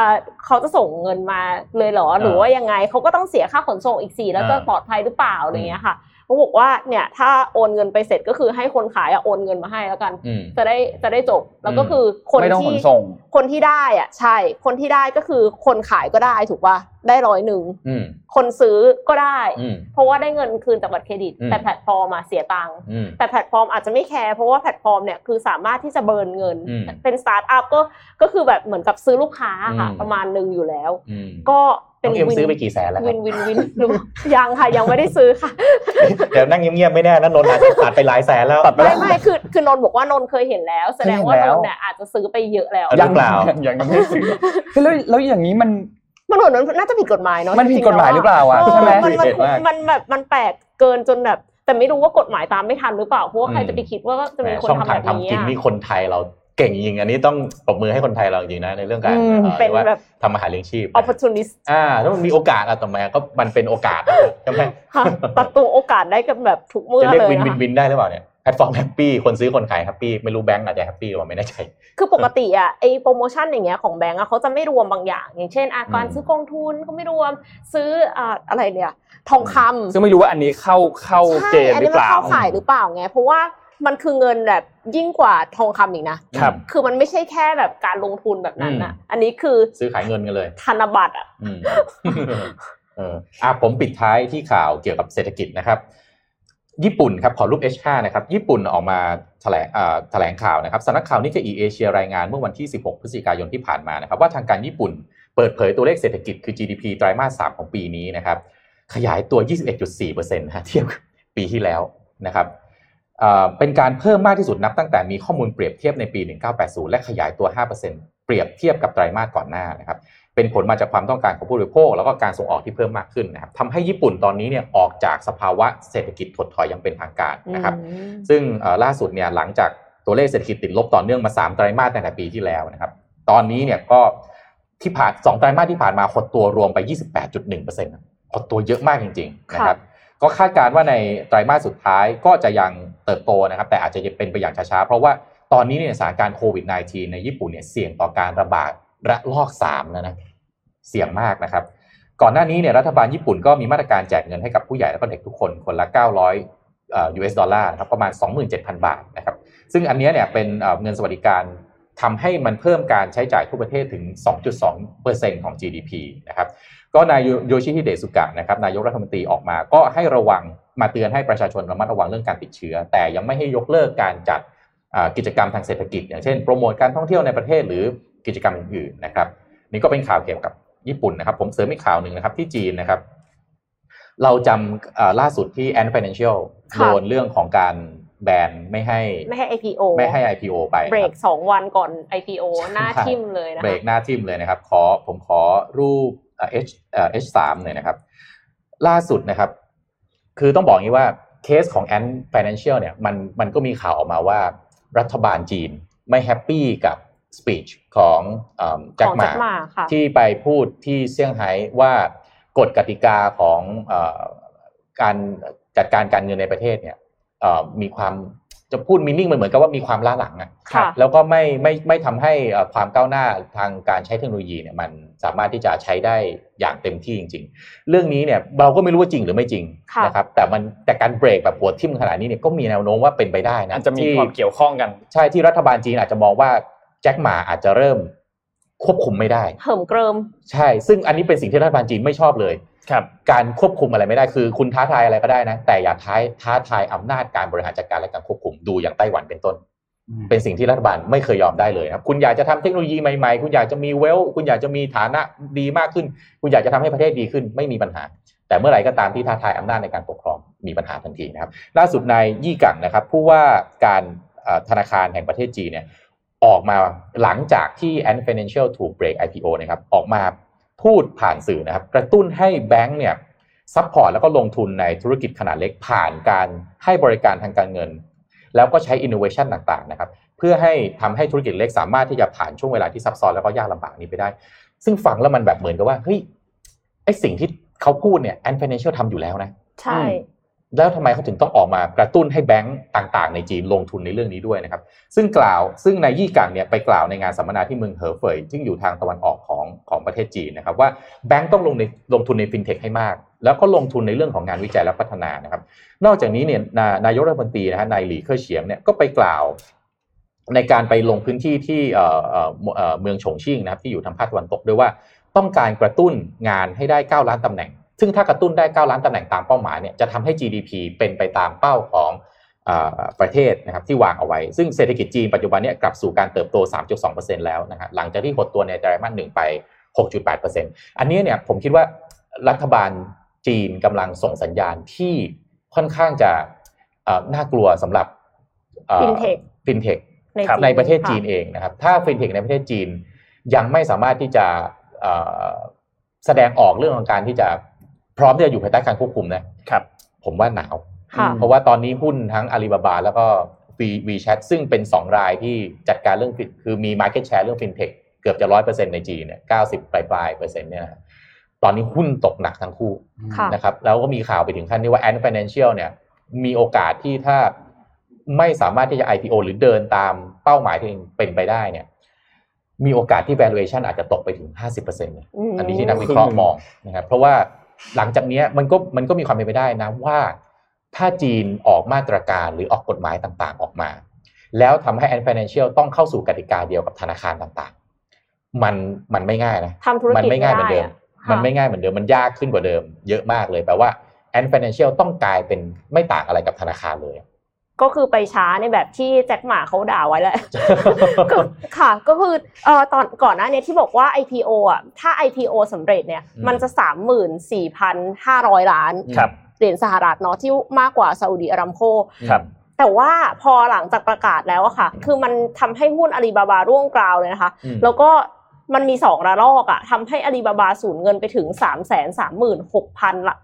เขาจะส่งเงินมาเลยเหรอหรือว่ายังไงเขาก็ต้องเสียค่าขนส่งอีกสี่แล้วจะอ่าปลอดภัยหรือเปล่าอะไรเงี้ยค่ะเขาบอกว่าเนี่ยถ้าโอนเงินไปเสร็จก็คือให้คนขายอะโอนเงินมาให้แล้วกันอืมจะได้จะได้จบแล้วก็อืมคือคนไม่ต้องขที่นส่งคนที่ได้อะใช่ คนที่ได้ก็คือคนขายก็ได้ถูกป่ะได้ร้อยหนึ่งอืมคนซื้อก็ได้อืมเพราะว่าได้เงินคืนจากบัตรเครดิตอืมแต่แพลตฟอร์มมาเสียตังค์อืมแต่แพลตฟอร์มอาจจะไม่แคร์เพราะว่าแพลตฟอร์มเนี่ยคือสามารถที่จะ burn เงินอืมเป็นสตาร์ทอัพก็ก็คือแบบเหมือนกับซื้อลูกค้าค่ะอืมประมาณหนึ่งอยู่แล้วอืมก็เป็เป็นนเอ็มวินซื้อไปกี่แสนแล้วควิรับนวินวินหรือยังค่ะยังไม่ได้ซื้อค่ะ เดี๋ยวนั่งเงียบๆไม่แน่นะนนท์อาจจะตัดไปหลายแสนแล้วตัดไปไม่ไม่คือคือนนท์บอกว่านนท์เคยเห็นแล้ว แสดงว่าเคยเห็นนแล้วนท์เนี่ยอาจจะซื้อไปเยอะแล้วหรือเปล่ายังยังไม่ได้ซื้อคือแล้วแล้วอย่างนี้มัน มันเหมือนมันน่าจะผิดกฎหมายเนาะมันผิดกฎหมายหรือเปล่าอะเออใช่ไหมมันมันผิดมากมันแบบมันแปลกเกินจนแบบ แต่ไม่รู้ว่ากฎหมายตามไม่ทันหรือเปล่าเพราะว่าใครอืมจะไปคิดว่าจะมีคนช่องทำทาแบงบทำนี้กินอะนี่คนไทยเราเก่งจริงๆอันนี้ต้องปรบมือให้คนไทยเราจริงๆนะในเรื่องการอืมเอ่อเป็นว่าแบบทำอาหารเลี้ยงชีพ opportunist อ่าถ้ามันมีโอกาสอะต่อมาก็มันเป็นโอกาสใช่ไหมค่ะตัดตัวโอกาสได้กันแบบทุกเมื่อจะเรียกเลย win นะ win คะวินได้หรือเปล่าเนี่ย แพลตฟอร์ม happy คนซื้อคนขาย happy ไม่รู้แบงก์อาจจะ happy หรือเปล่าไม่แน่ใจคือปกติอะไอโปรโมชั่นอย่างเงี้ยของแบงก์อะเขาจะไม่รวมบางอย่าง อย่างเช่นอาการอืมซื้อกองทุนเขาไม่รวมซื้ออ่าอะไรเนี่ยทองคำซึ่งไม่รู้ว่าอันนี้เข้าเข้าใช่เกณฑ์อันหรืนี้อมัเปนล่าเข้าข่ายหรือเปล่าไงเพราะว่ามันคือเงินแบบยิ่งกว่าทองคำอีกนะ ครับ คือมันไม่ใช่แค่แบบการลงทุนแบบนั้นอะ อันนี้คือซื้อขายเงินกันเลย ธนบัตรอะอืมเอออะผมปิดท้ายที่ข่าวเกี่ยวกับเศรษฐกิจนะครับ ญี่ปุ่นครับขอรูป H5 นะครับญี่ปุ่นออกมาแถลงแถลงข่าวนะครับสำนักข่าวนิกเกอีเอเชียรายงานเมื่อวันที่ 16 พฤศจิกายนที่ผ่านมานะครับว่าทางการญี่ปุ่นเปิดเผยตัวเลขเศรษฐกิจคือ GDP ไตรมาส 3 ของปีนี้นะครับขยายตัว 21.4%นะฮะเทียบปีที่แล้วนะครับเอ่อเป็นการเพิ่มมากที่สุดนับตั้งแต่มีข้อมูลเปรียบเทียบในปี 1980 และขยายตัว 5%เปรียบเทียบกับไตรมาสก่อนหน้านะครับ เป็นผลมาจากความต้องการของผู้บริโภค แล้วก็การส่งออกที่เพิ่มมากขึ้นนะครับทำให้ญี่ปุ่นตอนนี้เนี่ยออกจากสภาวะเศรษฐกิจถดถอยอย่างเป็นทางการนะครับอืมซึ่งเอ่อล่าสุดเนี่ยหลังจากตัวเลขเศรษฐกิจติดลบต่อเนื่องมา 3 ไตรมาสตั้งแต่ปีที่แล้วนะครับ ตอนนี้เนี่ยก็ที่ผ่าน2ไตรมาสที่ผ่านมาหดตัวรวมไป 28.1%หดตัวเยอะมากจริง ๆ นะครับ ก็คาดการณ์ว่าในไตรมาสสุดท้ายก็จะยังเติบโตนะครับ แต่อาจจะยังเป็นไปอย่างช้าๆ เพราะว่าตอนนี้เนี่ยสถานการณ์โควิด -19 ในญี่ปุ่นเนี่ยเสี่ยงต่อการระบาดระลอก3แล้วนะ เสี่ยงมากนะครับ ก่อนหน้านี้เนี่ยรัฐบาลญี่ปุ่นก็มีมาตรการแจกเงินให้กับผู้ใหญ่และก็เด็กทุกคนคนละ 900เอ่อ US ดอลลาร์นะครับประมาณ 27,000 บาทนะครับ ซึ่งอันเนี้ยเนี่ยเป็นเอ่อเงินสวัสดิการทำให้มันเพิ่มการใช้จ่ายทั่วประเทศถึง 2.2%ของ GDP นะครับ ก็นายโยชิฮิเดสุกะนะครับนายกรัฐมนตรีออกมา ก็ให้ระวังมาเตือนให้ประชาชนระมัดระวังเรื่องการติดเชื้อ แต่ยังไม่ให้ยกเลิกการจัดอ่ากิจกรรมทางเศรษฐกิจ อย่างเช่นโปรโมทการท่องเที่ยวในประเทศหรือกิจกรรมอื่นๆนะครับ นี่ก็เป็นข่าวเกี่ยวกับ ญี่ปุ่นนะครับ ผมเสริมอีกข่าวหนึ่งนะครับ ที่จีนนะครับ เราจำอ่าล่าสุดที่ Ant Financial ค่ะโดนเรื่องของการแบนไม่ให้ไม่ให้ IPO ไม่ให้ IPO ไปนะคเบรรับกสองวันก่อน IPO หน้าใช่ทิ่มเลยนะเบรคะกหน้าทิมเลยนะครับ ขอผมขอรูปเอ่อ H เอ่อ H สามหน่อยนะครับ ล่าสุดนะครับ คือต้องบอกอย่างนี้ว่าเคสของ Ant Financial เนี่ยมันมันก็มีข่าวออกมาว่ารัฐบาลจีนไม่แฮปปี้กับ สปีชของแจ็คของหมา Jack Ma ค่ะที่ไปพูดที่เซี่ยงไฮ้ว่ากฎกติกาของเอ่อการจัดการการเงินในประเทศเนี่ยเอ่อมีความจะพูดมินิ่งมันเหมือนกับว่ามีความล้าหลังอะค่ะแล้วก็ไม่ไม่ไม่ทำให้เอ่อความก้าวหน้าทางการใช้เทคโนโลยีเนี่ยมันสามารถที่จะใช้ได้อย่างเต็มที่จริง ๆ เรื่องนี้เนี่ยเราก็ไม่รู้ว่าจริงหรือไม่จริงค่ะนะครับแต่มันแต่การเบรกแบบหัวทิ่มขนาดนี้เนี่ยก็มีแนวโน้มว่าเป็นไปได้นะอาจจะมีที่ความเกี่ยวข้องกัน ใช่ที่รัฐบาลจีนอาจจะมองว่า แจ็คหมาอาจจะเริ่มควบคุมไม่ได้เหิมเกริม ใช่ ซึ่งอันนี้เป็นสิ่งที่รัฐบาลจีนไม่ชอบเลย ครับ การควบคุมอะไรไม่ได้คือ คุณท้าทายอะไรก็ได้นะ แต่อย่าท้ายท้าทายอำนาจการบริหารจัดการและการควบคุมดูอย่างไต้หวันเป็นต้น เป็นสิ่งที่รัฐบาลไม่เคยยอมได้เลยนะครับ คุณอยากจะทำเทคโนโลยีใหม่ๆ คุณอยากจะมีเวล คุณอยากจะมีฐานะดีมากขึ้น คุณอยากจะทำให้ประเทศดีขึ้นไม่มีปัญหา แต่เมื่อไหร่ก็ตามที่ท้าทายอำนาจในการปกครองมีปัญหาทันทีนะครับ ล่าสุดนายยี่กังนะครับผู้ว่าการเอ่อธนาคารแห่งประเทศจีนเนี่ย ออกมาหลังจากที่ Ant Financial ถูกเบรก IPO นะครับออกมาพูดผ่านสื่อนะครับ กระตุ้นให้แบงก์เนี่ย support แล้วก็ลงทุนในธุรกิจขนาดเล็กผ่านการให้บริการทางการเงิน แล้วก็ใช้ innovation ต่างๆนะครับเพื่อให้ทำให้ธุรกิจเล็กสามารถที่จะผ่านช่วงเวลาที่ซับซ้อนแล้วก็ยากลำบากนี้ไปได้ ซึ่งฟังแล้วมันแบบเหมือนกับว่าเฮ้ยไอสิ่งที่เขาพูดเนี่ย Ant Financial ทำอยู่แล้วนะใช่ แล้วทำไมเขาถึงต้องออกมากระตุ้นให้แบงก์ต่างๆ ในจีนลงทุนในเรื่องนี้ด้วยนะครับ ซึ่งกล่าวซึ่งนายยี่กังเนี่ยไปกล่าวในงานสัมมนาที่เมืองเหอเฟยซึ่งอยู่ทางตะวันออกของของประเทศจีนนะครับ ว่าแบงก์ต้องลงในลงทุนในฟินเทคให้มาก แล้วก็ลงทุนในเรื่องของงานวิจัยและพัฒนานะครับ นอกจากนี้เนี่ยนานายกรัฐมนตรีนะฮะนายหลี่เค่อเฉียงเนี่ยก็ไปกล่าวในการไปลงพื้นที่ที่เอ่อเอ่อเมืองฉงชิ่งนะครับที่อยู่ทางภาคตะวันตกด้วยว่าต้องการกระตุ้นงานให้ได้ 9 ล้านตำแหน่ง ซึ่งถ้ากระตุ้นได้ 9 ล้านตำแหน่งตามเป้าหมายเนี่ยจะทำให้ GDP เป็นไปตามเป้าของเออประเทศนะครับที่วางเอาไว้ ซึ่งเศรษฐกิจจีนปัจจุบันเนี่ยกลับสู่การเติบโต 3.2%แล้วนะฮะหลังจากที่หดตัวในไตรมาสหนึ่งไป 6.8%อันนี้เนี่ยผมคิดว่ารัฐบาลจีนกำลังส่งสัญญาณที่ค่อนข้างจะเอ่อน่ากลัวสำหรับเอ่อ FinTech ฟินเทคในครับจีนในประเทศจีนค่เองนะครับถ้าฟินเทคในประเทศจีนยังไม่สามารถที่จะเอ่อแสดงออกเรื่องของการที่จะพ ร้อมที่จะอยู่ภายใต้การควบคุมนะครับ ผมว่าหนาว ค่ะ เพราะว่าตอนนี้หุ้นทั้งอาลีบาบาแล้วก็ V WeChat ซึ่งเป็น 2 รายที่จัดการเรื่องฟินคือมี Market Share เรื่องฟินเทคเกือบจะร้อยเปอร์เซ็นต์ในจีนเนี่ยเก้าสิบปลายปลายๆเปอร์เซ็นต์เนี่ยนะครับตอนนี้หุ้นตกหนักทั้งคู่ค่ะ นะครับแล้วก็มีข่าวไปถึงขั้นที่ว่า Ant Financial เนี่ยมีโอกาสที่ถ้าไม่สามารถที่จะ IPO หรือเดินตามเป้าหมายที่ตัวเองเป็นไปได้เนี่ยมีโอกาสที่ valuation อาจจะตกไปถึง 50%เนี่ยมอันนี้ที่นักวิเคราะห์มองนะครับเพราะว่า หลังจากเนี้ยมันก็มันก็มีความเป็นไปได้นะว่า ถ้าจีนออกมาตรการหรือออกกฎหมายต่างๆออกมา แล้วทำให้ Ant Financial ต้องเข้าสู่กติกาเดียวกับธนาคารต่างๆ มันมันไม่ง่ายนะทำธุรมันกิจไม่ง่ายเหมือนเดิมไได้อะมันไม่ง่ายเหมือนเดิมมันยากขึ้นกว่าเดิม เยอะมากเลยแปลว่า Ant Financial ต้องกลายเป็นไม่ต่างอะไรกับธนาคารเลย ก็คือไปช้าในแบบที่แจ็คหมาเขาด่าไว้แหละก็ค่ะ ก็คือเอ่อตอนก่อนหน้าเนี้ที่บอกว่า IPO อะ ถ้า IPO สำเร็จเนี่ยอืมมันจะสามหมื่นสี่พันห้าร้อยล้านครับเหรียญสหรัฐเนาะที่มากกว่าซาอุดีอารัมโคครับแต่ว่าพอหลังจากประกาศแล้วอะค่ะ คือมันทำให้หุ้นอาลีบาบาร่วงกราวเลยนะคะอืมแล้วก็มันมีสองระลอกอะทำให้อาลีบาบาสูญเงินไปถึงสามแสนสามหมื่นหกพันละ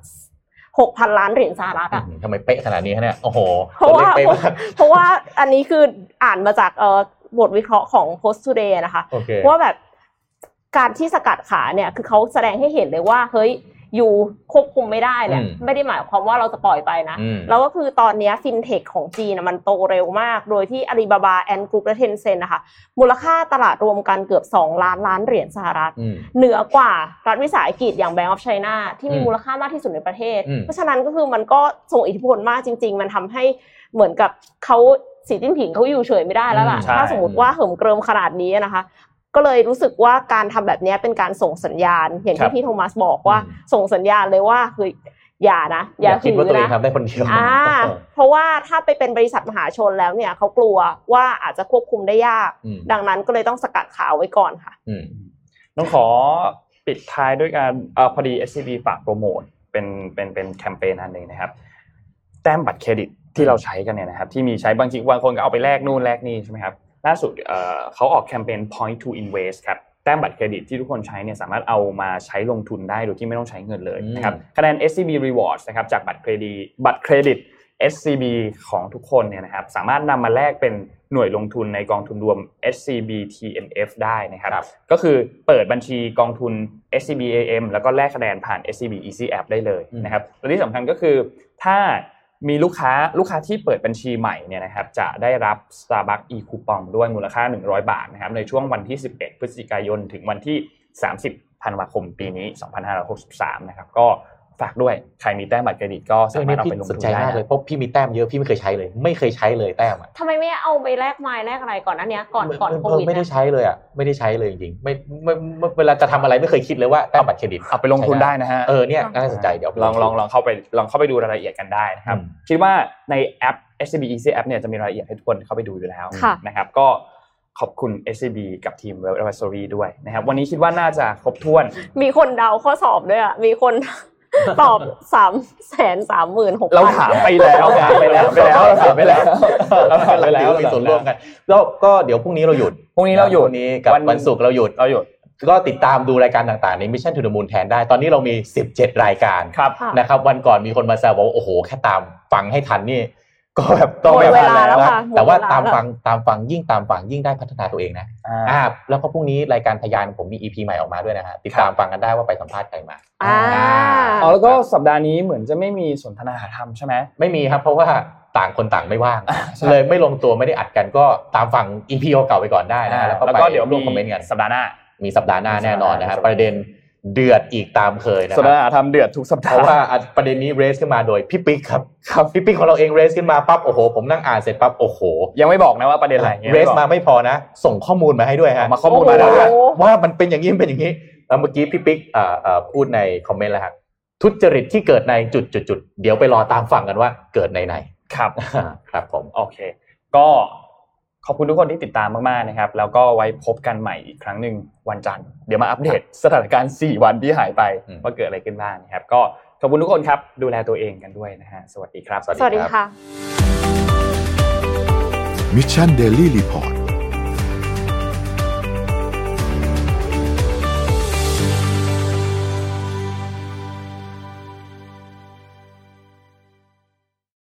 หกพันล้านเหรียญสหรัฐอะอืมทำไมเป๊ะขนาดนี้ฮะเนี่ยโอ้โหเพราะว่าตัวลขเป๊ะมากเพราะว่าอันนี้คืออ่านมาจากเอ่อบทวิเคราะห์ของ Post Today นะคะโอเคว่าแบบการที่สกัดขาเนี่ยคือเขาแสดงให้เห็นเลยว่าเฮ้ย อยู่ควบคุมไม่ได้เนี่ยอืมไม่ได้หมายความว่าเราจะปล่อยไปนะอืมแล้วก็คือตอนเนี้ฟินเทคของจีนน่ะมันโตเร็วมาก โดยที่อาลีบาบาแอนกรุ๊ปและเทนเซ็นนะคะ มูลค่าตลาดรวมกันเกือบ 2 ล้านล้านเหรียญสหรัฐอืมเหนือกว่ารัฐวิสาหกิจอย่าง Bank of China ที่มีอืมมูลค่ามากที่สุดในประเทศอืมเพราะฉะนั้นก็คือมันก็ส่งอิทธิพลมากจริง ๆ มันทำให้เหมือนกับเขาสีจิ้นผิงเขาอยู่เฉยไม่ได้แล้วล่ะใช่ถ้าสมมติว่าเหิมเกริมขนาดนี้นะคะ ก็เลยรู้สึกว่าการทำแบบนี้เป็นการส่งสัญญาณ อย่างครัที่บพี่โทมัสบอกว่าอืมส่งสัญญาณเลยว่าคืออย่านะออย่าย่าคิดถืว่าอตัวเองนะทำได้คนเดียวอ่าเพราะว่าถ้าไปเป็นบริษัทมหาชนแล้วเนี่ยเขากลัวว่าอาจจะควบคุมได้ยากอืมดังนั้นก็เลยต้องสกัดขาวไว้ก่อนค่ะอืมต้องขอปิดท้ายด้วยการเอ่อพอดี SCB ฝากโปรโมทเป็นเป็นเป็นแคมเปญอันหนึ่งนะครับ แต้มบัตรเครดิตที่เราใช้กันเนี่ยนะครับ ที่มีใช้บางทีบางคนก็เอาไปแลกนู่นแลกนี่ใช่ไหมครับ ล่าสุดเอ่อเขาออกแคมเปญ point to invest ครับแต้มบัตรเครดิตที่ทุกคนใช้เนี่ยสามารถเอามาใช้ลงทุนได้โดยที่ไม่ต้องใช้เงินเลยนะครับคะแนน SCB Rewards นะครับจากบัตรเครดิตบัตรเครดิต SCB ของทุกคนเนี่ยนะครับสามารถนำมาแลกเป็นหน่วยลงทุนในกองทุนรวม SCB TNF ได้นะครับครับก็คือเปิดบัญชีกองทุน SCB AM แล้วก็แลกคะแนนผ่าน SCB Easy App ได้เลยอืมนะครับและที่สำคัญก็คือถ้า มีลูกค้าลูกค้าที่เปิดบัญชีใหม่เนี่ยนะครับจะได้รับ Starbucks e coupon ด้วยมูลค่า 100 บาทนะครับในช่วงวันที่ 11 พฤศจิกายน ถึงวันที่ 30 ธันวาคมปีนี้ 2563 นะครับก็ ฝากด้วยใครมีแต้มบัตรเครดิตก็ซึ่งสาอันมารนี้ถเอาพี่ไปลงสทุนนใจได้มากเลยนะเพราะพี่มีแต้มเยอะพี่ไม่เคยใช้เลย ไม่เคยใช้เลยแต้มอะทำไมไม่เอาไปแลกไม้แลกอะไรก่อนหนั้นเนี้ยก่อนก่อนโคเออวิดไม่ได้นะใช้เลยอะไม่ได้ใช้เลยจริงๆไม่ไม่ไม่เวลาจะทำอะไรไม่เคยคิดเลยว่าแต้มบัตรเครดิตเอาไปลงทุนได้นะฮะเออเนี่ยน่าสนใจเดี๋ยวลองลองลองเข้าไปลองเข้าไปดูรายละเอียดกันได้นะครับอืมคิดว่าในแอป SCB Easy App เนี่ยจะมีรายละเอียดให้ทุกคนเข้าไปดูอยู่แล้วค่ะนะครับก็ขอบคุณ SCB กับทีม Wealth Advisory ด้วยนะครับวันนี้คิดว่าน่าจะครบถ้วน มีคนเดาข้อสอบด้วยอะมีคน ตอบสามแสนสามหมื่นหกเราถามไปแล้วถามไปแล้วไปแล้วถามไปแล้วเราถามไปแล้วมีส่วนร่วมกันแล้วก็เดี๋ยวพรุ่งนี้เราหยุดพรุ่งนี้เราหยุดพรุ่งนี้กับวันวันศุกร์เราหยุดเราหยุดก็ติดตามดูรายการต่างๆใน Mission to the Moon แทนได้ ตอนนี้เรามี 17 รายการครับค่ะนะครับ วันก่อนมีคนมาแซวบอกว่าโอ้โห แค่ตามฟังให้ทันนี่ ก็แบบต้องหมดแบบเวลาแล้วนะค่ะแต่ว่าหมดเวลาตามแล้วฟังตามฟังยิ่งตามฟังยิ่งได้พัฒนาตัวเองนะอ่าอ่าแล้วก็พรุ่งนี้รายการพยานผมมี EP ใหม่ออกมาด้วยนะฮะติดตามฟังกันได้ว่าไปสัมภาษณ์ใครมาอ่าอ๋อแล้วก็สัปดาห์นี้เหมือนจะไม่มีสนทนาหาธรรมใช่ไหมไม่มีครับเพราะว่าต่างคนต่างไม่ว่างใช่เลยไม่ลงตัวไม่ได้อัดกันก็ตามฟัง EP เก่าๆไปก่อนได้นะฮะแล้แล้ววก็ก็ไปเดี๋ยวร่มีวมคอมเมนต์กันสัปดาห์หน้ามีสัปดาห์หน้าแน่นอนนะครับสัปดาห์หน้าประเด็น เดือดอีกตามเคยนะคสัปรับดาห์หน้าทำเดือดทุกสัปเพดาห์ราะว่าอะประเด็นนี้เรสขึ้นมาโดยพี่ปิ๊กครับครับพี่ปิ๊กของเราเองเรสขึ้นมาปั๊บโอ้โหผมนั่งอ่านเสร็จปั๊บโอ้โห ยังไม่บอกนะว่าประเด็นอะไรยังเรไบอกสมาไม่พอนะ ส่งข้อมูลมาให้ด้วยฮะมาข้อมูลมาแล้วด้วยโอ้โหว่ามันเป็นอย่างนี้มันเป็นอย่างนี้แล้วเมื่อกี้พี่ปิ๊กอ่าอ่าพูดในคอมเมนต์แล้วฮะทุจริตที่เกิดในจุดจุดจุดเดี๋ยวไปรอตามฟังกันว่าเกิดในไหนครับครับผมโอเค ก็ ขอบคุณทุกคนที่ติดตามมากๆนะครับ แล้วก็ไว้พบกันใหม่อีกครั้งหนึ่งวันจันทร์เดี๋ยวมาอัปเดตสถานการณ์ 4 วันที่หายไปอืมว่าเกิดอะไรขึ้นบ้างนะครับ ก็ขอบคุณทุกคนครับ ดูแลตัวเองกันด้วยนะฮะสวัสดีครับ สวัสดีค่ะ Mission Daily Report